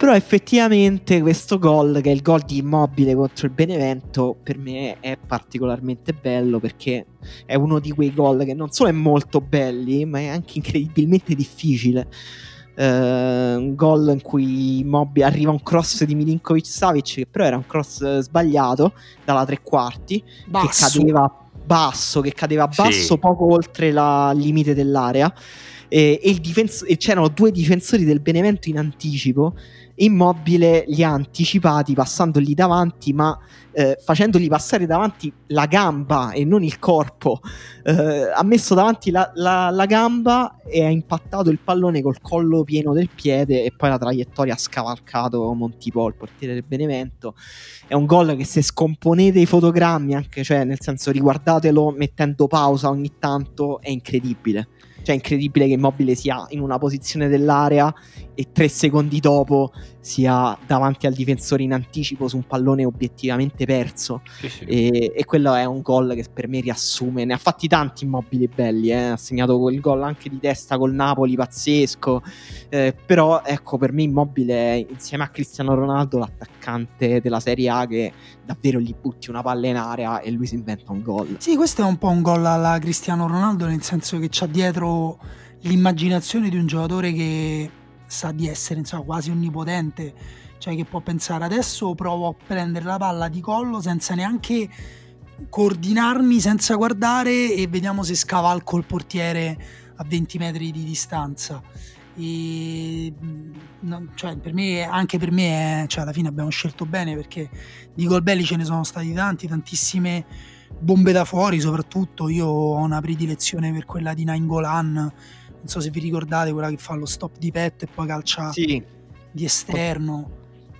Però effettivamente questo gol, che è il gol di Immobile contro il Benevento, per me è particolarmente bello perché è uno di quei gol che non solo è molto belli, ma è anche incredibilmente difficile. Uh, un gol in cui Immobile arriva un cross di Milinkovic Savic, che però era un cross sbagliato dalla tre quarti, basso. che cadeva basso, che cadeva basso sì. poco oltre il limite dell'area. E, e, difens- e c'erano due difensori del Benevento in anticipo Immobile li ha anticipati passandogli davanti, ma eh, facendogli passare davanti la gamba e non il corpo. Eh, ha messo davanti la, la, la, gamba e ha impattato il pallone col collo pieno del piede e poi la traiettoria ha scavalcato Montipò, il portiere del Benevento. È un gol che se scomponete i fotogrammi, anche cioè nel senso riguardatelo mettendo pausa ogni tanto, è incredibile. Cioè, è incredibile che Immobile sia in una posizione dell'area e tre secondi dopo sia davanti al difensore in anticipo su un pallone obiettivamente perso. Sì, sì. E, e, quello è un gol che per me riassume. Ne ha fatti tanti Immobili belli. Eh? Ha segnato quel gol anche di testa col Napoli, pazzesco. Eh, però, ecco, per me Immobile insieme a Cristiano Ronaldo l'attaccante della Serie A che davvero gli butti una palla in area e lui si inventa un gol. Sì, questo è un po' un gol alla Cristiano Ronaldo, nel senso che c'ha dietro l'immaginazione di un giocatore che sa di essere insomma, quasi onnipotente, cioè che può pensare adesso provo a prendere la palla di collo senza neanche coordinarmi, senza guardare e vediamo se scavalco il portiere a 20 metri di distanza. E, no, cioè, per me, anche per me, è, cioè, alla fine abbiamo scelto bene perché di gol belli ce ne sono stati tanti, tantissime bombe da fuori. Soprattutto io ho una predilezione per quella di Nainggolan. Non so se vi ricordate quella che fa lo stop di petto e poi calcia sì. di esterno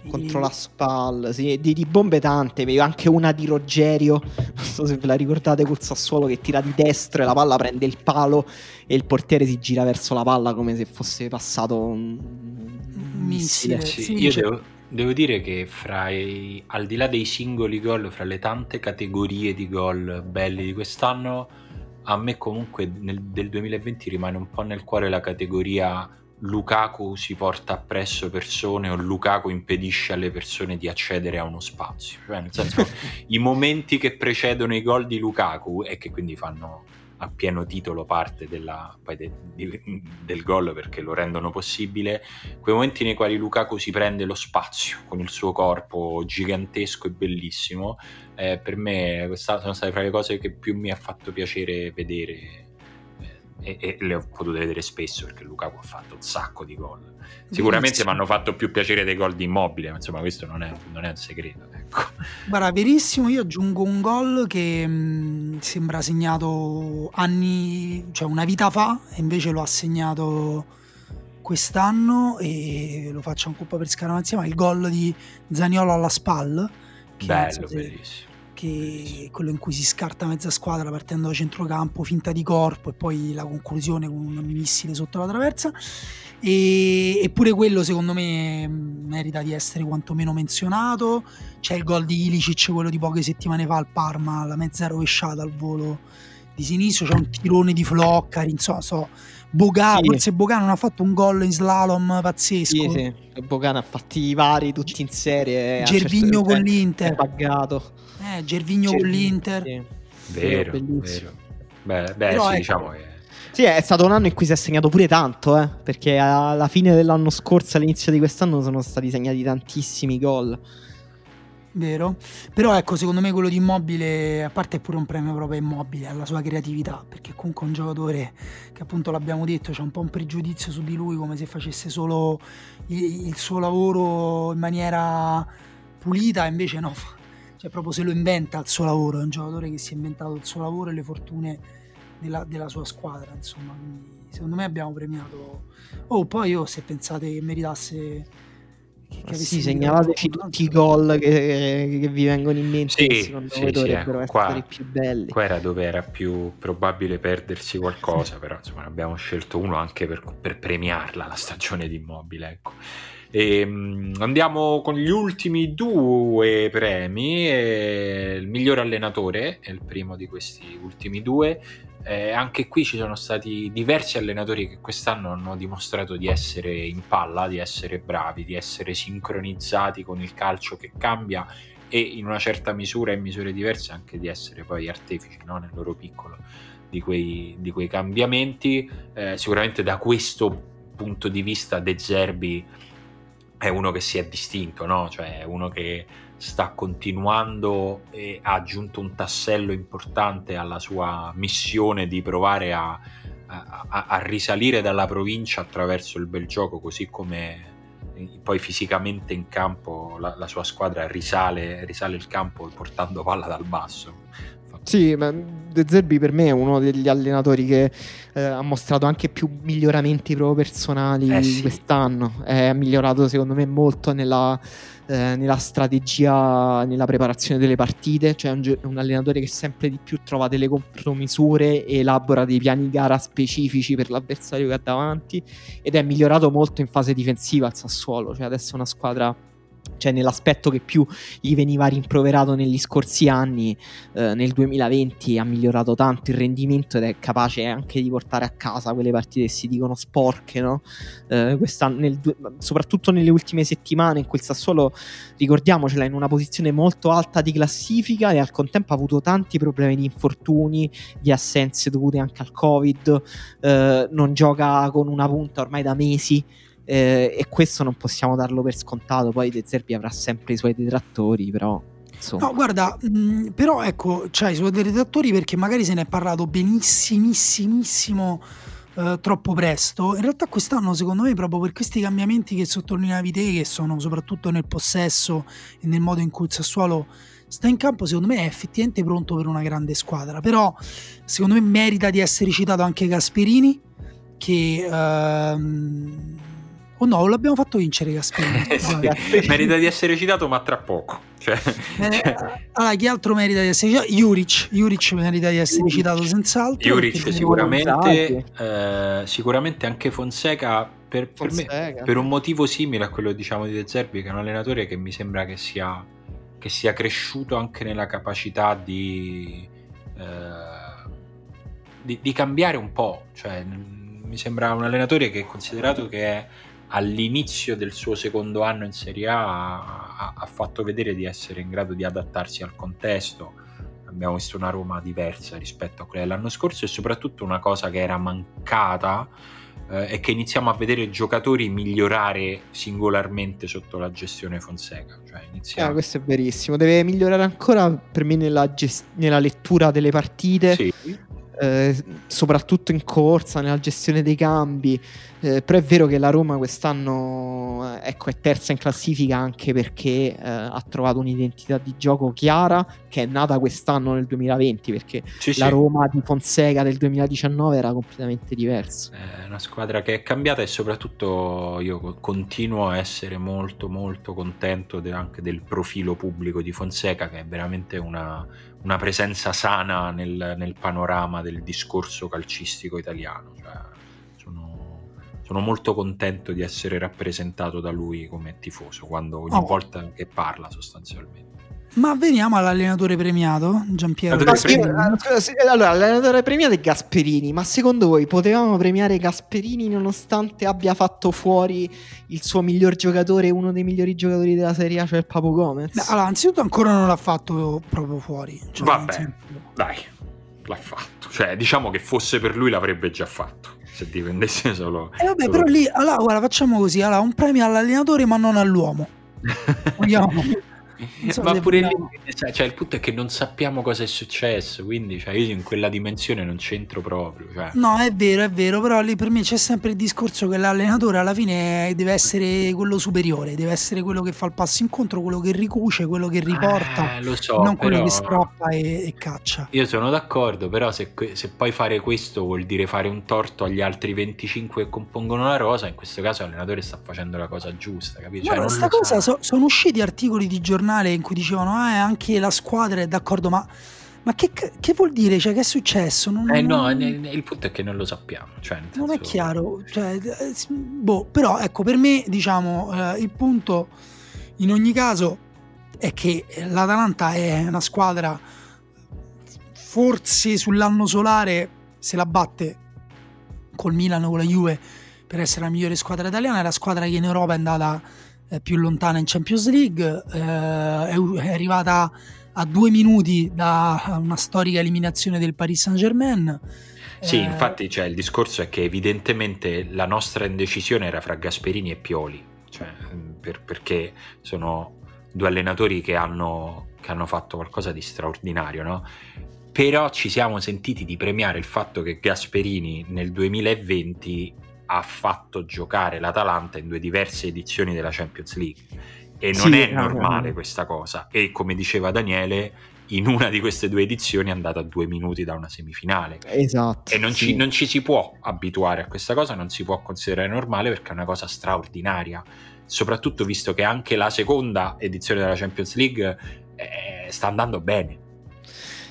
contro la spalla, sì, di, di, bombe tante, anche una di Rogerio, non so se ve la ricordate col Sassuolo che tira di destra e la palla prende il palo e il portiere si gira verso la palla come se fosse passato un, un missile. Sì, sì, io devo, devo, dire che fra i, al di là dei singoli gol, fra le tante categorie di gol belli di quest'anno, a me comunque nel, del 2020 rimane un po' nel cuore la categoria Lukaku si porta appresso persone o Lukaku impedisce alle persone di accedere a uno spazio. Cioè, nel senso, [LAUGHS] i momenti che precedono i gol di Lukaku e che quindi fanno a pieno titolo parte della, de, di, del gol perché lo rendono possibile, quei momenti nei quali Lukaku si prende lo spazio con il suo corpo gigantesco e bellissimo, eh, per me sono state fra le cose che più mi ha fatto piacere vedere e, e, le ho potute vedere spesso perché Lukaku ha fatto un sacco di gol. Sicuramente mi hanno fatto più piacere dei gol di immobile, ma insomma questo non è, non è un segreto. Ecco. Guarda, verissimo, io aggiungo un gol che mh, mm, sembra segnato anni, cioè una vita fa, e invece lo ha segnato quest'anno e lo faccio un po' per scaramanzia, ma il gol di Zaniolo alla SPAL. Bello, bellissimo che è quello in cui si scarta mezza squadra partendo da centrocampo, finta di corpo e poi la conclusione con un missile sotto la traversa. E, eppure quello secondo me merita di essere quantomeno menzionato. C'è il gol di Ilicic, quello di poche settimane fa al Parma, la mezza rovesciata al volo di sinistro, c'è un tirone di Floccari, insomma, so, Boga, sì. forse Boga non ha fatto un gol in slalom pazzesco. Sì, sì. Boga ha fatti i vari tutti in serie. Gervigno certo con l'Inter. Pagato. Eh, Gervigno con l'Inter. Sì. Vero, bellissimo. Vero. Beh, beh Però sì, ecco, diciamo che... Sì, è stato un anno in cui si è segnato pure tanto, eh, perché alla fine dell'anno scorso, all'inizio di quest'anno, sono stati segnati tantissimi gol. Vero? Però ecco, secondo me quello di Immobile, a parte è pure un premio proprio Immobile, alla sua creatività, perché comunque un giocatore che appunto l'abbiamo detto, c'è un po' un pregiudizio su di lui, come se facesse solo il, il suo lavoro in maniera pulita, invece no, cioè proprio se lo inventa il suo lavoro, è un giocatore che si è inventato il suo lavoro e le fortune della, della sua squadra, insomma, quindi secondo me abbiamo premiato... Oh, poi io se pensate che meritasse che sì, segnalateci tutti i gol che, che, vi vengono in mente sì, secondo sì, voi dovrebbero sì, essere i più belli. Qua era dove era più probabile perdersi qualcosa, però insomma abbiamo scelto uno anche per, per premiarla la stagione di Immobile. Ecco. E, um, andiamo con gli ultimi due premi. E il miglior allenatore è il primo di questi ultimi due. Eh, anche qui ci sono stati diversi allenatori che quest'anno hanno dimostrato di essere in palla, di essere bravi, di essere sincronizzati con il calcio che cambia e in una certa misura, in misure diverse, anche di essere poi artefici no? nel loro piccolo di quei, di quei cambiamenti. Eh, sicuramente da questo punto di vista De Zerbi è uno che si è distinto, no? cioè uno che sta continuando e ha aggiunto un tassello importante alla sua missione di provare a, a, a risalire dalla provincia attraverso il bel gioco, così come poi fisicamente in campo la, la sua squadra risale, risale, il campo portando palla dal basso. Sì, ma De Zerbi per me è uno degli allenatori che eh, ha mostrato anche più miglioramenti proprio personali eh sì. quest'anno. ha migliorato secondo me molto nella eh, nella strategia, nella preparazione delle partite, cioè un, un, allenatore che sempre di più trova delle compromisure e elabora dei piani di gara specifici per l'avversario che ha davanti ed è migliorato molto in fase difensiva al Sassuolo, cioè adesso è una squadra cioè nell'aspetto che più gli veniva rimproverato negli scorsi anni, eh, nel 2020 ha migliorato tanto il rendimento ed è capace anche di portare a casa quelle partite che si dicono sporche, no? eh, nel, soprattutto nelle ultime settimane in cui il Sassuolo, ricordiamocela, è in una posizione molto alta di classifica e al contempo ha avuto tanti problemi di infortuni, di assenze dovute anche al Covid, eh, non gioca con una punta ormai da mesi eh, e questo non possiamo darlo per scontato. Poi De Zerbi avrà sempre i suoi detrattori, però. Insomma. No, guarda, mh, mm, però ecco, cioè, i suoi detrattori perché magari se ne è parlato benissimissimo. Uh, troppo presto. In realtà quest'anno, secondo me, proprio per questi cambiamenti che sottolineavi te, che sono soprattutto nel possesso e nel modo in cui il Sassuolo sta in campo, secondo me è effettivamente pronto per una grande squadra. Però, secondo me, merita di essere citato anche Gasperini, che uh, Oh no, l'abbiamo fatto vincere Gasperini. [LAUGHS] sì, merita di essere citato, ma tra poco. Cioè, eh, allora, chi altro merita di essere citato? Juric. Juric merita di essere Juric. citato senz'altro. Juric sicuramente, eh, sicuramente anche Fonseca per, Fonseca per, me, per, un motivo simile a quello diciamo di De Zerbi, che è un allenatore che mi sembra che sia, che sia cresciuto anche nella capacità di, eh, di, di cambiare un po'. Cioè, mi sembra un allenatore che è considerato che è all'inizio del suo secondo anno in Serie A ha, ha, fatto vedere di essere in grado di adattarsi al contesto, abbiamo visto una Roma diversa rispetto a quella dell'anno scorso e soprattutto una cosa che era mancata eh, è che iniziamo a vedere giocatori migliorare singolarmente sotto la gestione Fonseca. Cioè iniziamo... ah, questo è verissimo, deve migliorare ancora per me nella, gest- nella lettura delle partite. Sì eh, soprattutto in corsa, nella gestione dei cambi. Eh, però è vero che la Roma quest'anno eh, ecco, è terza in classifica anche perché eh, ha trovato un'identità di gioco chiara che è nata quest'anno nel 2020 perché sì, la sì. Roma di Fonseca del 2019 era completamente diversa. È una squadra che è cambiata e soprattutto io continuo a essere molto molto contento anche del profilo pubblico di Fonseca che è veramente una una presenza sana nel, nel, panorama del discorso calcistico italiano. Cioè, sono, sono, molto contento di essere rappresentato da lui come tifoso quando ogni oh. volta che parla sostanzialmente. Ma veniamo all'allenatore premiato, Giampiero. Sì, allora, l'allenatore premiato è Gasperini, ma secondo voi potevamo premiare Gasperini nonostante abbia fatto fuori il suo miglior giocatore, uno dei migliori giocatori della Serie A, cioè il Papo Gomez? Beh, allora, anzitutto ancora non l'ha fatto proprio fuori. Cioè, Vabbè, dai, l'ha fatto. Cioè, diciamo che fosse per lui l'avrebbe già fatto se dipendesse [LAUGHS] solo. Eh vabbè, solo... però lì, allora, guarda, facciamo così: allora, un premio all'allenatore, ma non all'uomo. [LAUGHS] Vogliamo. Ma pure lì, cioè, cioè, il punto è che non sappiamo cosa è successo, quindi cioè, io in quella dimensione non c'entro proprio. Cioè. No, è vero, è vero, però lì per me c'è sempre il discorso che l'allenatore alla fine deve essere quello superiore, deve essere quello che fa il passo incontro, quello che ricuce, quello che riporta, eh, so, non quello che stroppa e, e, caccia. Io sono d'accordo, però se, se, poi fare questo vuol dire fare un torto agli altri 25 che compongono la rosa, in questo caso l'allenatore sta facendo la cosa giusta, capito? Cioè, no, sta cosa, so, sono usciti articoli di giornale giornale in cui dicevano ah, anche la squadra è d'accordo, ma, ma che, che, vuol dire? Cioè, che è successo? Non, eh no, non... il punto è che non lo sappiamo. Cioè, senso... Non è chiaro. Cioè, eh, boh, però ecco, per me diciamo eh, il punto in ogni caso è che l'Atalanta è una squadra forse sull'anno solare se la batte col Milan o con la Juve per essere la migliore squadra italiana, è la squadra che in Europa è andata più lontana in Champions League, eh, è, è, arrivata a due minuti da una storica eliminazione del Paris Saint Germain. Sì, eh, infatti cioè, il discorso è che evidentemente la nostra indecisione era fra Gasperini e Pioli, cioè, per, perché sono due allenatori che hanno, che hanno fatto qualcosa di straordinario, no? Però ci siamo sentiti di premiare il fatto che Gasperini nel 2020 ha fatto giocare l'Atalanta in due diverse edizioni della Champions League e non sì, è normale no. questa cosa e come diceva Daniele in una di queste due edizioni è andata a due minuti da una semifinale esatto e non, sì. ci, non ci si può abituare a questa cosa non si può considerare normale perché è una cosa straordinaria soprattutto visto che anche la seconda edizione della Champions League eh, sta andando bene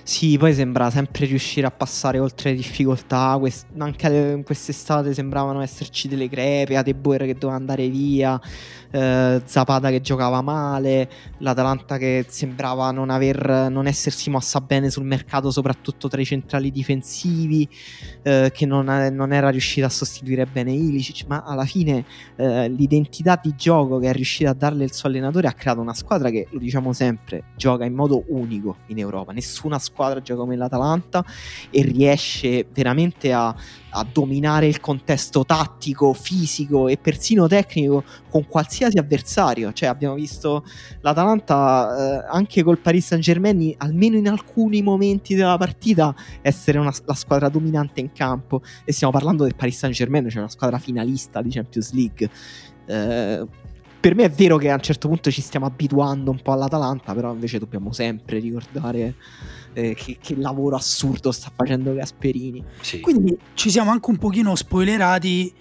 sì, poi sembra sempre riuscire a passare oltre le difficoltà. Quest- anche quest'estate sembravano esserci delle crepe, Adeboer che doveva andare via, eh, Zapata che giocava male, l'Atalanta che sembrava non, aver, non essersi mossa bene sul mercato, soprattutto tra i centrali difensivi, eh, che non, non, era riuscita a sostituire bene Ilicic. Ma alla fine eh, l'identità di gioco che è riuscita a darle il suo allenatore ha creato una squadra che, lo diciamo sempre, gioca in modo unico in Europa. Nessuna squadra gioca come l'Atalanta e riesce veramente a, a dominare il contesto tattico, fisico e persino tecnico con qualsiasi avversario. Cioè, abbiamo visto l'Atalanta eh, anche col Paris Saint Germain, almeno in alcuni momenti della partita, essere una, la squadra dominante in campo. E stiamo parlando del Paris Saint Germain, cioè una squadra finalista di Champions League. Eh, per me è vero che a un certo punto ci stiamo abituando un po' all'Atalanta, però invece dobbiamo sempre ricordare eh, che, che, lavoro assurdo sta facendo Gasperini. Sì. Quindi ci siamo anche un pochino spoilerati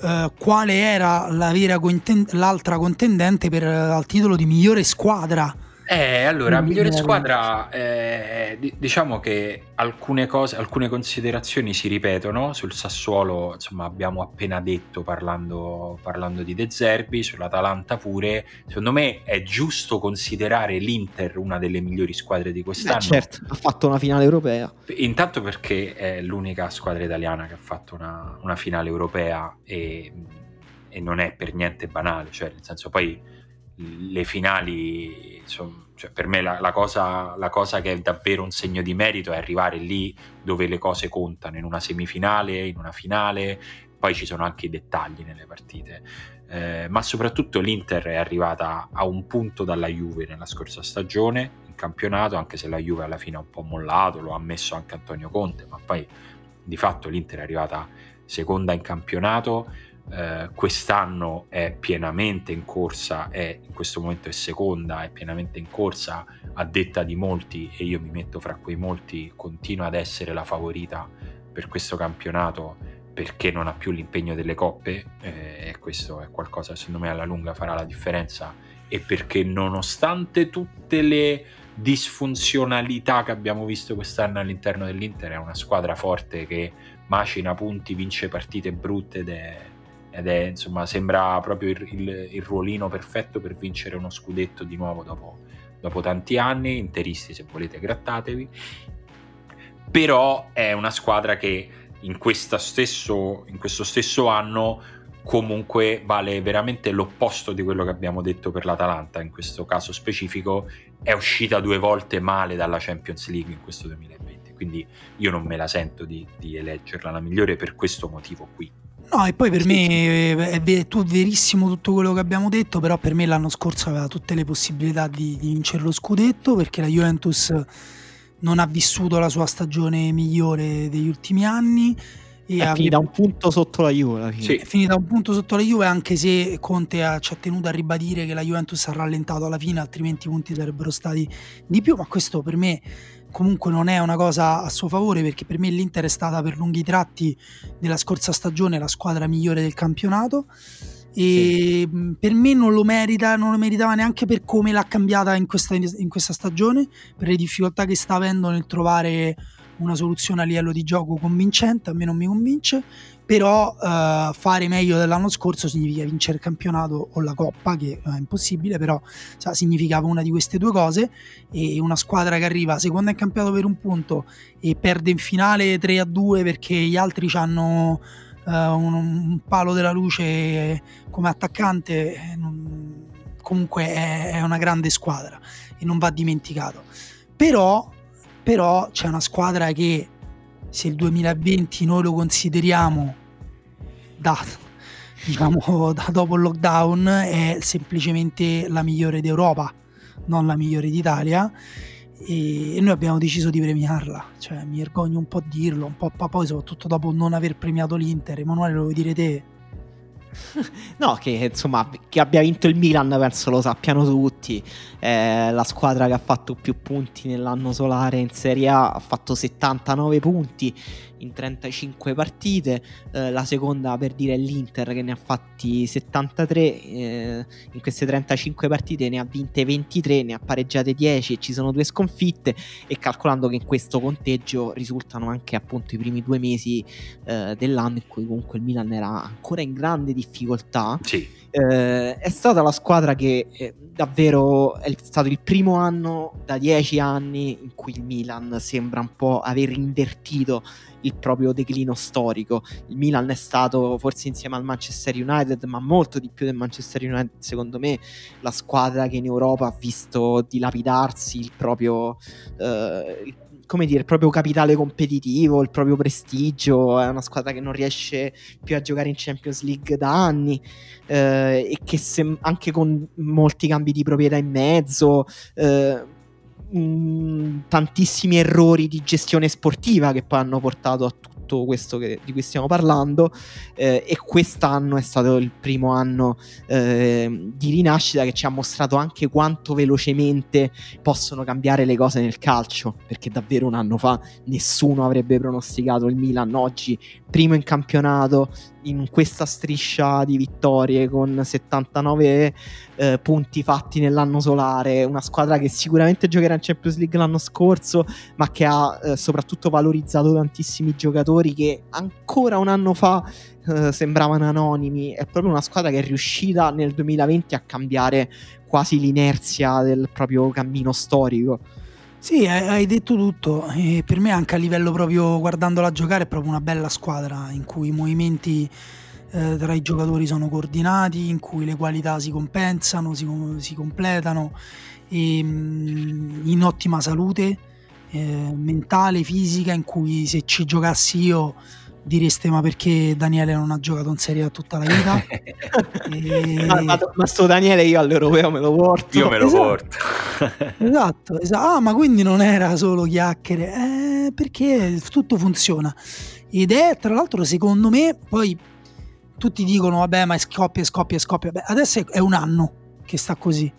eh, quale era la vera contend- l'altra contendente per, al titolo di migliore squadra eh, allora, migliore squadra, eh, diciamo che alcune cose, alcune considerazioni si ripetono. Sul Sassuolo, insomma, abbiamo appena detto parlando, parlando di De Zerbi, sull'Atalanta pure. Secondo me è giusto considerare l'Inter una delle migliori squadre di quest'anno. Eh, certo, ha fatto una finale europea. Intanto perché è l'unica squadra italiana che ha fatto una, una finale europea e, e non è per niente banale, cioè nel senso poi le finali, insomma, cioè per me la, la, cosa, la, cosa, che è davvero un segno di merito è arrivare lì dove le cose contano, in una semifinale, in una finale, poi ci sono anche i dettagli nelle partite. Eh, ma soprattutto l'Inter è arrivata a un punto dalla Juve nella scorsa stagione in campionato, anche se la Juve alla fine ha un po' mollato, lo ha ammesso anche Antonio Conte, ma poi di fatto l'Inter è arrivata seconda in campionato eh, quest'anno è pienamente in corsa, è, in questo momento è seconda, è pienamente in corsa a detta di molti e io mi metto fra quei molti, continua ad essere la favorita per questo campionato perché non ha più l'impegno delle coppe eh, e questo è qualcosa che secondo me alla lunga farà la differenza e perché nonostante tutte le disfunzionalità che abbiamo visto quest'anno all'interno dell'Inter è una squadra forte che macina punti, vince partite brutte ed è, ed è insomma sembra proprio il, il, il, ruolino perfetto per vincere uno scudetto di nuovo dopo, dopo tanti anni. Interisti se volete grattatevi. Però è una squadra che in, stesso, in questo stesso anno comunque vale veramente l'opposto di quello che abbiamo detto per l'Atalanta in questo caso specifico. È uscita due volte male dalla Champions League in questo 2020 quindi io non me la sento di, di eleggerla la migliore per questo motivo qui No, e poi per me è, ver- verissimo tutto quello che abbiamo detto, però per me l'anno scorso aveva tutte le possibilità di, di vincere lo scudetto perché la Juventus non ha vissuto la sua stagione migliore degli ultimi anni. E è finita un punto sotto la Juve. Sì. È finita un punto sotto la Juve, anche se Conte ha, ci ha tenuto a ribadire che la Juventus ha rallentato alla fine, altrimenti i punti sarebbero stati di più. Ma questo per me comunque non è una cosa a suo favore perché per me l'Inter è stata per lunghi tratti della scorsa stagione la squadra migliore del campionato e sì. per me non lo merita, non lo meritava neanche per come l'ha cambiata in questa, in questa stagione, per le difficoltà che sta avendo nel trovare una soluzione a livello di gioco convincente, a me non mi convince, però uh, fare meglio dell'anno scorso significa vincere il campionato o la coppa, che è impossibile, però sa, significava una di queste due cose e una squadra che arriva seconda in campionato per un punto e perde in finale 3 a 2 perché gli altri hanno uh, un, un, palo della luce come attaccante, eh, non, comunque è, è una grande squadra e non va dimenticato. Però però c'è una squadra che se il 2020 noi lo consideriamo da, diciamo, [LAUGHS] da dopo il lockdown è semplicemente la migliore d'Europa, non la migliore d'Italia e, noi abbiamo deciso di premiarla, cioè mi vergogno un po' a dirlo, un po' poi soprattutto dopo non aver premiato l'Inter, Emanuele lo vuoi dire te? [LAUGHS] no, che insomma, che abbia vinto il Milan penso lo sappiano tutti. Eh, la squadra che ha fatto più punti nell'anno solare in Serie A ha fatto 79 punti in 35 partite, eh, la seconda per dire è l'Inter che ne ha fatti 73, eh, in queste 35 partite ne ha vinte 23, ne ha pareggiate 10 e ci sono due sconfitte e calcolando che in questo conteggio risultano anche appunto i primi due mesi eh, dell'anno in cui comunque il Milan era ancora in grande difficoltà, sì. Eh, è stata la squadra che eh, davvero è stato il primo anno da 10 anni in cui il Milan sembra un po' aver invertito il proprio declino storico. Il Milan è stato forse insieme al Manchester United, ma molto di più del Manchester United, secondo me, la squadra che in Europa ha visto dilapidarsi il proprio, eh, come dire, il proprio capitale competitivo, il proprio prestigio. È una squadra che non riesce più a giocare in Champions League da anni eh, e che se, anche con molti cambi di proprietà in mezzo. Eh, mm, tantissimi errori di gestione sportiva che poi hanno portato a tutto questo che, di cui stiamo parlando eh, e quest'anno è stato il primo anno eh, di rinascita che ci ha mostrato anche quanto velocemente possono cambiare le cose nel calcio perché davvero un anno fa nessuno avrebbe pronosticato il Milan oggi primo in campionato in questa striscia di vittorie con 79 eh, punti fatti nell'anno solare, una squadra che sicuramente giocherà in Champions League l'anno scorso, ma che ha eh, soprattutto valorizzato tantissimi giocatori che ancora un anno fa eh, sembravano anonimi. È proprio una squadra che è riuscita nel 2020 a cambiare quasi l'inerzia del proprio cammino storico. Sì, hai detto tutto. E per me, anche a livello proprio guardandola giocare, è proprio una bella squadra in cui i movimenti eh, tra i giocatori sono coordinati, in cui le qualità si compensano, si, si completano, e, mh, mm, in ottima salute eh, mentale, fisica, in cui se ci giocassi io direste ma perché Daniele non ha giocato in Serie A tutta la vita? [LAUGHS] E... ma, ma, ma, sto Daniele io all'europeo me lo porto. Io me lo esatto. porto. [LAUGHS] Esatto, esatto ah ma quindi non era solo chiacchiere. Eh, perché tutto funziona. Ed è tra l'altro secondo me poi tutti dicono vabbè ma scoppia scoppia scoppia. Beh, adesso è un anno che sta così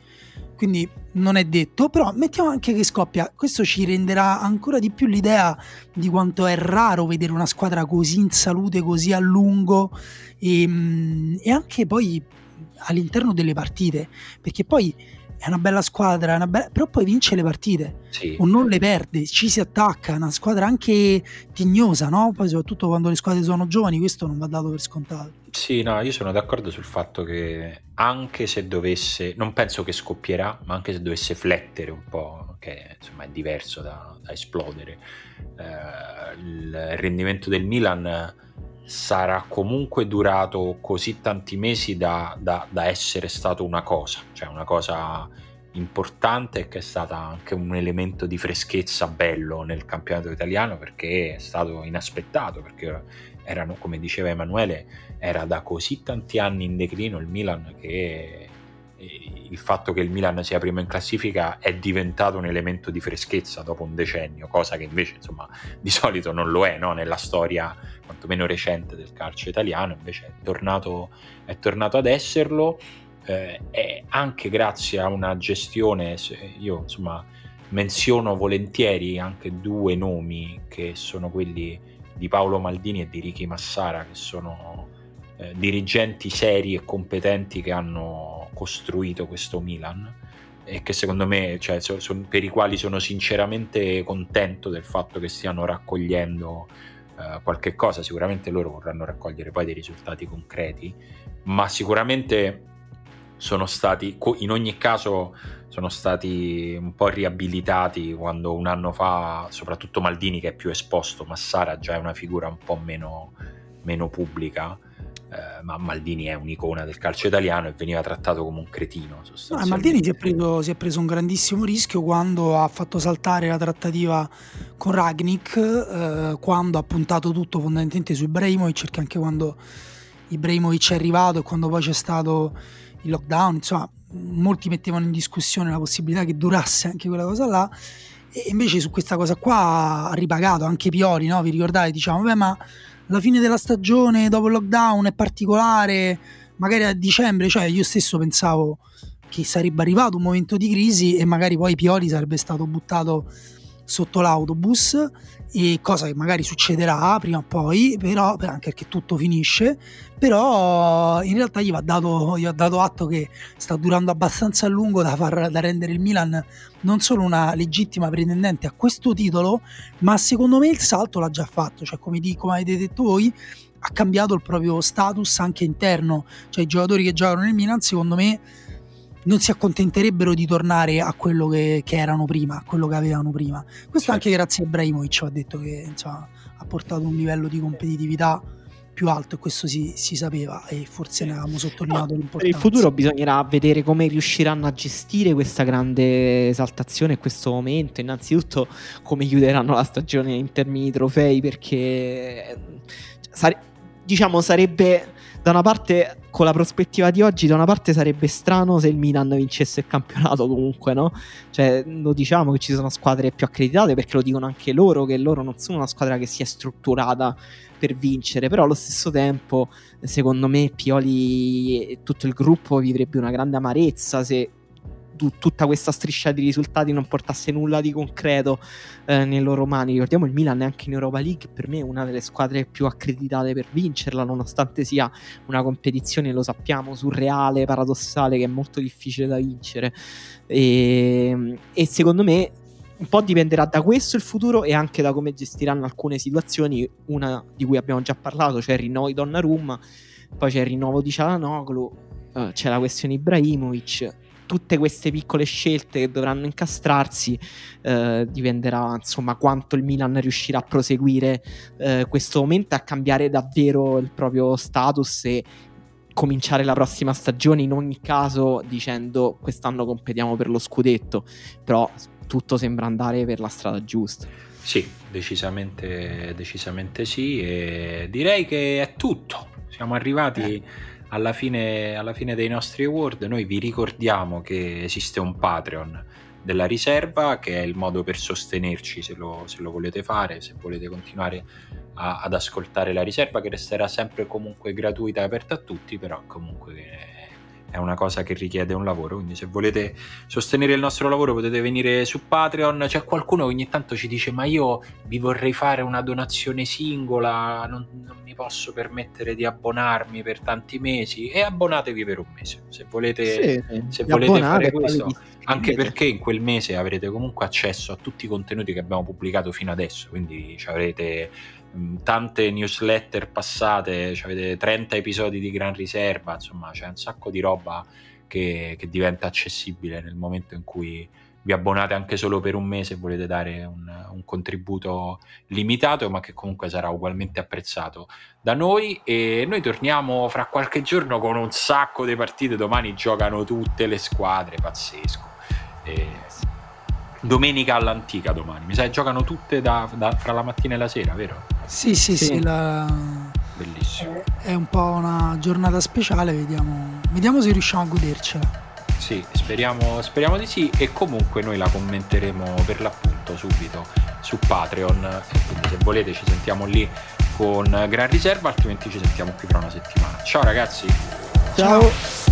quindi non è detto, però mettiamo anche che scoppia, questo ci renderà ancora di più l'idea di quanto è raro vedere una squadra così in salute, così a lungo e, mm, e anche poi all'interno delle partite, perché poi è una bella squadra, una bella... però poi vince le partite sì. o non le perde, ci si attacca, è una squadra anche tignosa, no? Poi soprattutto quando le squadre sono giovani, questo non va dato per scontato. Sì, no, io sono d'accordo sul fatto che anche se dovesse, non penso che scoppierà, ma anche se dovesse flettere un po', che insomma è diverso da, da esplodere, eh, il rendimento del Milan sarà comunque durato così tanti mesi da, da, da essere stato una cosa, cioè una cosa importante che è stata anche un elemento di freschezza bello nel campionato italiano perché è stato inaspettato, perché erano, come diceva Emanuele, era da così tanti anni in declino il Milan che il fatto che il Milan sia primo in classifica è diventato un elemento di freschezza dopo un decennio, cosa che invece insomma [LAUGHS] di solito non lo è no? nella storia quantomeno recente del calcio italiano, invece è tornato, è tornato ad esserlo eh, e anche grazie a una gestione, io insomma menziono volentieri anche due nomi che sono quelli di Paolo Maldini e di Ricky Massara che sono eh, dirigenti seri e competenti che hanno costruito questo Milan e che secondo me, cioè, so, so, per i quali sono sinceramente contento del fatto che stiano raccogliendo eh, qualche cosa. Sicuramente loro vorranno raccogliere poi dei risultati concreti, ma sicuramente sono stati, in ogni caso, sono stati un po' riabilitati quando un anno fa, soprattutto Maldini che è più esposto, Massara già è una figura un po' meno, meno pubblica eh, ma Maldini è un'icona del calcio italiano e veniva trattato come un cretino. No, Maldini si è, preso, si è, preso, un grandissimo rischio quando ha fatto saltare la trattativa con Ragnik, eh, quando ha puntato tutto fondamentalmente su Ibrahimovic, perché anche quando Ibrahimovic è arrivato e quando poi c'è stato il lockdown, insomma, molti mettevano in discussione la possibilità che durasse anche quella cosa là. E invece su questa cosa qua ha ripagato anche Pioli, no? Vi ricordate? Diciamo, beh, ma la fine della stagione dopo il lockdown è particolare, magari a dicembre, cioè io stesso pensavo che sarebbe arrivato un momento di crisi e magari poi Pioli sarebbe stato buttato sotto l'autobus cosa che magari succederà prima o poi, però anche perché tutto finisce, però in realtà gli va dato, gli va dato atto che sta durando abbastanza a lungo da, far, da rendere il Milan non solo una legittima pretendente a questo titolo, ma secondo me il salto l'ha già fatto, cioè come, di, come avete detto voi ha cambiato il proprio status anche interno, cioè i giocatori che giocano nel Milan secondo me non si accontenterebbero di tornare a quello che, che erano prima, a quello che avevano prima. Questo certo. anche grazie a Ibrahimovic, ha detto che insomma, ha portato un livello di competitività più alto e questo si, si sapeva e forse ne avevamo sottolineato no, l'importanza. Per il futuro bisognerà vedere come riusciranno a gestire questa grande esaltazione questo momento, innanzitutto come chiuderanno la stagione in termini di trofei perché sare- diciamo sarebbe da una parte, con la prospettiva di oggi, da una parte sarebbe strano se il Milan vincesse il campionato comunque, no? Cioè, lo diciamo che ci sono squadre più accreditate perché lo dicono anche loro, che loro non sono una squadra che si è strutturata per vincere, però allo stesso tempo, secondo me, Pioli e tutto il gruppo vivrebbe una grande amarezza se tu, tutta questa striscia di risultati non portasse nulla di concreto eh, nei loro mani. Ricordiamo il Milan neanche in Europa League, per me è una delle squadre più accreditate per vincerla, nonostante sia una competizione, lo sappiamo, surreale, paradossale, che è molto difficile da vincere. E, e secondo me un po' dipenderà da questo il futuro e anche da come gestiranno alcune situazioni, una di cui abbiamo già parlato, cioè il rinnovo di Donnarumma, poi c'è il rinnovo di Cialanoglu, uh, c'è la questione Ibrahimovic tutte queste piccole scelte che dovranno incastrarsi eh, dipenderà insomma quanto il Milan riuscirà a proseguire eh, questo momento a cambiare davvero il proprio status e cominciare la prossima stagione in ogni caso dicendo quest'anno competiamo per lo scudetto però tutto sembra andare per la strada giusta. Sì, decisamente, decisamente sì e direi che è tutto. Siamo arrivati eh alla fine, alla fine dei nostri award noi vi ricordiamo che esiste un Patreon della riserva che è il modo per sostenerci se lo, se lo volete fare, se volete continuare a, ad ascoltare la riserva che resterà sempre comunque gratuita e aperta a tutti, però comunque è una cosa che richiede un lavoro, quindi se volete sostenere il nostro lavoro potete venire su Patreon, c'è qualcuno che ogni tanto ci dice ma io vi vorrei fare una donazione singola, non, non mi posso permettere di abbonarmi per tanti mesi? E abbonatevi per un mese, se volete, sì, se volete fare questo, anche perché in quel mese avrete comunque accesso a tutti i contenuti che abbiamo pubblicato fino adesso, quindi avrete Mm, tante newsletter passate, cioè avete 30 episodi di Gran Riserva, insomma c'è un sacco di roba che, che, diventa accessibile nel momento in cui vi abbonate anche solo per un mese e volete dare un, un contributo limitato ma che comunque sarà ugualmente apprezzato da noi e noi torniamo fra qualche giorno con un sacco di partite, domani giocano tutte le squadre, pazzesco. E domenica all'antica domani. Mi sa che giocano tutte da, da, fra la mattina e la sera, vero? Sì, sì, sì. sì la... Bellissimo. È un po' una giornata speciale, vediamo, vediamo se riusciamo a godercela. Sì, speriamo, speriamo di sì e comunque noi la commenteremo per l'appunto subito su Patreon e quindi se volete ci sentiamo lì con Gran Riserva, altrimenti ci sentiamo qui fra una settimana. Ciao ragazzi! Ciao. Ciao.